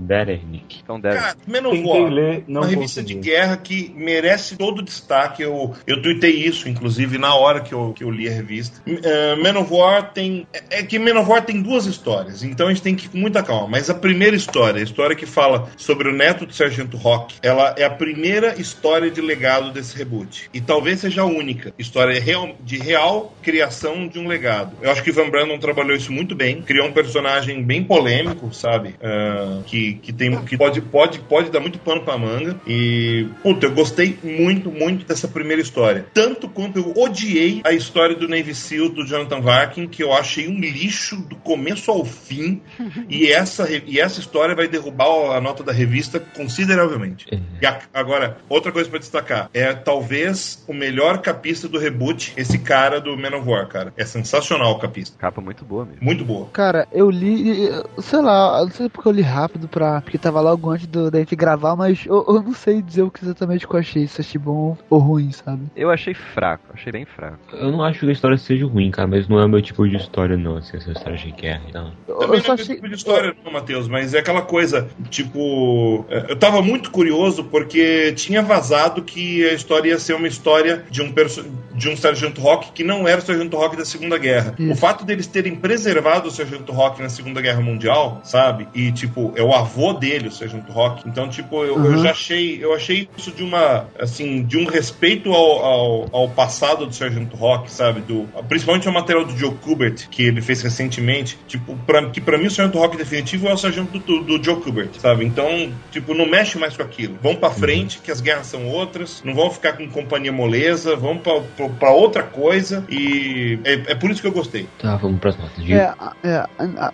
Metternich. Então deve. Cara, Man of Tentei War, ler, não uma revista consegui. de guerra que merece todo o destaque. Eu, eu tuitei isso, inclusive, na hora que eu, que eu li a revista. Uh, Man of War tem. É é que Man of War tem duas histórias, então a gente tem que ir com muita calma. Mas a primeira história, a história que fala sobre o neto do Sargento Rock, ela é a primeira história de legado desse reboot. E talvez seja a única história real, de real criação de um legado. Eu acho que Van Brandon trabalhou isso muito bem, criou um personagem bem polêmico, sabe? Uh, que, que, tem, que pode, pode, pode dar muito pano pra manga. E, puta, eu gostei muito, muito dessa primeira história. Tanto quanto eu odiei a história do Navy SEAL do Jonathan Varkin, que eu achei um lixo do começo ao fim. e, essa, e essa história vai derrubar a nota da revista consideravelmente. E a- agora, outra coisa pra destacar: é talvez o melhor capista do reboot, esse cara do Man of War, cara. É sensacional o capista. Capa muito boa mesmo. Muito boa. Cara, eu li, sei lá, não sei porque eu li rápido pra. Porque tava logo antes do, da gente gravar, mas eu, eu não sei dizer o que exatamente que eu achei, se achei bom ou ruim, sabe? Eu achei fraco, achei bem fraco. Eu não acho que a história seja ruim, cara, mas não é o meu tipo de história, não. Assim, essa história de guerra tal. Eu, Também não é achei. tipo de história, não, Matheus, mas é aquela coisa, tipo. é, Eu tava muito curioso porque tinha vazado que a história ia ser uma história de um, perso- de um Sargento Rock que não era o Sargento Rock da Segunda Guerra. Isso. O fato deles terem preservado o Sargento Rock na Segunda Guerra Mundial, sabe? E, tipo, é o avô dele, o Sargento Rock. Então, tipo, eu, eu Uhum. já achei. Eu achei isso de uma. Assim, de um respeito ao, ao, ao passado do Sargento Rock, sabe? Do, principalmente o material do Joe Kubert, que ele fez recentemente. Tipo, pra, que pra mim o Sargento Rock definitivo é o Sargento do, do Joe Kubert, sabe? Então, tipo, não mexe mais com aquilo. Vão pra frente, que as guerras são outras. Não vão ficar com companhia moleza. Vão pra, pra, pra outra coisa. E é, é por isso que eu gostei. Tá, vamos pras notas. De... É, é,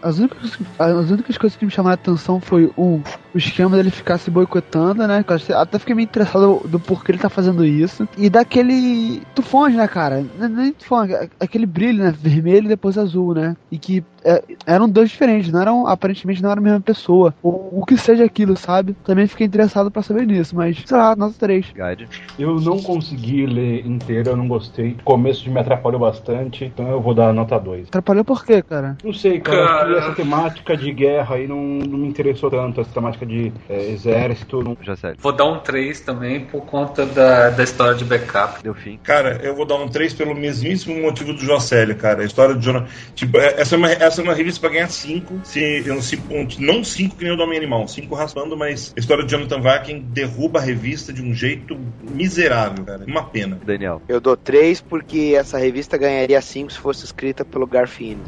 as, únicas, as únicas coisas que me chamaram a atenção foi um, o esquema dele ficar se boicotando, né? Até fiquei meio interessado do porquê ele tá fazendo isso. E daquele tufões, né, cara? Nem tufões, aquele brilho, né? Vermelho e depois azul, né? E que é, eram dois diferentes, não eram, aparentemente não era a mesma pessoa. O, o que seja aquilo, sabe? Também fiquei interessado pra saber nisso, mas, sei lá, nota 3. Guide. Eu não consegui ler inteiro, eu não gostei. O começo me atrapalhou bastante, então eu vou dar nota 2. Atrapalhou por quê, cara? Não sei, cara, acho que Cara. essa temática de guerra aí não, não me interessou tanto, essa temática de é, exército. Não... Já sério. Vou dar um 3 também por conta da, da história de backup. Deu fim. Cara, eu vou dar um 3 pelo mesmíssimo motivo do Jocélio, cara. A história do Jonathan. Tipo, é- essa é uma, essa é uma revista pra ganhar 5. Se, eu não, se- não 5 que nem o do Homem Animal, 5 raspando, mas a história do Jonathan Vakin derruba a revista de um jeito miserável, cara. Uma pena. Daniel. Eu dou três porque essa revista ganharia cinco se fosse escrita pelo Garfini.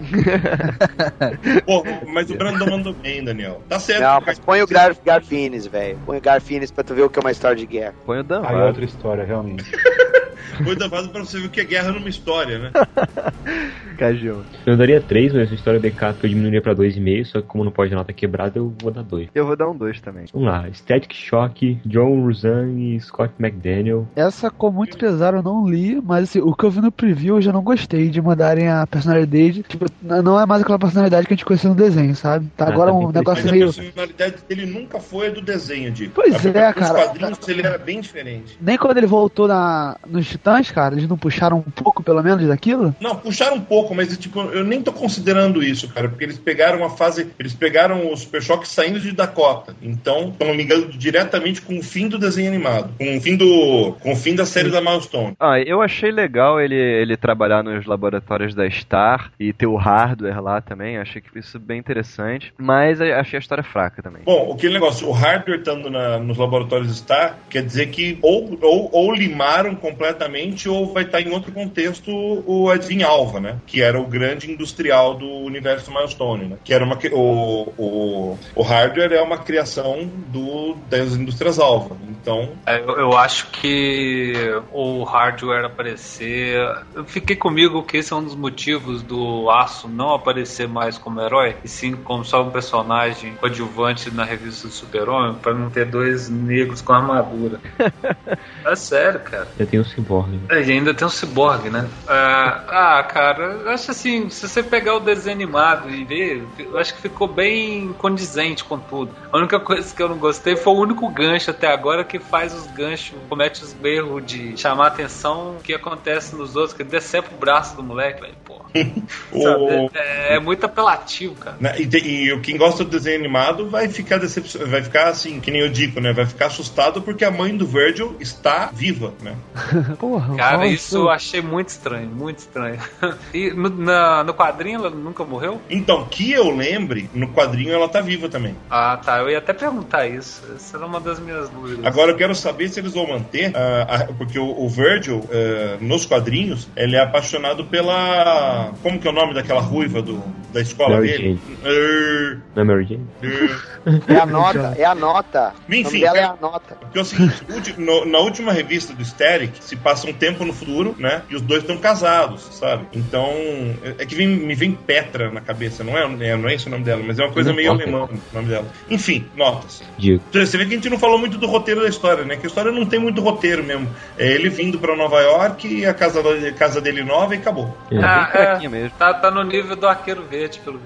Pô, mas o Brandon mandou bem, Daniel. Tá certo. Não, mas põe o Gar Garfines, velho. Põe o Garfines pra tu ver o que é uma história de guerra. Põe o Dan. Aí é outra história, realmente. Foi davado pra você ver o que é guerra numa história, né? Cajão. Eu daria 3, mas essa história backup eu diminuiria pra 2,5, só que como não pode ter nota quebrada, eu vou dar 2. Eu vou dar um 2 também. Vamos lá, Static Shock, John Ruzan e Scott McDaniel. Essa ficou muito pesada, eu não li, mas assim, o que eu vi no preview eu já não gostei de mandarem a personalidade. Tipo, não é mais aquela personalidade que a gente conhecia no desenho, sabe? Tá Ah, agora tá um negócio Mas a meio. personalidade dele nunca foi a do desenho, de. Pois Até é, cara. Nos quadrinhos ele era bem diferente. Nem quando ele voltou na, nos Titãs, cara, eles não puxaram um pouco, pelo menos, daquilo? Não, puxaram um pouco, mas tipo, eu nem tô considerando isso, cara, porque eles pegaram uma fase. Eles pegaram o Super Choque saindo de Dakota. Então, se eu não me engano, diretamente com o fim do desenho animado. Com o fim do. Com o fim da série da Milestone. Ah, eu achei legal ele, ele trabalhar nos laboratórios da Star e ter o hardware lá também. Achei que isso bem interessante. Mas achei a história fraca também. Bom, aquele negócio, o hardware estando na- nos laboratórios está, quer dizer que ou, ou, ou limaram completamente ou vai estar em outro contexto o Edwin Alva, né? Que era o grande industrial do universo Milestone, né? Que era uma. O, o, o hardware é uma criação do, das indústrias Alva. Então, É, Eu, eu acho que o hardware aparecer. Eu fiquei comigo que esse é um dos motivos do Aço não aparecer mais como herói, e sim como só um personagem coadjuvante na revista do Super-Homem, pra não ter dois negros com armadura. é sério, cara. Já tem o Cyborg. É, E ainda tem um ciborgue, né? Ah, ah, cara, eu acho assim, se você pegar o desenho animado e ver, eu acho que ficou bem condizente com tudo. A única coisa que eu não gostei foi o único gancho até agora que faz os ganchos, comete os erros de chamar atenção que acontece nos outros, que decepa o braço do moleque, velho, pô. o, É, é muito apelativo, cara. né, e, tem- e quem gosta do desenho animado vai ficar decepcionado, vai ficar assim, que nem eu digo, né? Vai ficar assustado porque a mãe do Virgil está viva, né? Porra, Cara, nossa. isso eu achei muito estranho, muito estranho. E no, na- no quadrinho ela nunca morreu? Então, que eu lembre, no quadrinho ela tá viva também. Ah, tá. Eu ia até perguntar isso. Essa era uma das minhas dúvidas. Agora eu quero saber se eles vão manter, ah, a- porque o, o Virgil, ah, nos quadrinhos, ele é apaixonado pela. Como que é o nome daquela ruiva do, da escola Mary dele? Er, Não é Mary Jane? er. É a nota, é a nota. O Enfim, nome dela é cara, a nota. porque é o seguinte, no- na última revista do Static, se passa um tempo no futuro, né? E os dois estão casados, sabe? Então, é é que vem- me vem Petra na cabeça, não é, é- não é esse o nome dela, mas é uma coisa Não meio importa. alemã o nome dela. Enfim, notas. Digo. Você vê que a gente não falou muito do roteiro da história, né? Que a história não tem muito roteiro mesmo. É ele vindo pra Nova York, a casa, a casa dele nova e acabou. É. Ah, Fraquinho mesmo. Tá, tá no nível do arqueiro verde, pelo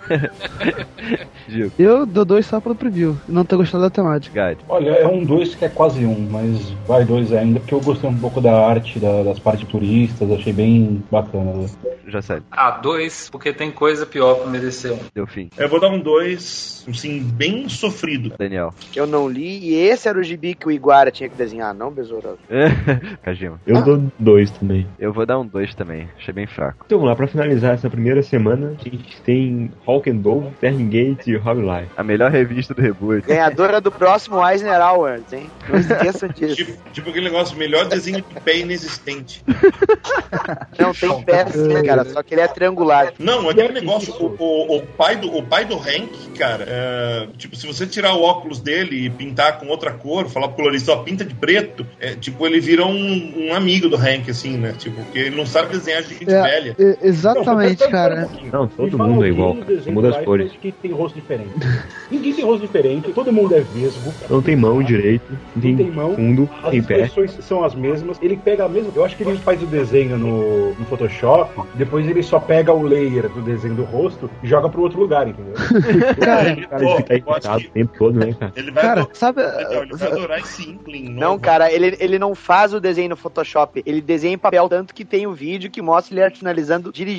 Digo. Eu dou dois só pelo preview. Não ter gostado da temática. Guide. Olha, é um 2 que é quase um, mas vai dois ainda, porque eu gostei um pouco da arte, da- das partes turistas, achei bem bacana. né? Já sério. Ah, dois, porque tem coisa pior pra merecer um. Deu fim. Eu vou dar um 2, assim, bem sofrido. Daniel. Eu não li e esse era o gibi que o Iguara tinha que desenhar, não, Besouro? Kajima. Eu dou dois também. Eu vou dar um 2 também. Achei bem fraco. Então vamos lá, pra finalizar essa primeira semana, a gente tem Hawk and Dove, Terngate e Hog Life. A melhor revista do reboot. Ganhadora do próximo Eisner Awards, hein? Não esqueçam disso. Tipo, tipo aquele negócio, melhor desenho de pé inexistente. Não tem pé assim, cara, só que ele é triangular. Não, aquele negócio, o, o, o pai do, o pai do Hank, cara, é, tipo, se você tirar o óculos dele e pintar com outra cor, falar pro colorista, ó, pinta de preto, é, tipo, ele vira um, um amigo do Hank, assim, né? Tipo, porque ele não sabe desenhar gente É, velha. e- exatamente, Não, cara. um. Não, todo mundo é igual, Muda as cores. Que tem rosto diferente. Ninguém tem rosto diferente, todo mundo é vesgo. Não tem mão direito, não tem, tem mão. fundo, As tem pé. expressões são as mesmas. Ele pega a mesmo. Eu acho que ele faz o desenho no, no Photoshop, depois ele só pega o layer do desenho do rosto e joga pro outro lugar, entendeu? Cara, Ele, Cara, ele fica irritado o tempo todo, né, cara? ele vai, cara, ador- sabe. Não, ele vai adorar esse Inkling. Não, cara, ele, ele não faz o desenho no Photoshop. Ele desenha em papel, tanto que tem o vídeo que mostra ele finalizando dirigindo.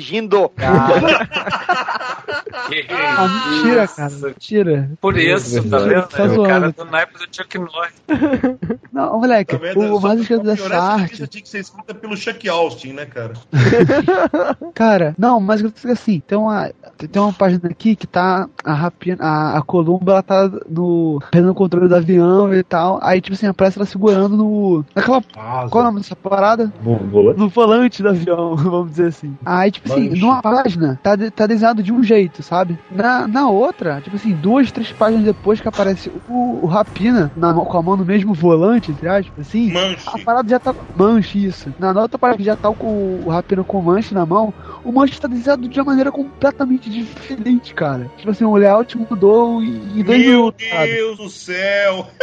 Ah, mentira, cara. Mentira. Por isso, tá vendo? Tá o cara do naipe do Chuck Norris. Não, moleque, Tá vendo? o mais pra esquisito dessa arte. tinha que ser escrita pelo Chuck Austin, né, cara? Cara, não, mas eu assim, tem uma, tem uma página aqui que tá a rapina, a, a Columba, ela tá no perdendo o controle do avião e tal. Aí tipo assim, aparece ela segurando no naquela qual é o nome dessa parada? Vo- Volante? No volante do avião, vamos dizer assim. Aí, tipo assim, Manche. numa página tá, de- tá desenhado de um jeito, sabe? Na, na outra, tipo assim, duas, três páginas depois que aparece o, o Rapina na com a mão no mesmo volante, entre aspas, assim. Manche. A parada já tá. Manche, isso. Na outra parada que já tá com o Rapina com o manche na mão, o manche tá desenhado de uma maneira completamente diferente, cara. Tipo assim, o layout mudou em dois Meu minutos, sabe? Deus do céu!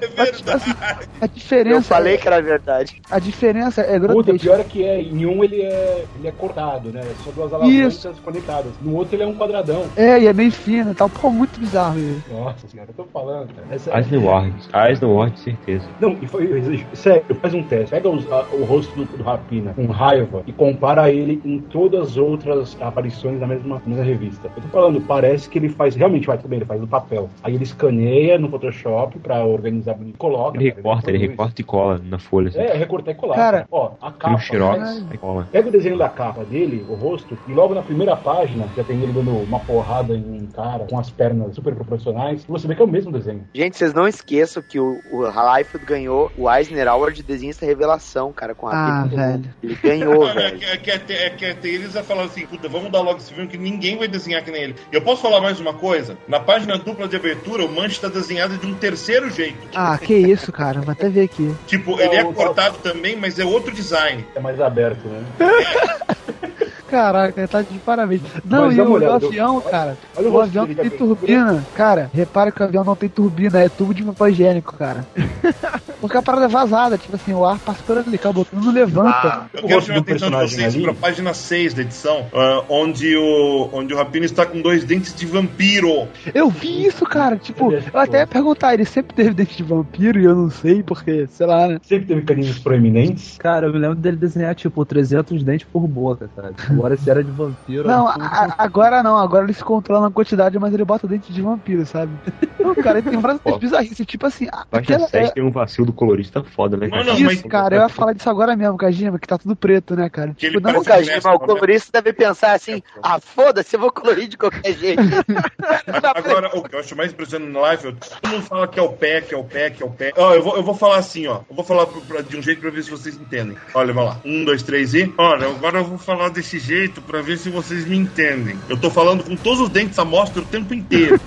é Mas, tipo assim, verdade. a diferença. Eu falei que era verdade. A diferença é Puta, o grotesca. pior é que é, em um ele é, ele é cortado, né? Só duas alavancas conectadas. No outro ele é um quadradão. É, e é meio fino e tal. Pô, muito bizarro isso. Nossa senhora, eu tô falando, cara. Essa, Eisner Ward. Eisner Ward, certeza. Não, e foi, sério, faz um teste. Pega os- a- o rosto do, do Rapina com raiva e compara ele em todas as outras aparições da mesma, mesma revista. Eu tô falando, parece que ele faz, realmente vai bem, ele faz no papel. Aí ele escaneia no Photoshop pra organizar bonito, coloca. Ele cara, recorta, ele produz. recorta e cola na folha. Assim. É, recortar e colar. Cara, ó, a capa. um xerox e cola. Pega o desenho da capa dele, o rosto, e logo na primeira página, já tem ele dando uma porrada em um cara com as pernas super proporcionais, você vê que é o mesmo desenho. Gente, vocês não esqueçam que o, o Liefeld ganhou o Eisner Award de desenhista revelação, cara, com a Ah, Pepsi. velho. Ele ganhou, É, velho. é, que até, é que até eles a falar assim, puta, vamos dar logo esse filme que ninguém vai desenhar que nem ele. E eu posso falar mais uma coisa? Na página dupla de abertura, o Manche tá desenhado de um terceiro jeito. Ah, que isso, cara. Vou até ver aqui. Tipo, ele é Não, cortado também, mas é outro design. É mais aberto, né? Caraca, tá de parabéns. Não, Mas e o, olhada, avião, cara. olha o o avião não tem turbina. Cara, repara que o avião não tem turbina, é tubo de papel higiênico, cara. Porque a parada é vazada, tipo assim, o ar passa por ali, acabou, tudo não levanta. Eu O quero chamar a atenção de personagem vocês ali. pra página 6 da edição, ah, onde, o, onde o Rapino está com dois dentes de vampiro. Eu vi isso, cara. Tipo, é eu até ia perguntar, ele sempre teve dente de vampiro e eu não sei porque, sei lá, né? Sempre teve caninos proeminentes. Cara, eu me lembro dele desenhar, tipo, 300 dentes por boca, cara. Agora se era de vampiro... Não, era a- agora não, agora ele se controla na quantidade, mas ele bota dente de vampiro, sabe? Não, cara, ele tem várias bizarrices, tipo assim, a- Página aquela, 7 é, tem um vacilo do colorista foda, né? Não, cara? não, mas- isso, cara, eu ia falar disso agora mesmo, Kajima, que tá tudo preto, né, cara? Que Tipo, não, Kajima, o colorista deve pensar assim, ah, foda-se, eu vou colorir de qualquer jeito. Agora, o que eu acho mais impressionante no live, todo mundo fala que é o pé, que é o pé, que é o pé. Ó, eu vou, eu vou falar assim, ó. Eu vou falar pro- pra- de um jeito pra ver se vocês entendem. Olha, vamos lá. Um, dois, três e. Olha, agora eu vou falar desse jeito pra ver se vocês me entendem. Eu tô falando com todos os dentes à mostra o tempo inteiro.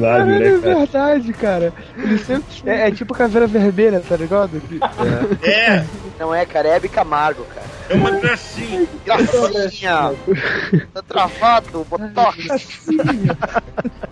Lá, É né, cara? verdade, cara. Ele sempre. É, é tipo caveira vermelha, tá ligado? Que- É, Não é, cara, é Hebe Camargo, cara. É uma gracinha. Gracinha. tá travado, botox.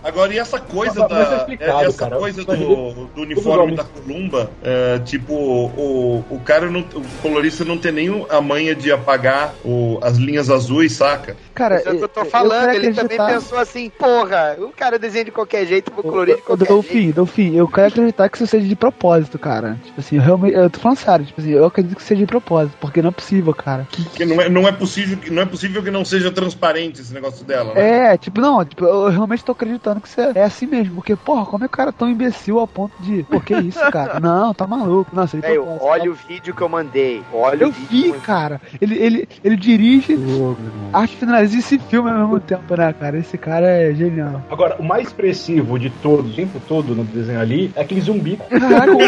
Agora, e essa coisa é da. explicado, essa cara. coisa do, do uniforme da Columba, é, tipo, o, o cara, não, o colorista não tem nem a manha de apagar o, as linhas azuis, saca? Cara, Isso é o que eu tô eu falando, quero ele também acreditar- pensou assim, porra, o cara desenha de qualquer jeito, vou colorir de qualquer Delfim, jeito. Delfim, eu quero acreditar que isso seja de propósito, cara. Tipo assim, eu realmente. Eu tô falando sério, tipo assim, eu acredito que seja de propósito, porque não é possível, cara. Que- Porque não é, não é possível que não é possível que não seja transparente esse negócio dela, né? É, tipo, não, tipo, eu realmente tô acreditando que é, é assim mesmo. Porque, porra, como é que o cara é tão imbecil ao ponto de. Por que isso, cara? Não, tá maluco. Não, seria de Velho, propósito. olha o vídeo que eu mandei. Olha Eu o vídeo. vi, que cara. Ele, ele, ele dirige, irmão. arte finaliza esse filme ao mesmo tempo, né, cara? Esse cara é genial. Agora, o mais expressivo de todos, o tempo todo no desenho ali, é aquele zumbi. Caraca, o- o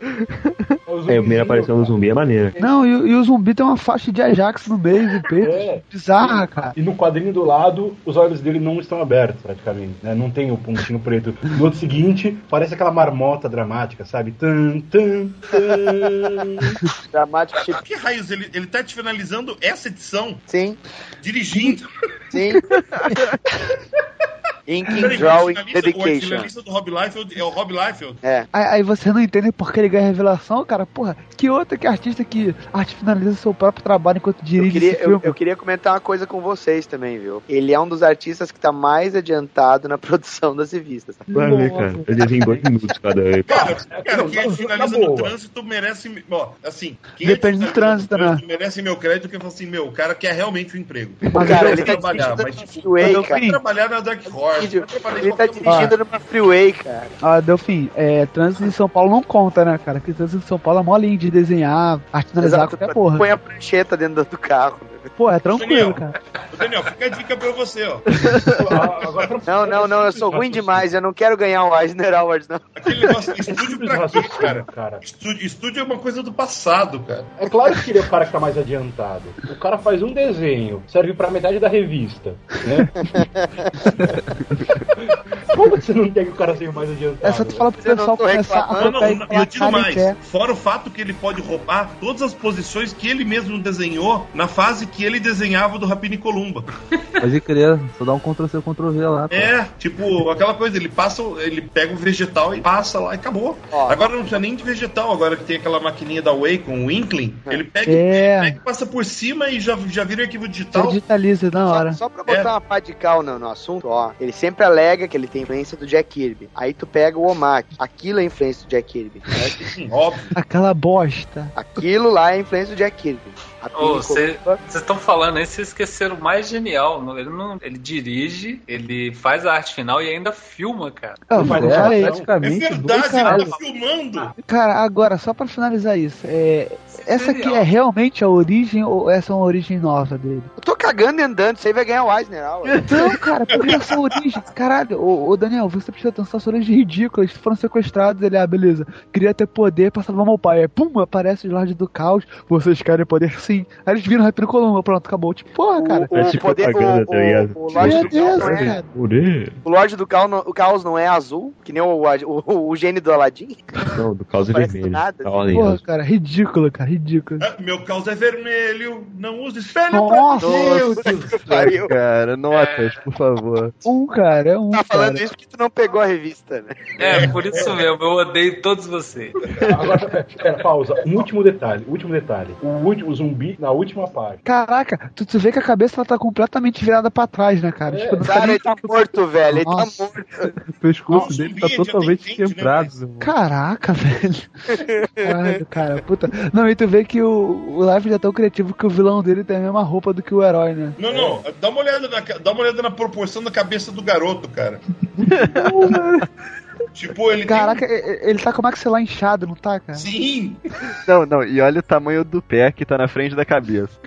É, o primeiro aparição do zumbi é maneira. não, e, o- e o zumbi tem uma faixa de Ajax no meio do peito. É. Bizarra, cara. E no quadrinho do lado, os olhos dele não estão abertos, praticamente. Né? Não tem o pontinho preto. No outro seguinte, parece aquela marmota dramática, sabe? Tan, tan, tan. Dramático tipo, Que raios, ele, ele tá te finalizando essa edição sim, dirigindo. sim. Inking, Peraí, o Drawing, finalista, o Dedication. finalista do Rob Liefeld é o Rob Liefeld. É. Aí, aí você não entende por que ele ganha revelação, cara. Porra, que outro que artista que arte finaliza seu próprio trabalho enquanto Eu dirige queria, esse eu, filme? eu queria comentar uma coisa com vocês também, viu? Ele é um dos artistas que tá mais adiantado na produção das revistas. Vai ver, cara. Ele desenha em dois minutos cada. Cara, Ah, cara, não, quem não, finaliza tá no boa. trânsito merece. Ó, assim, quem Depende do finaliza trânsito, no né? merece meu crédito, porque fala assim, meu, o cara quer realmente um emprego. O cara, ele tá trabalhar, mas tipo, Mas, cara. vai trabalhar na Dark Horse, Ele tá dirigindo numa freeway, cara. Ah, Delfim, é, trânsito em São Paulo não conta, né, cara? Porque trânsito em São Paulo é mó lindo de desenhar, arte finalizar Exato, qualquer porra. põe a prancheta dentro do carro. Pô, é tranquilo, Daniel. cara. Ô, Daniel, fica a dica pra você, ó. Não, não, não, eu sou ruim demais, eu não quero ganhar o Eisner Awards, não. Aquele negócio, estúdio pra quê, cara? cara. Estúdio, estúdio é uma coisa do passado, cara. É claro que ele é o cara que tá mais adiantado. O cara faz um desenho, serve pra metade da revista, né? Como você não quer que o cara seja o mais adiantado? É só tu falar pro pessoal começar a Não, não, não, digo mais. quer. Fora o fato que ele pode roubar todas as posições que ele mesmo desenhou na fase que ele desenhava do Rapini Columba. Pode crer, só dá um Ctrl-C, Ctrl-V lá. pô. É, tipo, aquela coisa, ele passa, ele pega o vegetal e passa lá e acabou. Ó. Agora não precisa nem de vegetal, agora que tem aquela maquininha da Way com o Inkling, ele pega, É. ele pega e passa por cima e já, já vira o arquivo digital. digitaliza na hora. Só, só pra botar É. uma pá de cal no, no assunto, ó. Ele sempre alega que ele tem influência do Jack Kirby. Aí tu pega o Omaki. Aquilo é influência do Jack Kirby. certo? Sim, óbvio. Aquela bosta. Aquilo lá é influência do Jack Kirby. Vocês estão falando aí, vocês esqueceram o mais genial. não- Ele, não, ele dirige, ele faz a arte final e ainda filma, cara. Eu Mas é, falei, É praticamente dois verdade, ele tá filmando. Cara, agora, só pra finalizar isso, é, essa aqui é realmente a origem ou essa é uma origem nova dele? Eu tô cagando e andando, isso aí vai ganhar o Eisner. Não, cara, por que essa origem? Caralho, ô, ô, Daniel, você precisa atenção, essa origem ridícula. Eles foram sequestrados, ele, ah, beleza. Queria ter poder pra salvar meu pai. Aí, pum, aparece os Lords do Caos. Vocês querem poder sim. Aí eles viram Rapino Columba, pronto, acabou. Tipo, porra, cara. O, o poder, o, propaganda, tá ligado? o, o Lorde do Caos Deus, não é. Poder? o Lorde do Caos, não, o Caos não é azul, que nem o, o, o gênio do Aladdin. Não, do caos é vermelho. nada, assim. Porra, cara, ridículo, cara, ridículo. Ah, Meu caos é vermelho, não use espelho Nossa, Meu Deus do pariu. Cara, notas, por favor. um, cara, é um, Tá falando cara. isso porque tu não pegou a revista, né? É, por isso mesmo, eu odeio todos vocês. Agora, espera, pausa. Um último detalhe, último detalhe. O último zumbi na última parte. Caraca, tu, tu vê que a cabeça ela tá completamente virada pra trás, né, cara? É, Tipo, tá Cara, nem ele tá morto, velho. Ele tá morto. O pescoço Nossa, dele tá totalmente né, quebrado. irmão. Caraca, velho. Caralho, cara, puta. Não, e tu vê que o, o Life é tão criativo que o vilão dele tem a mesma roupa do que o herói, né? Não, não, dá uma olhada na, dá uma olhada na proporção da cabeça do garoto, cara. tipo, ele Caraca, e- ele tá com o maxilar inchado, não tá, cara? tem... Sim, Não, não, e olha o tamanho do pé que tá na frente da cabeça.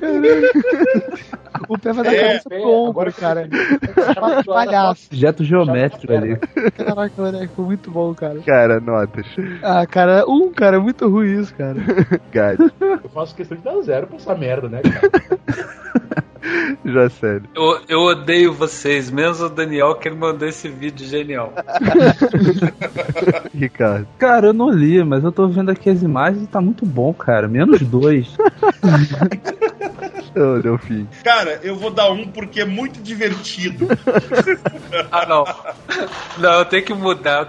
O pé vai da É, cabeça pro ombro, cara. Pa- Palhaço. Objeto geométrico ali. Caraca, moleque, foi muito bom, cara. Cara, notas. Ah, cara, um, cara, é muito ruim isso, cara. Gade, Eu faço questão de dar zero pra essa merda, né, cara? já sério. Eu, eu odeio vocês, menos o Daniel que ele mandou esse vídeo genial. Ricardo. Cara, eu não li, mas eu tô vendo aqui as imagens e tá muito bom, cara. Menos dois. Ô, Delfim. cara, eu vou dar um porque é muito divertido. Ah, não. Não, eu tenho que mudar.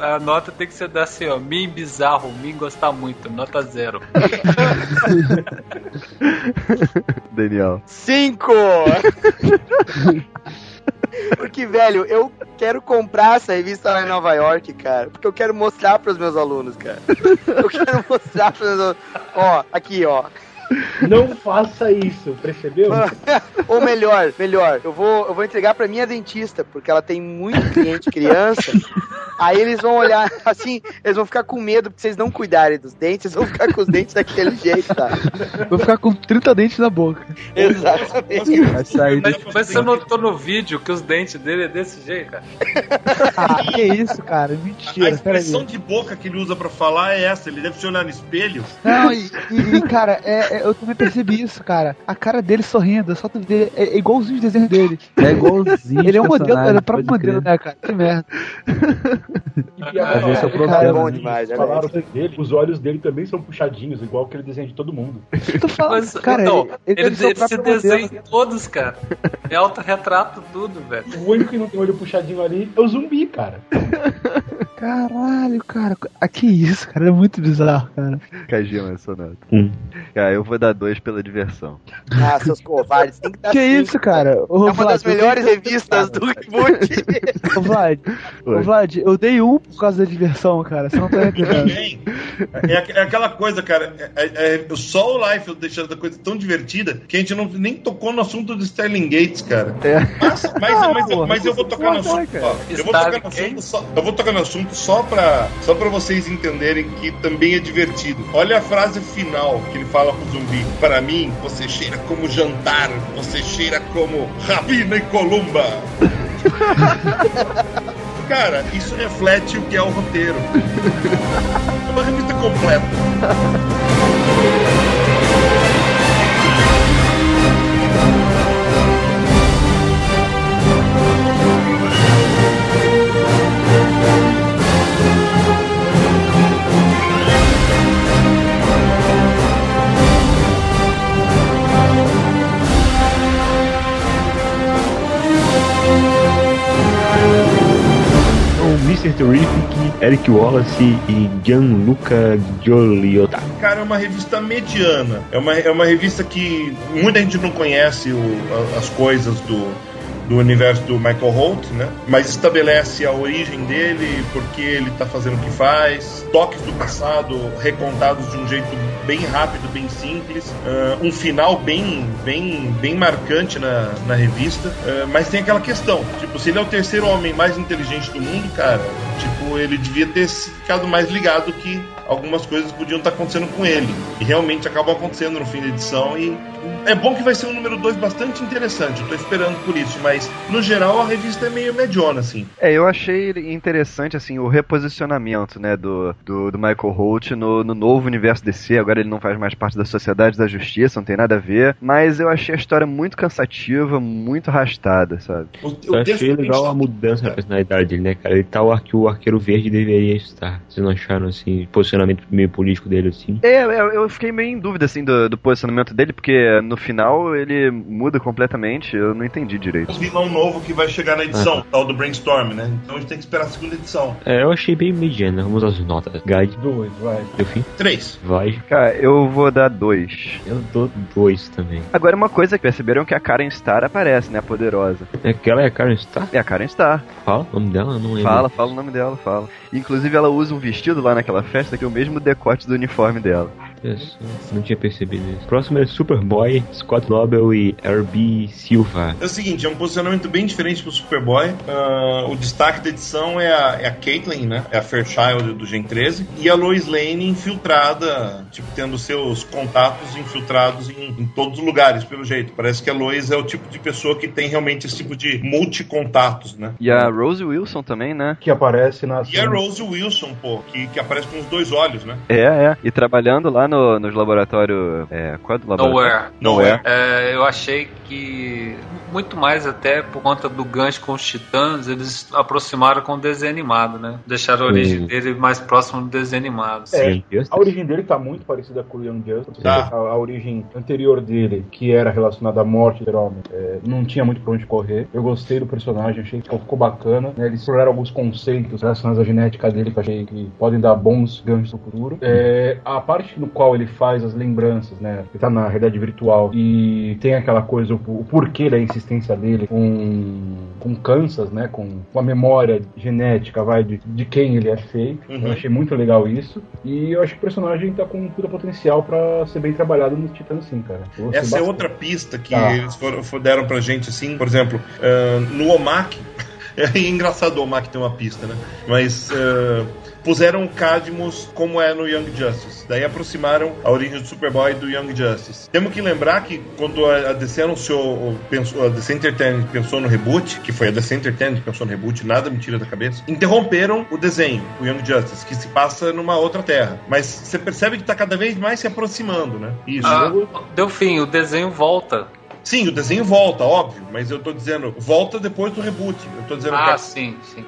A nota tem que ser da assim, ó. Mim bizarro, mim gostar muito. Nota zero. Daniel. Cinco! Porque, velho, eu quero comprar essa revista lá em Nova York, cara. Porque eu quero mostrar pros meus alunos, cara. Eu quero mostrar pros meus alunos. Ó, aqui, ó. Não faça isso, percebeu? Ou melhor, melhor, eu vou, eu vou entregar pra minha dentista, porque ela tem muito cliente criança. Aí eles vão olhar assim, eles vão ficar com medo porque vocês não cuidarem dos dentes, eles vão ficar com os dentes daquele jeito, tá? Vou ficar com 30 dentes na boca. Exatamente. Vai sair Mas, mas você notou no vídeo que os dentes dele é desse jeito, cara? Ah, que isso, cara? A Mentira, peraí. expressão de boca que ele usa pra falar é essa. Ele deve se olhar no espelho. Não, e, e- e, cara, é, é- eu também percebi isso, cara. A cara dele sorrindo, é só tu ver, é, é igualzinho os desenhos dele. É igualzinho. Ele é um modelo, ele é o próprio modelo, crer. né, cara? Que merda. E a- Mas esse é o a- problema. É bom demais, né? Falaram dele, os olhos dele também são puxadinhos, igual aquele desenho de todo mundo. Tu fala, Mas, cara, então, ele, ele, ele, ele se desenha em todos, cara. É autorretrato tudo, velho. O único que não tem olho puxadinho ali é o zumbi, cara. Caralho, cara. Ah, que isso, cara? É muito bizarro, cara. Kajima, essa nota. Um. Cara, eu vou dar dois pela diversão. Ah, seus covardes. Tem que dar Que cinco, isso, cara? Ô, É uma das Vlad, melhores revistas do reboot. Ô, Vlad, ô. Vlad, eu dei um por causa da diversão, cara. Você não tá entendendo. É, aqu- é aquela coisa, cara. É, é- é só o Life deixando a coisa tão divertida que a gente não, nem tocou no assunto do Sterling Gates, cara. Mas, mas, Ah, mas, porra, mas eu vou tocar no porra, assunto. ó. eu, vou tocar no assunto só, eu vou tocar no assunto só pra, só pra vocês entenderem que também é divertido. Olha a frase final que ele fala pro zumbi. Para mim, você cheira como jantar, você cheira como Rabina e Columba. Cara, isso reflete o que é o roteiro. É uma revista completa. Mr. Terrific, Eric Wallace e Gianluca Gioliota. Cara, é uma revista mediana. É uma, é uma revista que muita gente não conhece o- as coisas do, do universo do Michael Holt, né? Mas estabelece a origem dele, porque ele tá fazendo o que faz, toques do passado recontados de um jeito bem rápido, bem simples, ah, um final bem, bem, bem marcante na, na revista. Ah, mas tem aquela questão, tipo, se ele é o terceiro homem mais inteligente do mundo, cara, tipo, ele devia ter ficado mais ligado que algumas coisas podiam estar acontecendo com ele. E realmente acabam acontecendo no fim da edição. E é bom que vai ser um número 2 bastante interessante. Eu tô esperando por isso, mas no geral a revista é meio mediona, assim. É, eu achei interessante, assim, o reposicionamento, né, do, do, do Michael Holt no, no novo universo DC. Agora ele não faz mais parte da Sociedade da Justiça, não tem nada a ver. Mas eu achei a história muito cansativa, muito arrastada, sabe? O, Eu achei legal a mudança na personalidade dele, né, cara? Ele tá o, arque- o arqueiro verde deveria estar. Vocês não acharam, assim, posicionamento meio político dele, assim? É, eu, eu fiquei meio em dúvida, assim, do, do posicionamento dele, porque no final ele muda completamente, eu não entendi direito. Um vilão novo que vai chegar na edição, tal do Brainstorm, né? Então a gente tem que esperar a segunda edição. É, eu achei bem mediana. Vamos às notas. Guide, Dois, vai. deu fim? 3. Vai. Cara, eu vou dar dois. Eu dou dois também. Agora, uma coisa que perceberam que a Karen Star aparece, né, a poderosa. É aquela é a Karen Star? É a Karen Star. Fala o nome dela? Eu Não lembro. Fala, fala o nome dela, fala. Inclusive, ela usa um vestido lá naquela festa que é o mesmo decote do uniforme dela. Isso, não tinha percebido isso. Próximo é Superboy, Scott Lobel e R.B. Silva. É o seguinte, é um posicionamento bem diferente pro Superboy. Ah, o destaque da edição é a, é a Caitlyn, né? É a Fairchild do Gen 13. E a Lois Lane infiltrada, tipo, tendo seus contatos infiltrados em, em todos os lugares, pelo jeito. Parece que a Lois é o tipo de pessoa que tem realmente esse tipo de multicontatos, né? E a Rose Wilson também, né? Que aparece na. E a Rose Wilson, pô, que, que aparece com os dois olhos, né? É, é. E trabalhando lá no, nos laboratórios. É, qual é do laboratório? Nowhere. Nowhere. É, eu achei que, muito mais até por conta do gancho com os titãs, eles aproximaram com o desenho animado, né? Deixaram a origem Sim. dele mais próximo do desenho animado. É, Sim, A origem dele tá muito parecida com o Young Justice. Tá. A, a origem anterior dele, que era relacionada à morte do homem, é, não tinha muito pra onde correr. Eu gostei do personagem, achei que ficou bacana. né? Eles exploraram alguns conceitos relacionados à genética dele que achei que podem dar bons ganchos no futuro. É, a parte no qual ele faz as lembranças, né? Ele tá na realidade virtual e tem aquela coisa, o, o porquê da insistência dele com, com Kansas, né? Com, com a memória genética, vai, de, de quem ele é feito. Uhum. Eu achei muito legal isso. E eu acho que o personagem tá com puta potencial pra ser bem trabalhado no Titãs, sim, cara. Essa é bastante. outra pista que Tá. eles foram, deram pra gente, assim, por exemplo, ah, no OMAC, É engraçado o Mac ter uma pista, né? Mas uh, puseram o Cadmus como é no Young Justice. Daí aproximaram a origem do Superboy do Young Justice. Temos que lembrar que quando a DC anunciou, pensou, a DC Entertainment pensou no reboot, que foi a DC Entertainment que pensou no reboot, nada me tira da cabeça, interromperam o desenho, o Young Justice, que se passa numa outra terra. Mas você percebe que está cada vez mais se aproximando, né? Isso. Ah, deu fim, o desenho volta. Sim, o desenho volta, óbvio, mas eu tô dizendo, volta depois do reboot. Eu tô dizendo Ah, que sim, sim.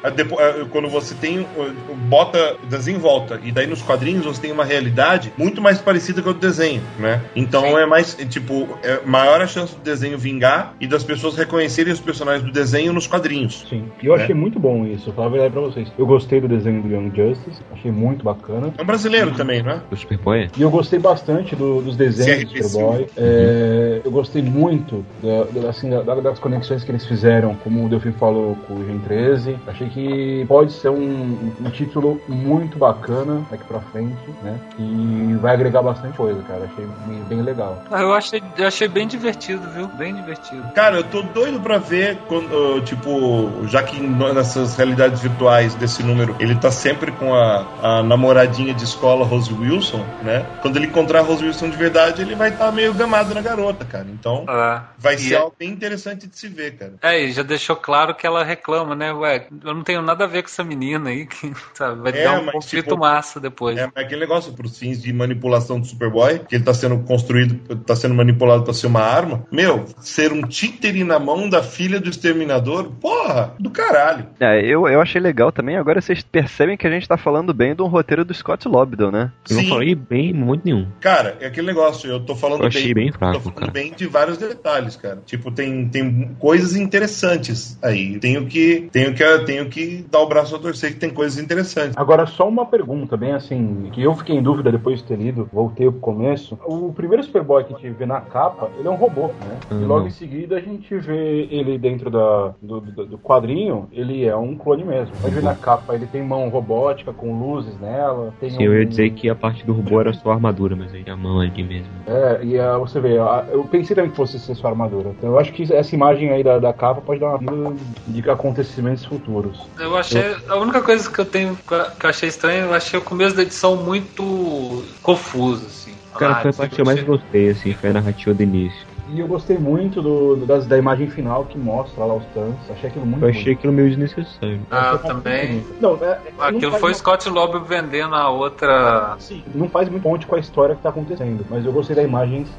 quando você tem o- bota o desenho volta e daí nos quadrinhos você tem uma realidade muito mais parecida com a do desenho, né? Então Sim. é mais é, tipo é maior a chance do desenho vingar e das pessoas reconhecerem os personagens do desenho nos quadrinhos. Sim. E eu É. achei muito bom isso, vou falar a verdade pra vocês. Eu gostei do desenho do Young Justice, achei muito bacana. É um brasileiro também, não é? Do Superboy? E eu gostei bastante do- dos desenhos do Superboy. É, eu gostei muito da- da- assim, da- das conexões que eles fizeram, como o Delfim falou com o Gen 13. Achei que pode ser um, um título muito bacana daqui pra frente, né? E vai agregar bastante coisa, cara. Achei bem, bem legal. Ah, Eu achei, eu achei bem divertido, viu? Bem divertido. Cara, eu tô doido pra ver quando, tipo, já que nessas realidades virtuais desse número, ele tá sempre com a, a namoradinha de escola Rose Wilson, né? Quando ele encontrar a Rose Wilson de verdade, ele vai estar meio gamado na garota, cara. Então, Ah, vai e ser é- algo bem interessante de se ver, cara. É, e já deixou claro que ela reclama, né? Ué, eu não tenho nada a ver com essa menina aí, que, sabe? Vai É, dar um mas, conflito tipo, massa depois. É aquele negócio pros fins de manipulação do Superboy, que ele tá sendo construído, tá sendo manipulado pra ser uma arma. Meu, ser um títere na mão da filha do exterminador, porra, do caralho. É, eu, eu achei legal também. Agora vocês percebem que a gente tá falando bem do roteiro do Scott Lobdell, né? Eu não Sim. falei bem muito nenhum. Cara, é aquele negócio, eu tô falando Eu achei bem fraco, tô falando cara. bem de vários detalhes, cara. Tipo, tem, tem coisas interessantes aí. Tenho que, tenho que, tenho que dar o braço a torcer que tem coisas interessantes. Agora, só uma pergunta, bem assim, que eu fiquei em dúvida depois de ter lido, voltei pro começo. O primeiro Superboy que a gente vê na capa, ele é um robô, né? E Uhum. logo em seguida a gente vê ele dentro da, do, do- do quadrinho, ele é um clone mesmo. A gente vê na capa, ele tem mão robótica com luzes nela. Tem Sim, eu ia um- dizer que a parte do robô era só a armadura, mas aí a mão ali mesmo. É, e ah, você vê, ah, eu pensei também que fosse ser sua armadura. Então eu acho que essa imagem aí da, da capa pode dar uma de acontecimentos futuros. Eu achei. A única coisa que eu tenho que eu achei estranho, eu achei o começo da edição muito confuso, assim. Cara, Ah, foi a parte que eu mais gostei, assim, foi a narrativa do início. E eu gostei muito do, do- das, da imagem final que mostra lá os tanques. Achei aquilo muito Eu achei aquilo meio desnecessário. Ah, eu também. bonito. Não, é, é, não Aquilo foi uma- Scott Loeb vendendo a outra. Sim, não faz muito ponte com a história que tá acontecendo, mas eu gostei da imagem em si.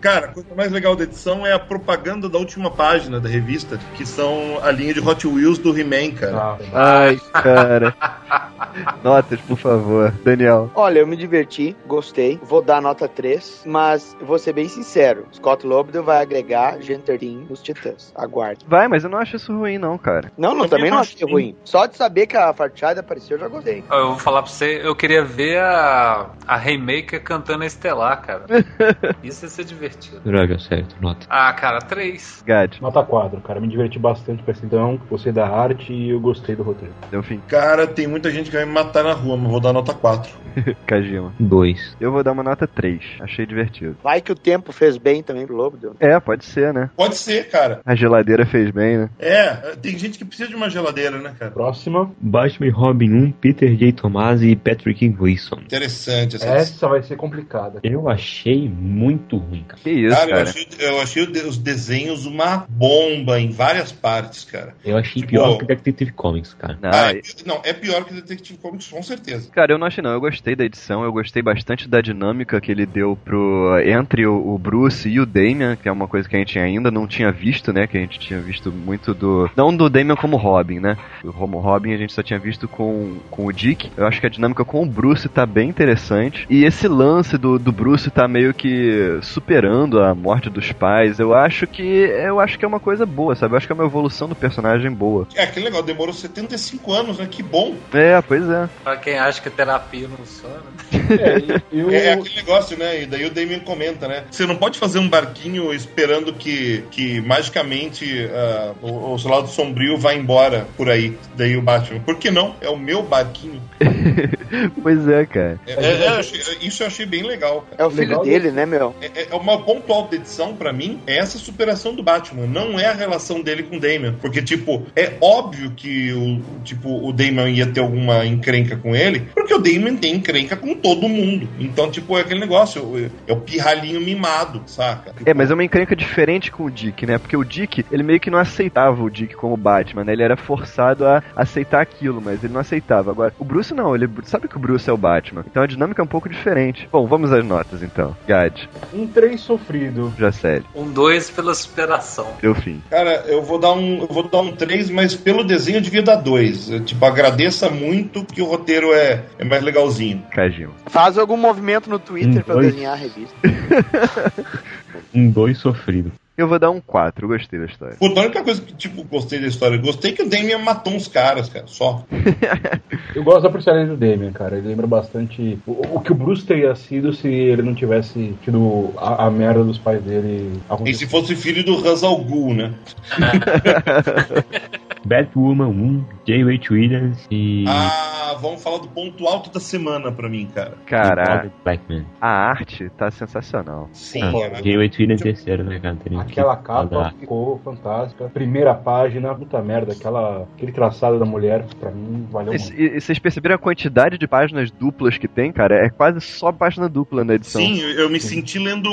Cara, a coisa mais legal da edição é a propaganda da última página da revista, que são a linha de Hot Wheels do He-Man, cara. Tá. Ai, cara. Notas, por favor. Daniel. Olha, eu me diverti, gostei, vou dar nota 3, mas eu vou ser bem sincero, Scott Lobdell vai agregar Genterin nos Titãs. Aguarde. Vai, mas eu não acho isso ruim, não, cara. Não, não, Também também não acho achei que- ruim. Só de saber que a Fartide apareceu, eu já gostei. Eu vou falar pra você, eu queria ver a, a Raymaker cantando a Estelar, cara. Isso ia ser divertido. Droga, certo, nota. Ah, cara, 3. Gad, Nota 4, cara. Me diverti bastante com esse então. Gostei da arte e eu gostei do roteiro. deu fim. Cara, tem muita gente que vai me matar na rua, mas vou dar nota 4. Kajima. Dois. Eu vou dar uma nota 3. Achei divertido. Vai que o tempo fez bem também pro Lobdell. É, pode ser, né? Pode ser, cara. A geladeira fez bem, né? É, tem gente que precisa de uma geladeira, né, cara? Próxima. Batman e Robin 1, Peter J. Tomasi e Patrick Wilson. Interessante essa Essa vai ser complicada. Eu achei muito ruim, cara. Que isso, Cara, eu cara. achei, eu achei o de- os desenhos uma bomba em várias partes, cara. Eu achei Tipo, pior que Detective Comics, cara. Ah, Ah, é- não, é pior que Detective Comics, com certeza. Cara, eu não achei não. Eu gostei da edição, eu gostei bastante da dinâmica que ele deu pro entre o, o Bruce e o Damian, que é uma coisa que a gente ainda não tinha visto, né? Que a gente tinha visto muito do. Não do Damian como Robin, né? O como Robin a gente só tinha visto com, com o Dick. Eu acho que a dinâmica com o Bruce tá bem interessante. E esse lance do, do Bruce tá meio que superando a morte dos pais. Eu acho que. Eu acho que é uma coisa boa, sabe? Eu acho que é uma evolução do personagem boa. É, aquele negócio demorou 75 anos, né? Que bom. É, pois é. Pra quem acha que terapia não funciona. É, eu, É, é aquele negócio, né? E daí o Damien comenta, né? Você não pode fazer um barquinho esperando que, que magicamente ah, o, o seu lado sombrio vá embora por aí. Daí o Batman. Por que não? É o meu barquinho. Pois é, cara. É, é, é, achei- isso eu achei bem legal, cara. É o filho Legal, dele, né, meu? É, é uma ponto alto da edição, pra mim, é essa superação do Batman. Não é a relação dele com o Damian. Porque, tipo, é óbvio que o, tipo, o Damian ia ter alguma encrenca com ele, porque o Damian tem encrenca com todo mundo. Então, tipo, é aquele negócio, é o pirralhinho mimado, saca? É, mas é uma encrenca diferente com o Dick, né? Porque o Dick, ele meio que não aceitava o Dick como Batman, né? Ele era forçado a aceitar aquilo, mas ele não aceitava. Agora, o Bruce não, ele sabe que o Bruce é o Batman. Então a dinâmica é um pouco diferente. Bom, vamos às notas então. Gad, Um 3 sofrido. Jacelle, Um 2 pela superação. deu fim. Cara, eu vou dar um, eu vou dar um 3, mas pelo desenho eu devia dar 2. Eu, tipo, agradeça muito que o roteiro é, é mais legalzinho. Cajinho. Faz algum movimento no Twitter Hum, pra oi. desenhar a revista. Um dois sofrido. Eu vou dar um 4, gostei da história. Puta, a única coisa que, tipo, gostei da história, gostei que o Damian matou uns caras, cara, só. Eu gosto da personalidade do Damian, cara. Ele lembra bastante o, o que o Bruce teria sido se ele não tivesse tido a, a merda dos pais dele E acontecer. se fosse filho do Ra's al Ghul, né? Batwoman 1, J.H. Williams e. Ah, vamos falar do ponto alto da semana pra mim, cara. Cara, Blackman. a arte tá sensacional. Sim, Ah, é, J.H. Williams terceiro, né, cara? Aquela capa ficou fantástica. Primeira página, puta merda. Aquela, aquele traçado da mulher, pra mim, valeu E, muito. e- e vocês perceberam a quantidade de páginas duplas que tem, cara? É quase só página dupla na edição. Sim, eu me senti lendo.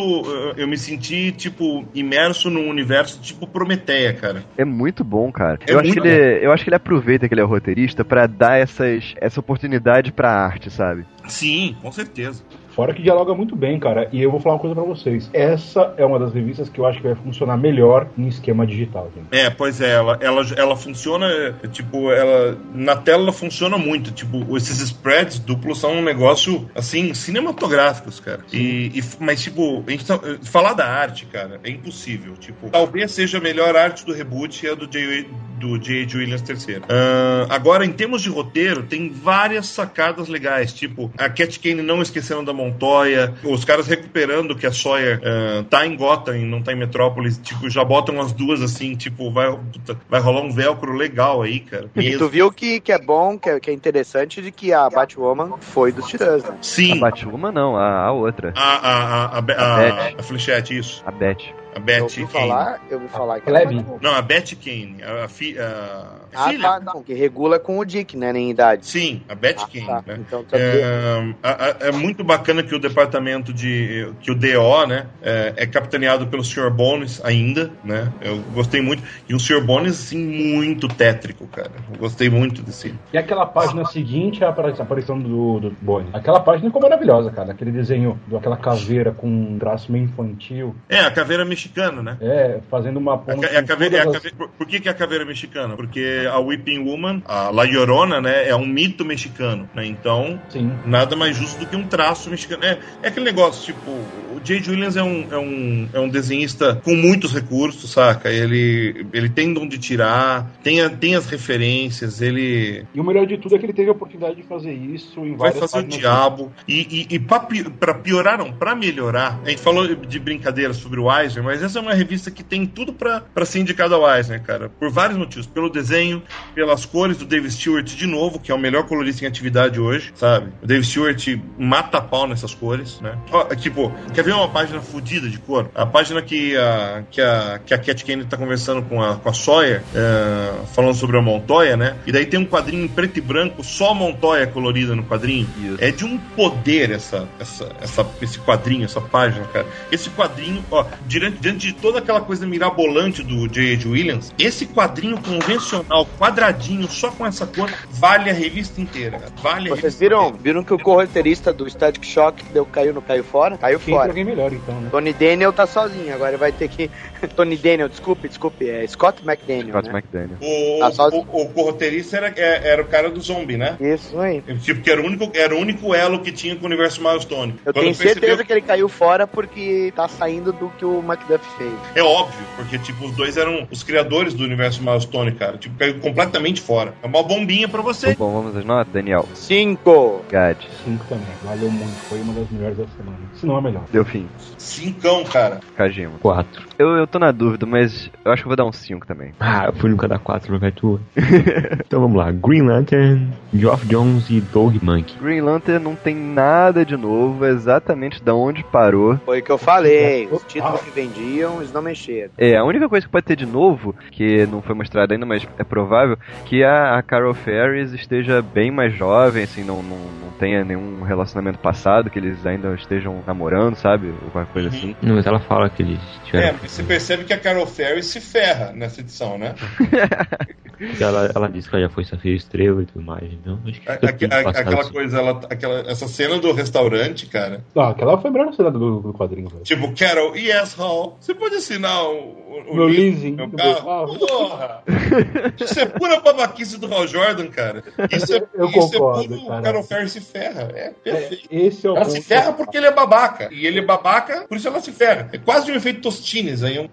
eu- me senti, tipo, imerso num universo tipo Prometeia, cara. É muito bom, cara. É eu, acho que ele, eu acho que ele aproveita que ele é roteirista pra dar essas, essa oportunidade pra arte, sabe? Sim, com certeza. Fora que dialoga muito bem, cara. E eu vou falar uma coisa pra vocês. Essa é uma das revistas que eu acho que vai funcionar melhor em esquema digital, gente. É, pois é, ela, ela, ela funciona, é, tipo, ela. Na tela ela funciona muito. Tipo, esses spreads duplos são um negócio, assim, cinematográficos, cara. E, e- mas, tipo, a gente tá- falar da arte, cara, é impossível. Tipo, talvez seja a melhor arte do reboot e a do J. Do J.H. Williams III. Ah, agora, em termos de roteiro, tem várias sacadas legais. Tipo, a Cat Kane não esquecendo da Montoya, os caras recuperando que a Sawyer ah, tá em Gotham e não tá em Metrópolis. Tipo, já botam as duas assim, tipo, vai, puta, vai rolar um velcro legal aí, cara. E tu viu que, que é bom, que é, que é interessante de que a Batwoman foi dos Titãs, né? A Sim. Batwoman não, a, a outra. A, a, a, a, A Beth. a, a Flechette, isso. A Beth. A Eu Beth ouvi Kane. falar, eu ouvi falar que Kleb. era Batwoman. Não, a Beth Kane. A, a, fi, a, Ah, filha. tá, não, que regula com o Dick, né, nem idade. Sim, a Beth Ah, Kane, tá. né? Então, sabia. É, a- a- é muito bacana que o departamento de. que o DO, né? É, é capitaneado pelo Sr. Bones ainda, né? Eu gostei muito. E o Sr. Bones, assim, muito tétrico, cara. Eu gostei muito desse. E aquela página seguinte é a apari- a aparição do, do Bonnie. Aquela página ficou maravilhosa, cara. Aquele desenho daquela caveira com um traço meio infantil. É, a caveira mexicana, né? É, fazendo uma A ponte. ca- é a caveira, é a todas as- caveira- por, por que, que é a caveira mexicana? Porque a Whipping Woman, a La Llorona, né, é um mito mexicano, né? Então, Sim. nada mais justo do que um traço mexicano. É, é aquele negócio, tipo, o J.J. Williams é um, é, um, é um desenhista com muitos recursos, saca? Ele, ele tem de tirar, tem, a- tem as referências, ele E o melhor de tudo é que ele teve a oportunidade de fazer isso em vai fazer o diabo. E, e, e pra, pra piorar, não, pra melhorar, a gente falou de brincadeira sobre o Eisner, mas essa é uma revista que tem tudo pra, pra ser indicada ao Eisner, cara. Por vários motivos. Pelo desenho, pelas cores do Dave Stewart de novo, que é o melhor colorista em atividade hoje, sabe? O Dave Stewart mata pau nessas cores, né? Ó, tipo, quer ver uma página fodida de cor? A página que a, que a, que a Cat Kane tá conversando com a, com a Sawyer, é, falando sobre a Montoya, né? E daí tem um quadrinho em preto e branco, só a Montoya colorida no quadrinho. Isso. É de um poder essa, essa, essa, esse quadrinho, essa página, cara. Esse quadrinho, ó, diante, diante de toda aquela coisa mirabolante do J.H. Williams, esse quadrinho convencional, quadradinho, só com essa cor, vale a revista inteira. Vale a Vocês revista viram, inteira. viram que o correterista do Static Shock deu, caiu no caiu fora? Caiu Quem tem fora. alguém melhor, então, né? Tony Daniel tá sozinho, agora vai ter que. Tony Daniel, desculpe, desculpe, é Scott McDaniel. Scott né? McDaniel. O, Tá o, o corroteirista era, é- era o cara do zombie, né? Isso aí. Tipo, que era o único, era o único elo que tinha com o universo Milestone. Eu Quando tenho percebeu- certeza que ele caiu fora porque tá saindo do que o McDuff fez. É óbvio, porque, tipo, os dois eram os criadores do universo Milestone, cara. Tipo, caiu completamente fora. É uma bombinha pra você. Bom, vamos às notas, Daniel. Cinco. Gad. Cinco também. Valeu muito. Foi uma das melhores da semana. Se não a melhor. Deu Delfim, Cincão, cara. Kajima. 4. Eu, eu tô na dúvida, mas eu acho que eu vou dar um 5 também. Ah, eu fui nunca dar 4, não vai tu. então vamos lá. Green Lantern, Geoff Jones e Doug Monkey. Green Lantern não tem nada de novo, é exatamente da onde parou. Foi o que eu falei. Os títulos que vendiam, eles não mexeram. É, a única coisa que pode ter de novo, que não foi mostrado ainda, mas é provável, que a, a Carol Ferris esteja bem mais jovem, assim, não, não, não tenha nenhum relacionamento passado, que eles ainda estejam namorando, sabe? Alguma coisa assim. Não, mas ela fala que eles É, tiveram. mas você percebe que a Carol Ferris se ferra nessa edição, né? Ela, ela disse que ela já foi Safira Estrela e tudo mais. Então acho que A- a- aquela assim. coisa, ela, aquela, essa cena do restaurante, cara. Ah, aquela foi a melhor cena do, do quadrinho, velho. Tipo, Carol, yes, Hall, você pode assinar o, o, Meu leasing meu carro? meu carro. Porra! Isso é pura babaquice do Hal Jordan, cara. Isso é, Eu isso concordo, é puro cara. Carol Ferris se ferra. É perfeito. Esse é o Ela ponto. se ferra porque ele é babaca. E ele é babaca, por isso ela se ferra. É quase um efeito Tostines aí. Um...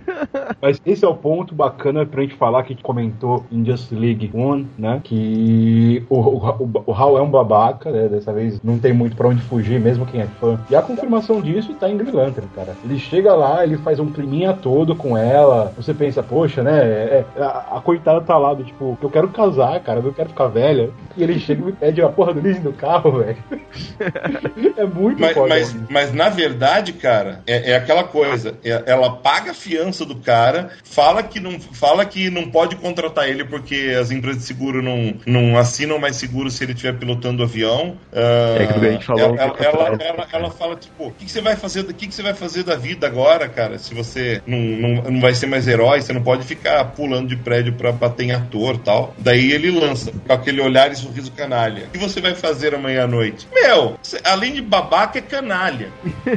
Mas esse é o ponto bacana pra gente falar que a gente comentou em Just League One, né? Que o, o, o, Hal é um babaca, né? Dessa vez não tem muito pra onde fugir, mesmo quem é fã. E a confirmação disso tá em Green Lantern, cara. Ele chega lá, ele faz um climinha todo com ela. Você pensa, poxa, né? é- é- a, a coitada tá lá do tipo, eu quero casar, cara, eu não quero ficar velha. E ele chega e me pede a porra do leasing do carro, velho. é muito Mas, foda. mas, mas, na verdade, cara, é, é aquela coisa. É- ela paga a fiança do cara, fala que não, fala que não pode contratar ele porque as empresas de seguro não, não assinam mais seguro se ele estiver pilotando o avião. Ah, É, que a gente falou ela, que ela, é ela, ela- ela fala, tipo, o que, que você vai fazer? O que, que você vai fazer da vida agora, cara? Se você não, não, não vai ser mais herói, você não pode ficar pulando de prédio pra bater em ator tal. Daí ele lança, com aquele olhar e sorriso canalha. O que você vai fazer amanhã à noite? Meu, você- além de babaca, é canalha.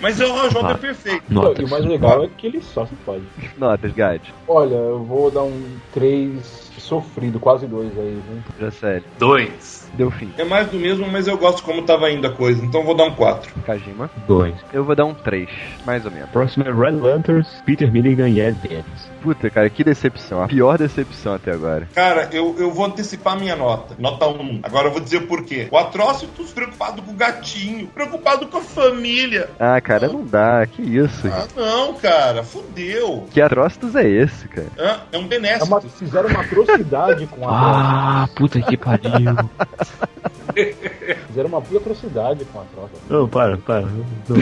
Mas é o Jordan Ah. perfeito. Nota. E o mais legal é que ele só se pode. Notas, Gad. Olha, eu vou dar um 3 sofrido, quase dois aí, viu? Já sério. Dois. Delfim. É mais do mesmo, mas eu gosto como tava indo a coisa, então eu vou dar um 4. Kajima. 2. Eu vou dar um 3, mais ou menos. Próximo é Red Lanterns, Peter Milligan e Ed Dennis. Puta, cara, que decepção. A pior decepção até agora. Cara, eu, eu vou antecipar minha nota. Nota 1. Agora eu vou dizer por quê. O Atrocitus preocupado com o gatinho, preocupado com a família. Ah, cara, não dá. Que isso? Ah, não, cara, fudeu. Que atrocitos é esse, cara? Hã? É um É benéfico. uma, fizeram uma atrocidade com a Ah, puta que pariu. Fizeram uma puta atrocidade com a troca. Não, para, para. Não.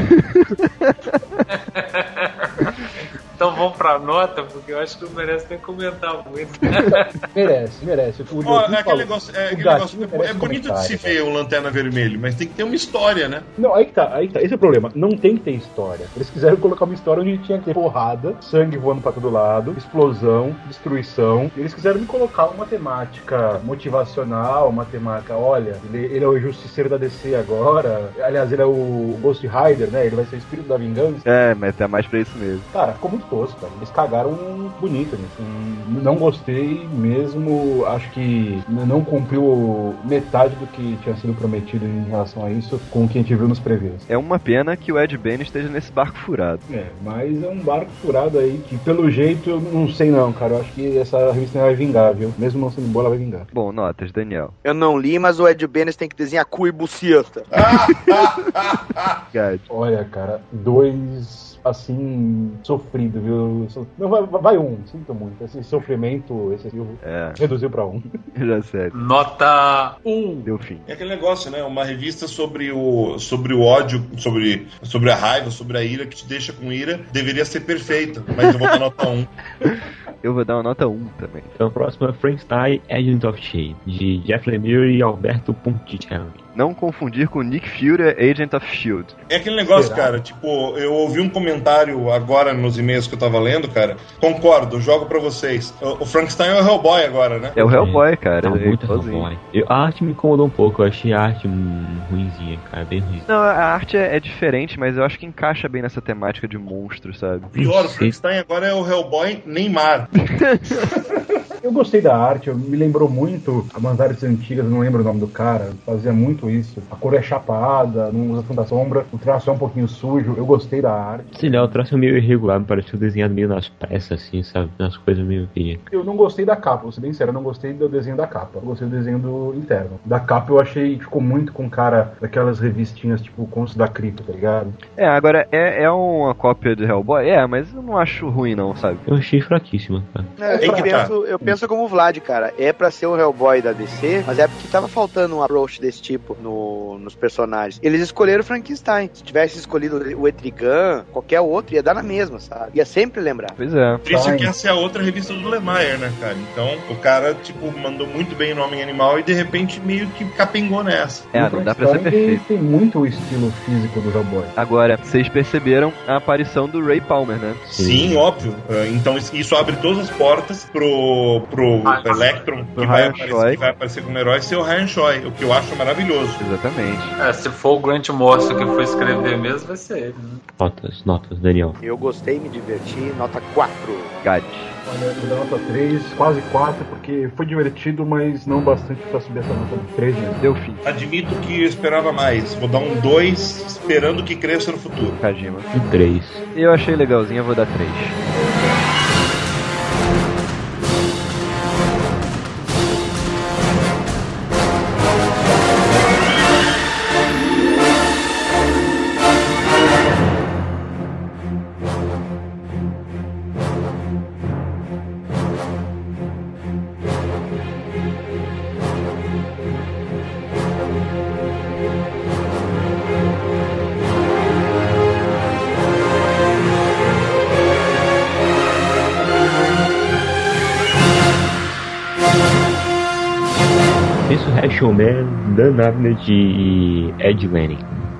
Então vamos pra nota, porque eu acho que não merece nem comentar muito. Merece, merece. O é aquele falou, negócio, é, aquele negócio merece é bonito de se ver o Lanterna Vermelho, mas tem que ter uma história, né? Não, aí que tá, aí que tá. Esse é o problema. Não tem que ter história. Eles quiseram colocar uma história onde tinha que ter porrada, sangue voando pra todo lado, explosão, destruição. E eles quiseram me colocar uma temática motivacional, uma temática, olha, ele, ele é o justiceiro da DC agora. Aliás, ele é o Ghost Rider, né? Ele vai ser o espírito da vingança. É, mas é mais pra isso mesmo. Cara, ficou muito tosco, cara. Eles cagaram bonito nisso. Hum, Não gostei mesmo. Acho que não cumpriu metade do que tinha sido prometido em relação a isso com o que a gente viu nos previews. É uma pena que o Ed Ben esteja nesse barco furado. É, mas é um barco furado aí que, pelo jeito, eu não sei não, cara. Eu acho que essa revista vai vingar, viu? Mesmo não sendo boa, ela vai vingar. Bom, notas, Daniel. Eu não li, mas o Ed Benes tem que desenhar cu e buceta. Olha, cara, dois assim, sofrido, viu? Não, vai, vai um, sinto muito. Esse sofrimento excessivo É, reduziu pra um. já sério. Nota 1. Deu fim. É aquele negócio, né? Uma revista sobre o, sobre o ódio, sobre, sobre a raiva, sobre a ira, que te deixa com ira, deveria ser perfeita. Mas eu vou dar nota 1. Eu vou dar uma nota 1 também. Então, o próximo é Frankenstein, Agent of Shade, de Jeff Lemire e Alberto Ponticelli. Não confundir com Nick Fury, Agent of S.H.I.E.L.D. É aquele negócio, Será? cara, tipo, eu ouvi um comentário agora nos e-mails que eu tava lendo, cara. Concordo, jogo pra vocês. O, o Frankenstein é o Hellboy agora, né? É o Hellboy, cara. Tá é muito. Hellboy. Eu- A arte me incomodou um pouco, eu achei a arte ruinzinha, cara, bem ruimzinha. Não, a arte é, é diferente, mas eu acho que encaixa bem nessa temática de monstro, sabe? Pior, o. Frankenstein agora é o Hellboy Neymar. Eu gostei da arte, me lembrou muito a Mandares antigas, eu não lembro o nome do cara, fazia muito isso. A cor é chapada, não usa tanta sombra, o traço é um pouquinho sujo, eu gostei da arte. Sei lá, o traço é meio irregular, me pareceu desenhado meio nas pressas, assim, sabe? Nas coisas meio que. Eu não gostei da capa, vou ser bem sério, eu não gostei do desenho da capa. Eu gostei do desenho do interno. Da capa eu achei, ficou muito com cara daquelas revistinhas tipo o Conto da Cripta, tá ligado? É, agora é, é uma cópia do Hellboy? É, mas eu não acho ruim não, sabe? Eu achei fraquíssima, cara. Não, eu, tá. penso, eu penso como o Vlad, cara. É pra ser o Hellboy da DC, mas é porque tava faltando um approach desse tipo no- nos personagens. Eles escolheram o Frankenstein. Se tivesse escolhido o Etrigan, qualquer outro, ia dar na mesma, sabe? Ia sempre lembrar. Pois é. Por isso que essa é a outra revista do Lemaier, né, cara? Então, o cara, tipo, mandou muito bem no Homem Animal e de repente meio que capengou nessa. É, não dá pra ser perfeito. Tem muito o estilo físico do Hellboy. Agora, vocês perceberam a aparição do Ray Palmer, né? Sim, óbvio. Ah, Então isso abre todas as portas pro, pro Ah, Electron, pro que vai, aparecer, que vai aparecer como herói, ser o Ryan Choi, o que eu acho maravilhoso. Exatamente. É, se for o Grant Morrison que for escrever mesmo, vai ser ele. Né? Notas, notas, Daniel. Eu gostei, me diverti. Nota 4. Gad. Olha, eu vou dar nota 3, quase 4, porque foi divertido, mas não bastante pra subir essa nota de 3 mesmo. Deu fim. Admito que eu esperava mais. Vou dar um 2, esperando que cresça no futuro. Kajima. E três. Eu achei legalzinho, eu vou dar 3. Abnett e Ed.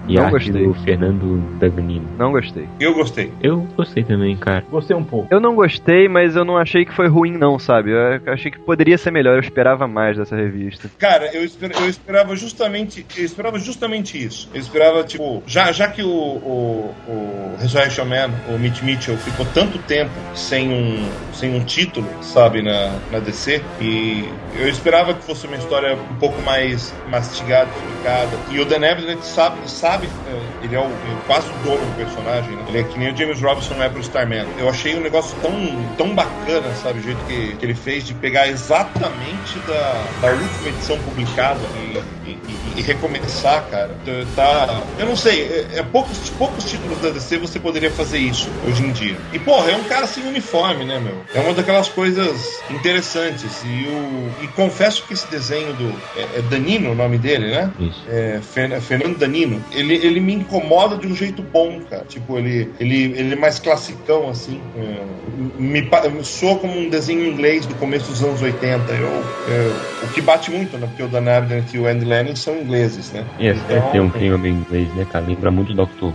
E Não gostei. do Fernando Dagnino. Não gostei. Eu gostei. Eu gostei também, cara. Gostei um pouco. Eu não gostei, mas eu não achei que foi ruim, não, sabe? Eu achei que poderia ser melhor, eu esperava mais dessa revista. Cara, eu, esper- eu esperava justamente. Eu esperava justamente isso. Eu esperava, tipo, já, já que o, o, o Resurrection Man, o Mitch Mitchell, ficou tanto tempo sem um, sem um título, sabe, na, na DC, e eu esperava que fosse uma história um pouco mais mastigada, explicada. E o Dan Abnett sabe, sabe eh, ele é o, ele quase o dono do personagem, né? Ele é que nem o James Robinson é pro Starman. Eu achei um negócio tão, tão bacana, sabe, o jeito que, que ele fez de pegar exatamente da, da última edição publicada e, e- e- e recomeçar, cara. Tá, eu não sei, é, é poucos, poucos títulos da DC você poderia fazer isso hoje em dia. E, porra, é um cara sem uniforme, né, meu? É uma daquelas coisas interessantes. E, o, e confesso que esse desenho do. É, é Danino o nome dele, né? Isso. é, Fer- Fernando Danino, ele, ele me incomoda de um jeito bom, cara. Tipo, ele, ele, ele é mais classicão, assim. é, me, pa- soa como um desenho inglês do começo dos anos 80. Eu, é, o que bate muito, né? Porque o Dan Abnett e o Andy Lanning são ingleses, né? E essa Então, tem um clima bem inglês, né, cara? Lembra muito Dr. Who.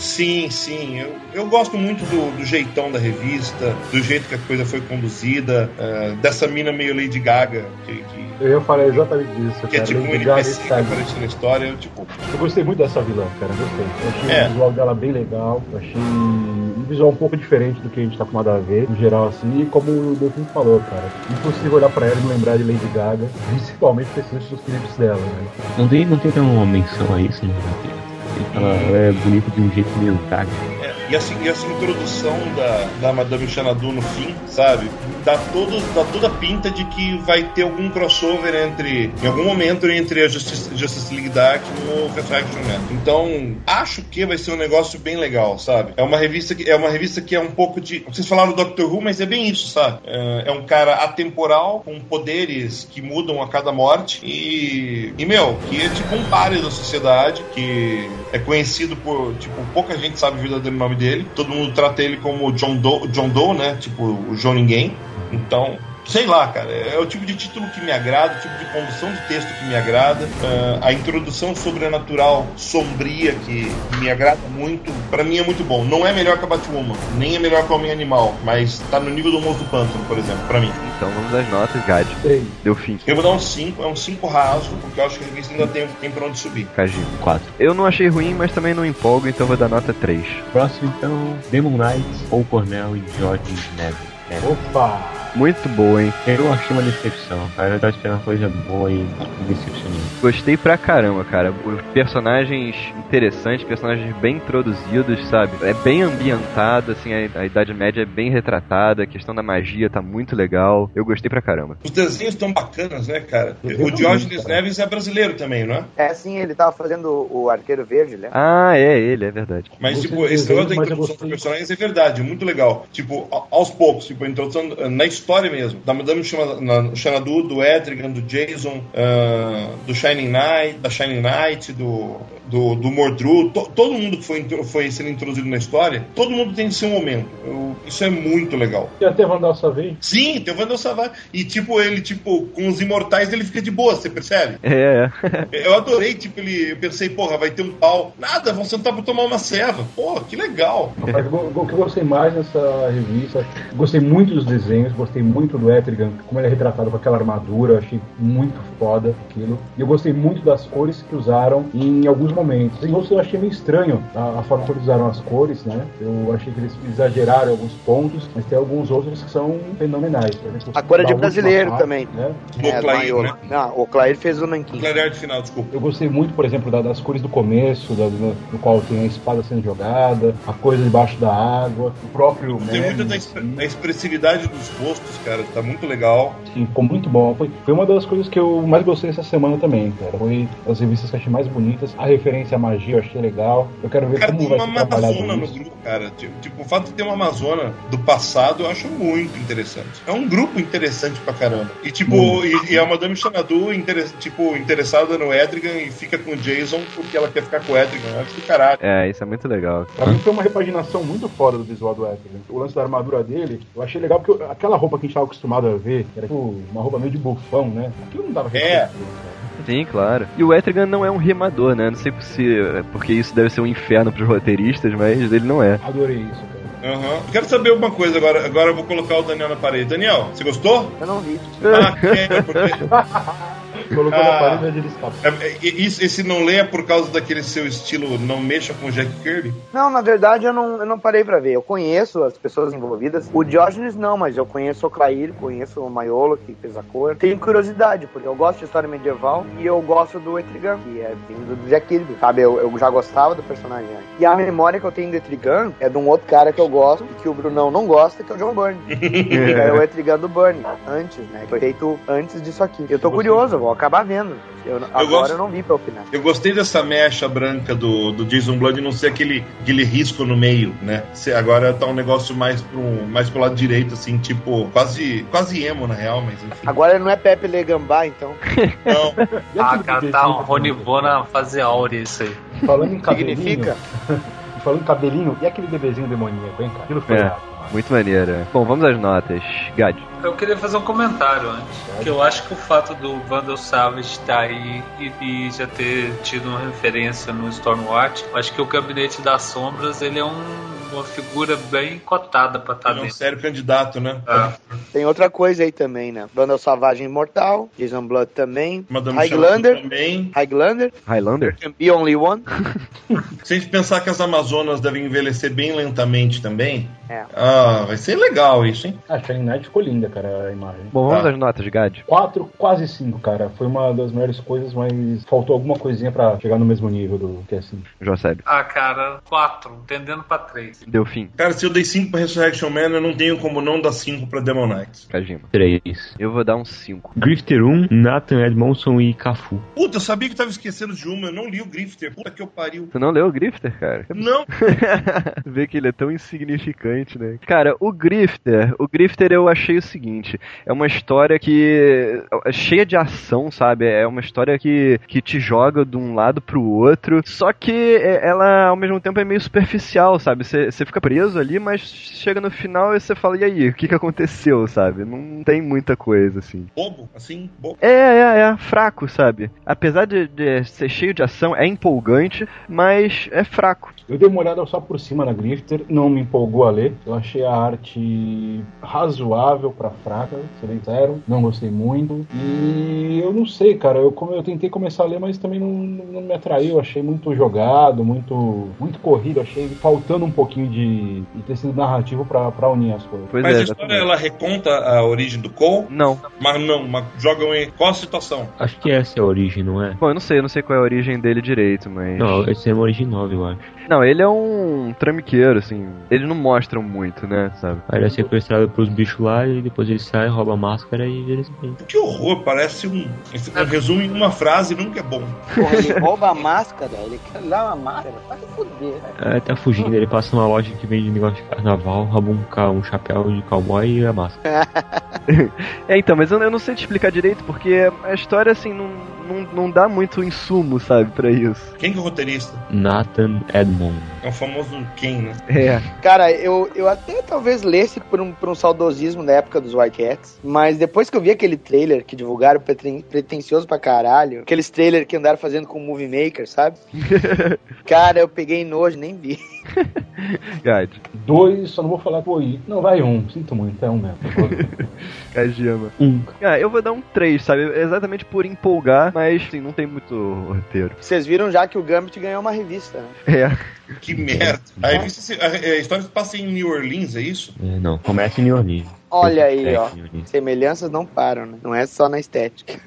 Sim, sim. Eu, eu gosto muito do, do jeitão da revista, do jeito que a coisa foi conduzida, é, dessa mina meio Lady Gaga, que, que, Eu ia falar exatamente disso, que é cara. tipo um Lady Gaga NPC que está ali. aparece na história. Eu, tipo, Eu gostei muito dessa vilã, cara. Gostei. Eu achei É. o visual dela bem legal. Eu achei um visual um pouco diferente do que a gente tá acostumado a ver, no geral, assim. E como o Delfim falou, cara, impossível olhar pra ela e não lembrar de Lady Gaga, principalmente pensando nos clipes dela, né? Não tem, não tem uma menção a isso, né? Ela é bonita de um jeito meio. E, assim, e essa introdução da, da Madame Xanadu no fim, sabe? Dá, todo, dá toda a pinta de que vai ter algum crossover entre. Em algum momento entre a Justice, Justice League Dark e o Refraction Man. Então, acho que vai ser um negócio bem legal, sabe? É uma revista que é uma revista que é um pouco de. Vocês falaram do Doctor Who, mas é bem isso, sabe? É, é um cara atemporal, com poderes que mudam a cada morte. E. E, meu, que é tipo um páreo da sociedade, que é conhecido por. Tipo, pouca gente sabe o verdadeiro nome dele. Todo mundo trata ele como John Doe, John Doe né? Tipo, o João Ninguém. Então, sei lá, cara, é o tipo de título que me agrada, o tipo de condução de texto que me agrada, ah, a introdução sobrenatural sombria que me agrada muito, pra mim é muito bom. Não é melhor que a Batwoman, nem é melhor que o Homem Animal, mas tá no nível do Monstro do Pântano, por exemplo, pra mim. Então vamos às notas, Gad. Três. Deu fim. Eu vou dar um 5, é um 5 raso, porque eu acho que a revista ainda tem, tem pra onde subir. Kajima. Quatro. Eu não achei ruim, mas também não empolgo, então vou dar nota 3. Próximo, então, Demon Knights, Paul Cornell e George Neville. Neville. Opa! Muito boa, hein? Eu achei uma decepção, cara. Eu tava esperando uma coisa boa e decepcionei. Gostei pra caramba, cara. Os personagens interessantes, personagens bem introduzidos, sabe? É bem ambientado, assim, a, a Idade Média é bem retratada, a questão da magia tá muito legal. Eu gostei pra caramba. Os desenhos estão bacanas, né, cara? Eu O Diógenes. Neves é brasileiro também, não é? É sim, ele tava fazendo o Arqueiro Verde, né? Ah, é ele, é verdade. Mas, tipo, esse desenho, negócio da introdução dos personagens é verdade, muito legal. Tipo, aos poucos, tipo, a introdução eh, na história mesmo. Da Madame Xana- na- Xanadu, do Etrigan, do Jason, ah, do Shining Knight, da Shining Knight, do, do, do Mordru. To- todo mundo que foi, foi sendo introduzido na história, todo mundo tem seu momento. Eu- isso é muito legal. E até Vandal Savage. Sim, tem o Vandal Savage. E, tipo, ele, tipo, com os imortais, ele fica de boa, você percebe? É, é. Eu adorei, tipo, ele. Eu pensei, porra, vai ter um pau. Nada, vão sentar pra tomar uma ceva. Porra, que legal. Rapaz, o o que eu gostei mais nessa revista, gostei muito dos desenhos, gostei muito do Etrigan, como ele é retratado com aquela armadura, achei muito foda aquilo. E eu gostei muito das cores que usaram em alguns momentos. Em outros eu achei meio estranho a, a forma como eles usaram as cores, né? Eu achei que eles exageraram em alguns pontos, mas tem alguns outros que são fenomenais. Por exemplo, A cor é de brasileiro parte, também. Né? É, do Clair, né? Não, o Clair fez o Nankin. Clarear de final, desculpa. Eu gostei muito, por exemplo, da- das cores do começo, da, do, no qual tem a espada sendo jogada, a coisa debaixo da água, o próprio. Tem muita assim. da expressividade dos rostos, cara. Tá muito legal. Sim, ficou muito bom. Foi, foi uma das coisas que eu mais gostei essa semana também, cara. Foi as revistas que eu achei mais bonitas. A referência à magia eu achei legal. Eu quero ver Cara, como vai uma ser trabalhado Amazona no isso. grupo, cara. Tipo, tipo, o fato de ter uma Amazona do passado eu acho muito interessante. É um grupo interessante pra caramba. E tipo, e, e a Madame Xanadu, inter- tipo, interessada no Edrigan e fica com o Jason porque ela quer ficar com o Edrigan. Eu acho que caralho. É, isso é muito legal. Pra mim foi uma repaginação muito foda do visual do Etrigan. O lance da armadura dele, eu achei legal porque aquela roupa que a gente tava acostumado a ver, que era tipo uma roupa meio de bufão, né? Aquilo não dava É. cara. Sim, claro. E o Etrigan não é um rimador, né? Não sei se, porque isso deve ser um inferno pros roteiristas, mas ele não é. Adorei isso, cara. Aham. Quero saber uma coisa agora. Agora eu vou colocar o Daniel na parede. Daniel, você gostou? Eu não vi. Ah, é, porque. Colocou Ah. na parede mas ele está. É, é, isso- esse não lê é por causa daquele seu estilo não mexa com Jack Kirby? Não, na verdade eu não, eu não parei pra ver. Eu conheço as pessoas envolvidas. O Diógenes não, mas eu conheço o Clair, conheço o Maiolo, que fez a cor. Tenho curiosidade, porque eu gosto de história medieval e eu gosto do Etrigan, que é vindo do Jack Kirby, sabe? Eu, eu já gostava do personagem. E a memória que eu tenho do Etrigan é de um outro cara que eu gosto e que o Brunão não gosta, que é o John Byrne. que é o Etrigan do Byrne, antes, né? Foi feito antes disso aqui. Eu tô curioso, eu vou acabar vendo. Eu, agora gosto- eu não vi pra opinar. Eu gostei dessa mecha branca do, do Jason Blood não ser aquele, aquele risco no meio, né? Se- Agora tá um negócio mais pro, mais pro lado direito, assim, tipo, quase, quase emo na real, mas enfim. Agora ele não é Pepe Legambá, então. Não, Ah, cara, tá um que- Rony Bo na fase áurea isso aí. Falando em cabelinho. Significa? falando em cabelinho, e aquele bebezinho demoníaco, hein, cara? Aquilo foi É. mano. Muito maneira. Bom, vamos às notas. Gad. Eu queria fazer um comentário antes. Que eu acho que o fato do Vandal Savage estar aí e, e já ter tido uma referência no Stormwatch, eu acho que o Gabinete das Sombras ele é um- uma figura bem cotada pra estar ele é um dentro. sério candidato, né? Ah, Tem outra coisa aí também, né? Vandal Savagem Imortal, Jason Blood também, Madame Highlander, também. Highlander, Highlander? Can Be Only One. Se a gente pensar que as Amazonas devem envelhecer bem lentamente também, É. ah, vai ser legal isso, hein? Ah, Shining Knight ficou linda, cara, a imagem. Bom, vamos Tá. às notas, Gad. Quatro, quase cinco, cara. Foi uma das melhores coisas, mas faltou alguma coisinha pra chegar no mesmo nível do que é assim. Joseb. ah, cara, quatro, tendendo pra três. Deu fim. Cara, se eu dei 5 pra Resurrection Man, eu não tenho como não dar 5 pra Demon Knights. Kajima. 3. Eu vou dar um 5. Grifter 1, Nathan Edmondson e Cafu. Puta, eu sabia que eu tava esquecendo de uma, eu não li o Grifter. Puta que eu pariu. Tu não leu o Grifter, cara? Não, Vê que ele é tão insignificante, né? Cara, o Grifter, o Grifter eu achei o seguinte, é uma história que é cheia de ação, sabe? É uma história que, que te joga de um lado pro outro, só que é- ela ao mesmo tempo é meio superficial, sabe? Você você fica preso ali, mas chega no final e você fala, e aí, o que que aconteceu, sabe? Não tem muita coisa, assim. bobo, assim, bobo. É, é, é, fraco, sabe? Apesar de, de ser cheio de ação, é empolgante, mas é fraco. Eu dei uma olhada só por cima na Grifter, não me empolgou a ler. Eu achei a arte razoável pra fraca, ser bem sincero. Não gostei muito. E eu não sei, cara. Eu, como eu tentei começar a ler, mas também não, não me atraiu. Eu achei muito jogado, muito, muito corrido. Achei faltando um pouquinho de, de tecido narrativo pra, pra unir as coisas. Pois Mas é, a história ela reconta a origem do Cole, Não. mas não, mas jogam em qual a situação? Acho que essa é a origem, não é? Bom, eu não sei, eu não sei qual é a origem dele direito, mas. Não, essa é uma origem nova, eu acho. Não, ele é um tramiqueiro, assim. Eles não mostram muito, né, sabe? Aí ele é sequestrado pelos bichos lá e depois ele sai, rouba a máscara e vira esse bem. Que horror, parece um. Esse resumo em uma frase nunca é bom. Ele rouba a máscara, ele quer dar uma máscara pra se fuder. Aí tá fugindo, ele passa numa loja que vende negócio de carnaval, rouba um, ca- um chapéu de cowboy e a máscara. É, então, mas eu, eu não sei te explicar direito, porque a história, assim, não, não, não dá muito insumo, sabe, pra isso. Quem que é o roteirista? Nathan Edmond. É o famoso quem, né? É. Cara, eu, eu até talvez lesse por um, por um saudosismo da época dos White Cats, mas depois que eu vi aquele trailer que divulgaram preten- pretencioso pra caralho, aqueles trailers que andaram fazendo com o Movie Maker, sabe? Cara, eu peguei nojo, nem vi. Gad, Dois, só não vou falar, e- não, vai um, sinto muito, é um mesmo. Kajima. Um. Ah, eu vou dar um 3, sabe? Exatamente por empolgar, mas, assim, não tem muito roteiro. Vocês viram já que o Gambit ganhou uma revista, né? É. Que merda. A, revista a, a história se passa em New Orleans, é isso? É, não, começa em New Orleans. Olha aí, É, ó. Semelhanças não param, né? Não é só na estética.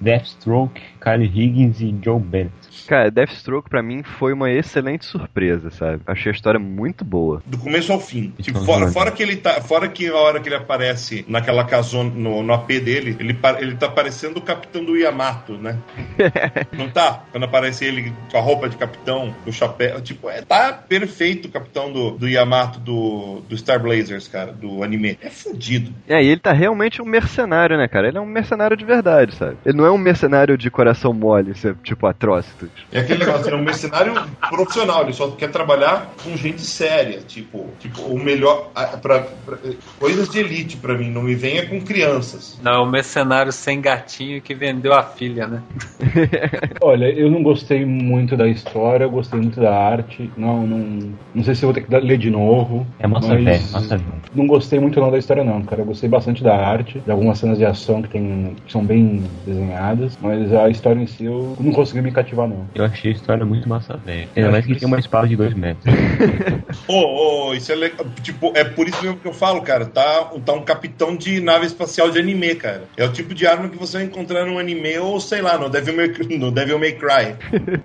Deathstroke, Kyle Higgins e Joe Bennett. Cara, Deathstroke pra mim foi uma excelente surpresa, sabe? Achei a história muito boa. Do começo ao fim. Tipo, Então, fora, né? fora que ele tá. Fora que a hora que ele aparece naquela casona, no, no AP dele, ele, ele tá parecendo o capitão do Yamato, né? Não tá? Quando aparece ele com a roupa de capitão, o chapéu. Tipo, é, tá perfeito o capitão do, do Yamato do, do Star Blazers, cara, do anime. É fudido. É, e ele tá realmente um mercenário, né, cara? Ele é um mercenário de verdade, sabe? Ele não é um mercenário de coração mole, tipo É aquele negócio, ele é um mercenário profissional, ele só quer trabalhar com gente séria, tipo, tipo o melhor, pra, pra- coisas de elite pra mim, não me venha com crianças. Não, o mercenário sem gatinho que vendeu a filha, né? Olha, eu não gostei muito da história, eu gostei muito da arte. Não, não, não sei se eu vou ter que ler de novo. É massa mas velha, massa. Não gostei muito não da história não, cara. Eu gostei bastante da arte, de algumas cenas de ação que, tem, que são bem desenhadas, mas a história em si eu não consegui me cativar não. Eu achei a história muito massa velha. Ainda mais que tem uma espada de 2 metros. Ô, ô, isso é legal. Tipo, é por isso mesmo que eu falo, cara. Tá, tá um capitão de nave espacial de anime, cara. É o tipo de arma que você vai encontrar no anime ou, sei lá, no Devil May, no Devil May Cry.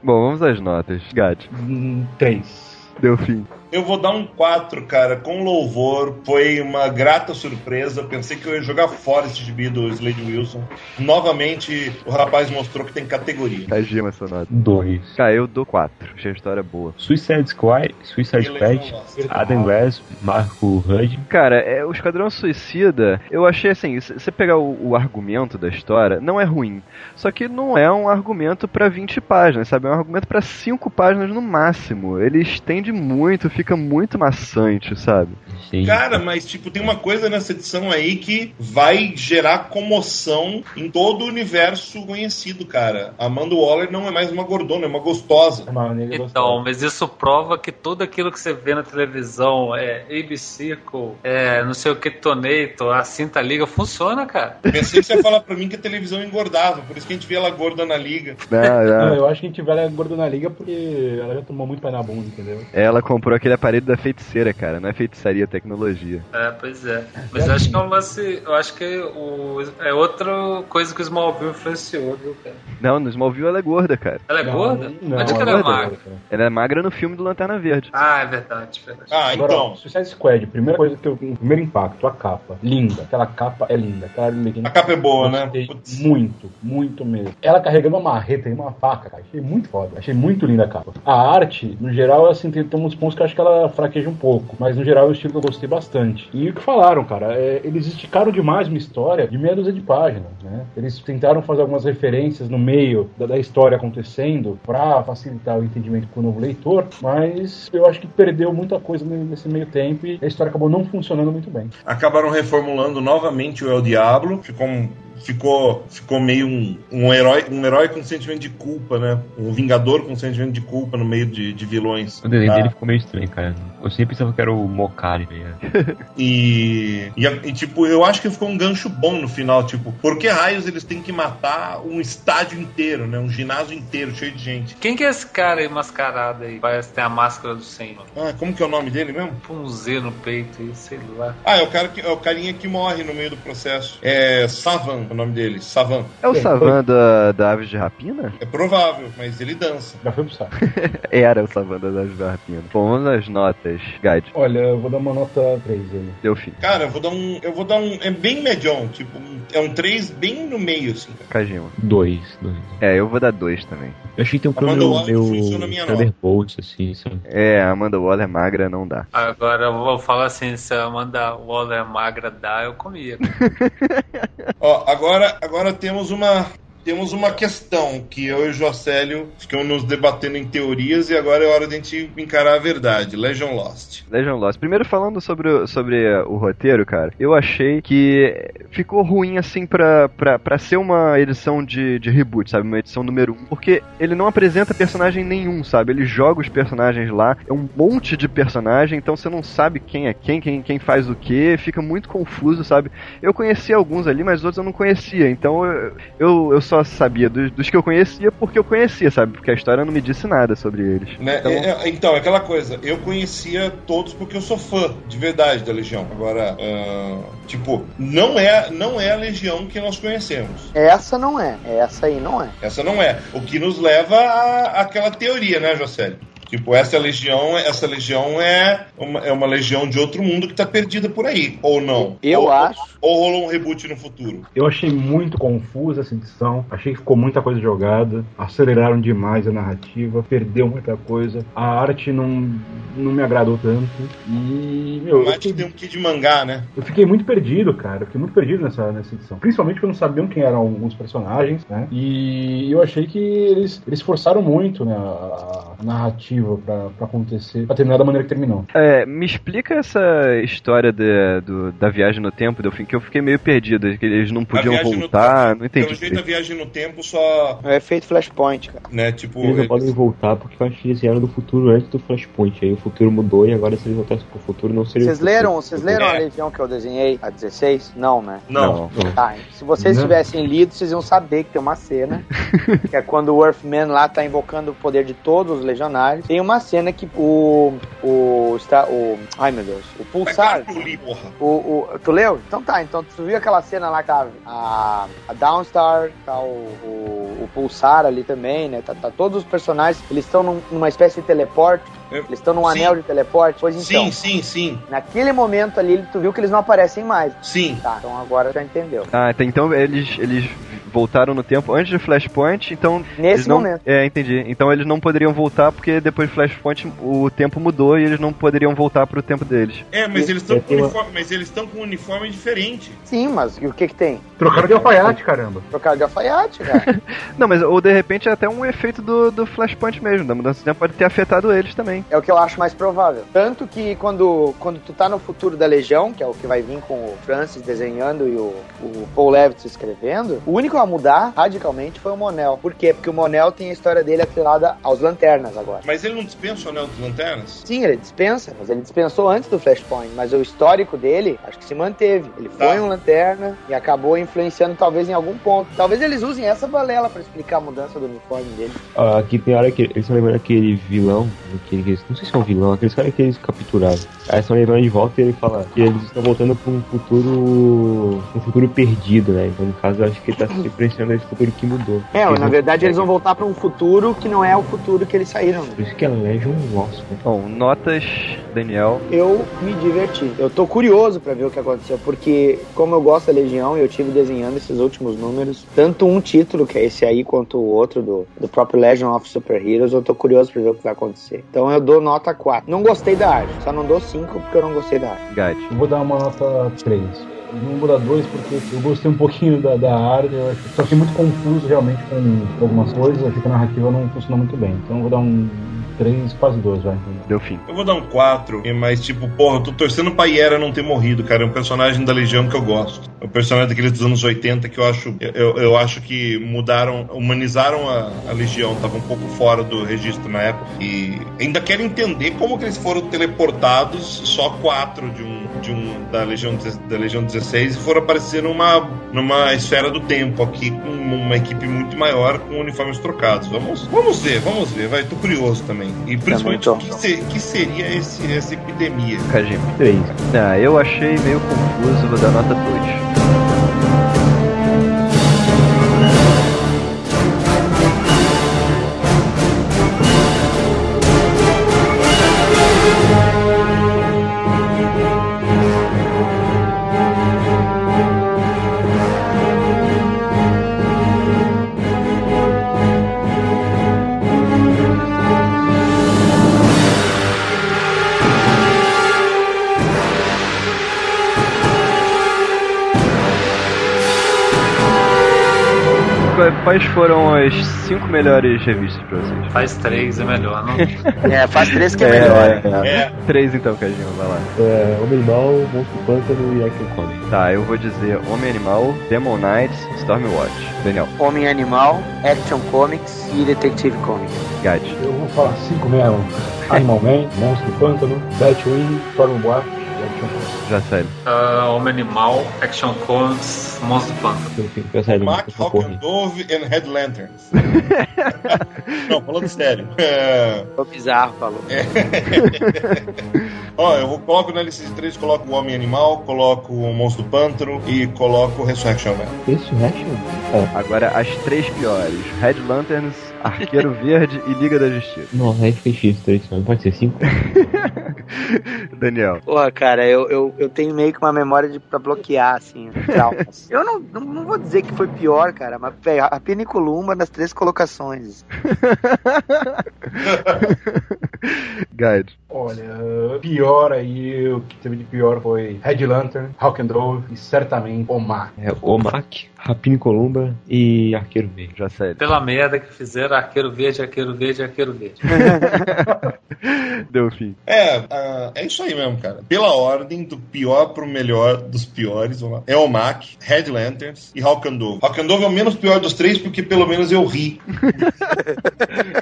Bom, vamos às notas. Gad, Hum, três. deu fim. Eu vou dar um 4, cara, com louvor. Foi uma grata surpresa. Pensei que eu ia jogar fora esse gibi do Slade Wilson. Novamente, o rapaz mostrou que tem categoria. Kajima, essa nota. 2. Cara, eu dou 4. Achei a história boa. Suicide Squad, Suicide gosta. Adam West, Marco Rudd. Cara, é, o Esquadrão Suicida, eu achei assim, se você pegar o, o argumento da história, não é ruim. Só que não é um argumento pra 20 páginas, sabe? É um argumento pra 5 páginas no máximo. Ele estende muito, fica muito maçante, sabe? Achei- Cara, mas tipo, tem uma coisa nessa edição aí que vai gerar comoção em todo o universo conhecido, cara. Amanda Waller não é mais uma gordona, é uma gostosa. É uma Então, gostosa. mas isso prova que tudo aquilo que você vê na televisão, é AB Circle, é não sei o que, Tonator, a cinta liga, funciona, cara. Pensei que você ia falar pra mim que a televisão engordava, por isso que a gente vê ela gorda na liga. Não, Não, não. eu acho que a gente vai gordo na liga porque ela já tomou muito pé na bunda, entendeu? Ela comprou aquele aparelho da feiticeira, cara. Não é feitiçaria, é tecnologia. É, pois é. Mas eu acho que é um lance. Eu acho que o, é outra coisa que o Smallville influenciou, viu, cara? Não, no Smallville ela é gorda, cara. Ela é Não, gorda? Não, Onde que ela é gorda, magra? Ela é magra no filme do Lanterna Verde. Ah, é verdade, verdade. Ah, Agora, então. Suicide Squad, primeira coisa que eu. Primeiro impacto, a capa. Linda. Aquela capa é linda. Aquela. A capa é boa, né? Putz. Muito, muito mesmo. Ela carregando uma marreta e uma faca, cara. Achei muito foda. Achei muito linda a capa. A arte, no geral, assim, tem, tem uns pontos que eu acho que ela fraqueja um pouco. Mas no geral é um estilo que eu gostei bastante. E o que falaram, cara, é, eles esticaram demais uma história de meia dúzia de páginas, né? Eles tentaram fazer algumas referências no meio da, da história acontecendo pra facilitar o entendimento com o novo leitor, mas eu acho que perdeu muita coisa nesse meio tempo e a história acabou não funcionando muito bem. Acabaram reformulando novamente o El Diablo. Ficou um- ficou, ficou meio um, um, herói, um herói com sentimento de culpa, né? Um vingador com sentimento de culpa no meio de, de vilões. O desenho Ah. dele ficou meio estranho, cara. Eu sempre pensava que era o Mokari, velho. E, e, e, tipo, eu acho que ficou um gancho bom no final, tipo, por que raios eles têm que matar um estádio inteiro, né? Um ginásio inteiro, cheio de gente. Quem que é esse cara aí mascarado aí? Parece que tem a máscara do Senhor. Ah, como que é o nome dele mesmo? Com um Z no peito aí, sei lá. Ah, é o cara que é o carinha que morre no meio do processo. É Savan, o nome dele, Savan. É o Savan da, da Aves de Rapina? É provável, mas ele dança. Já foi pro saco. Era o Savan das Aves de Rapina. Bom, vamos às notas. Guide, Olha, eu vou dar uma nota 3 ele. deu fim. Cara, eu vou dar um, eu vou dar um, é bem medião, tipo, um- é um 3 bem no meio assim. Kajima. Dois, dois. É, eu vou dar dois também. Eu achei que tem um Amanda plano Waller meu, funciona a minha nota. Thunderbolts, assim, sabe? É, a Amanda Waller magra não dá. Agora eu vou falar assim, se a Amanda Waller magra dá, eu comia. Ó, agora, agora temos uma temos uma questão que eu e o Jocélio ficamos nos debatendo em teorias e agora é hora de a gente encarar a verdade. Legion Lost. Legend Lost. Primeiro falando sobre, sobre o roteiro, cara, eu achei que ficou ruim assim pra, pra, pra ser uma edição de, de reboot, sabe? Uma edição número 1. Um, porque ele não apresenta personagem nenhum, sabe? Ele joga os personagens lá, é um monte de personagem, então você não sabe quem é quem, quem, quem faz o que, fica muito confuso, sabe? Eu conhecia alguns ali, mas outros eu não conhecia, então eu, eu, eu só sabia dos, dos que eu conhecia porque eu conhecia, sabe? Porque a história não me disse nada sobre eles. Né? Então- É- é- Então, é aquela coisa, eu conhecia todos porque eu sou fã de verdade da Legião. Agora, ah, tipo, não é, não é a Legião que nós conhecemos. Essa não é. Essa aí não é. Essa não é. O que nos leva à- àquela teoria, né, Jocélio? Tipo, essa legião, essa legião é uma, é uma legião de outro mundo que tá perdida por aí, ou não? Eu ou, acho. Ou rolou um reboot no futuro. Eu achei muito confusa essa edição, achei que ficou muita coisa jogada, aceleraram demais a narrativa, perdeu muita coisa, a arte não, não me agradou tanto. E, meu, Mate fiquei, tem um kit de mangá, né? eu fiquei muito perdido, cara. Eu fiquei muito perdido nessa, nessa edição. Principalmente porque eu não sabiam quem eram alguns personagens, né? E eu achei que eles, eles forçaram muito né, a, a narrativa pra, pra acontecer, pra terminar da maneira que terminou. É, me explica essa história de- do- da viagem no tempo, Delfim, que eu fiquei meio perdido, que eles não podiam voltar, não entendi. Pelo jeito, a viagem no tempo só, É o efeito Flashpoint, cara. né, tipo... Eles não podem voltar porque eu acho que eles vieram do futuro antes do Flashpoint. Aí o futuro mudou e agora se eles voltassem pro futuro não seria o Vocês leram, vocês leram a É. Legião que eu desenhei, a 16? Não, né? Não. Tá, se vocês Não. tivessem lido, vocês iam saber que tem uma cena, que é quando o Earthman lá tá invocando o poder de todos os legionários. Tem uma cena que o. O. Está, o ai meu Deus. O Pulsar. eu li, porra. O, o, tu leu? Então tá, então tu viu aquela cena lá que tá a, a Downstar, tá o, o, o Pulsar ali também, né? Tá, tá todos os personagens, eles estão num- numa espécie de teleporte, eles estão num Sim. anel de teleporte. Pois então, Sim, sim, sim. naquele momento ali, tu viu que eles não aparecem mais. Sim. Tá, então agora já entendeu. Ah, então eles, eles voltaram no tempo antes do Flashpoint, então. eles Nesse não, momento. É, entendi. Então eles não poderiam voltar porque depois do Flashpoint o tempo mudou e eles não poderiam voltar pro tempo deles. É, mas eles estão com uniforme, mas eles estão com um uniforme diferente. Sim, mas e o que que tem? Trocaram de alfaiate, caramba. Trocar de alfaiate, cara. Não, mas ou de repente é até um efeito do, do Flashpoint mesmo, da mudança de tempo pode ter afetado eles também. é o que eu acho mais provável. Tanto que quando, quando tu tá no futuro da Legião, que é o que vai vir com o Francis desenhando e o, o Paul Levitt escrevendo, o único mudar radicalmente foi o Monel. Por quê? Porque o Monel tem a história dele atrelada aos Lanternas agora. Mas ele não dispensa o anel das lanternas? Sim, ele dispensa, mas ele dispensou antes do Flashpoint. Mas o histórico dele, acho que se manteve. Ele foi Tá. um lanterna e acabou influenciando talvez em algum ponto. Talvez eles usem essa balela pra explicar a mudança do uniforme dele. Ah, aqui tem hora que eles estão lembrando aquele vilão, aquele, não sei se é um vilão, aqueles caras que eles capturaram. Aí estão lembrando de volta e ele fala que eles estão voltando pra um futuro. um futuro perdido, né? Então, no caso, eu acho que ele tá se referenciando a esse futuro que mudou. É, Eles na verdade eles vão voltar pra um futuro que não é o futuro que eles saíram. Por isso que é Legion Lost, né? Bom, notas, Daniel. Eu me diverti. Eu tô curioso pra ver o que aconteceu, porque como eu gosto da Legião e eu tive desenhando esses últimos números, tanto um título, que é esse aí, quanto o outro do, do próprio Legion of Super Heroes, eu tô curioso pra ver o que vai acontecer. Então eu dou nota 4. Não gostei da arte, só não dou 5 porque eu não gostei da arte. Eu vou dar uma nota 3. Dar 2 porque eu gostei um pouquinho da, da arte, eu acho, só fiquei muito confuso realmente com algumas coisas, achei que a narrativa não funcionou muito bem. Então eu vou dar um três, quase dois, vai. Deu fim. Eu vou dar um 4, mas tipo, porra, eu tô torcendo pra Yera não ter morrido, cara. É um personagem da Legião que eu gosto. É um personagem daqueles dos anos 80 que eu acho. Eu, eu acho que mudaram, humanizaram a, a Legião, tava um pouco fora do registro na época. E ainda quero entender como que eles foram teleportados, só quatro de um, de um da, Legião, da Legião 16 e foram aparecer numa, numa esfera do tempo aqui com uma equipe muito maior com uniformes trocados. Vamos, vamos ver, vamos ver, vai, tô curioso também. E principalmente o que, se- que seria esse, essa epidemia. Kajima. Três. Ah, eu achei meio confuso, vou dar nota 2. Quais foram as cinco melhores revistas pra vocês? Faz três, é melhor, não? É, faz três que é melhor. É, Três então, Kajima, vai lá. É, Homem Animal, Monstro Pântano e Action Comics. Tá, eu vou dizer Homem Animal, Demon Knights, Stormwatch. Daniel, Homem Animal, Action Comics e Detective Comics. Gad. Eu vou falar cinco mesmo. Animal Man, Monstro Pântano, Batwing, Stormwatch e Action Comics. Já sério. Ah, Homem Animal, Action Comics, Monstro do em Mac, porra. Hawk Dove and Red Lanterns. Não, falando sério. É, O bizarro falou. Ó, eu vou, coloco na lista de três, coloco o Homem Animal, coloco o Monstro do Pântano e coloco o Resurrection Man. Esse Reaction? Agora as três piores: Red Lanterns, Arqueiro Verde e Liga da Justiça. Não, aí fica difícil, três, não pode ser cinco. Daniel. Porra, cara, eu, eu, eu tenho meio que uma memória de, pra bloquear, assim, traumas. Eu não, não, não vou dizer que foi pior, cara, mas velho, a Peniculumba nas três colocações. Guide. Olha, pior aí, o que teve de pior foi Red Lantern, Hawk and Dove e certamente Omar. É Omak, Rapine Columba e Arqueiro Verde. Já sério. Pela merda que fizeram, arqueiro verde, arqueiro verde, arqueiro verde. Deu fim. É, ah, é isso aí mesmo, cara. Pela ordem, do pior pro melhor dos piores, vamos lá. É o Mac, Red Lanterns e Hawk and Dove. Hawk and Dove é o menos pior dos três, porque pelo menos eu ri.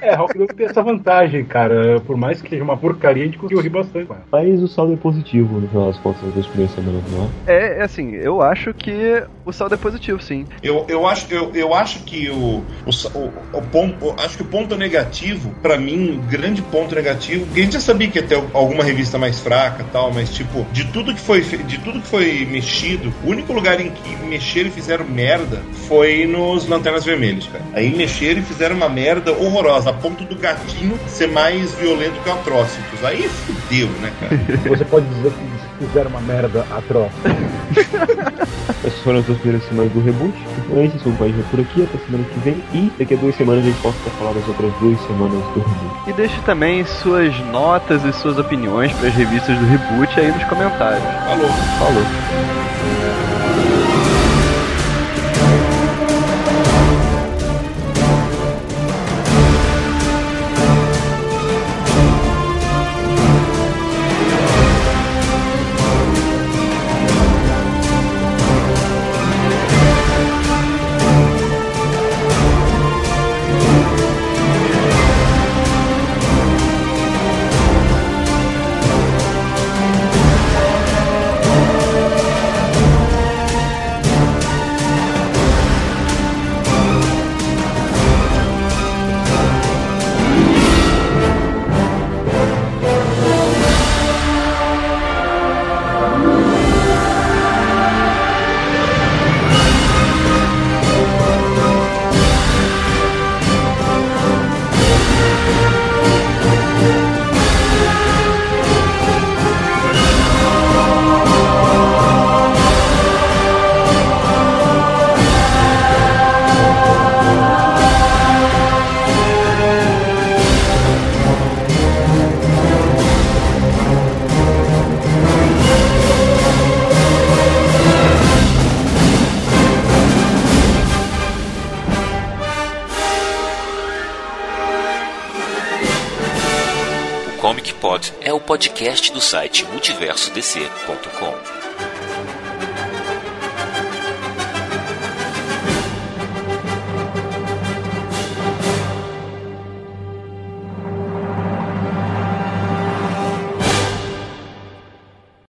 É, Hawk and Dove tem essa vantagem, cara. Por mais que seja uma porcaria, a gente conseguiu rir bastante ela. Mas o saldo é positivo no final das contas duas primeiras semanas, não é? É, é assim, eu acho que o saldo é positivo, sim. Eu, eu, acho, eu, eu acho que o, o, o, o ponto. acho que o ponto negativo, pra mim, o grande ponto negativo, porque a gente já sabia que ia ter alguma revista mais fraca tal, mas tipo, de tudo que foi de tudo que foi mexido, o único lugar em que mexeram e fizeram merda foi nos Lanternas Vermelhas, cara. Aí mexeram e fizeram uma merda horrorosa, a ponto do gatinho ser mais violento que o Atrocitus. Aí fudeu, né, cara? Você pode dizer que fizeram uma merda atroz. Essas foram as duas primeiras semanas do reboot. Então é isso, isso vai por aqui até semana que vem. E daqui a duas semanas a gente volta pra falar das outras duas semanas do reboot. E deixe também suas notas e suas opiniões para as revistas do Reboot aí nos comentários. Falou. Falou. Podcast do site multiversodc.com.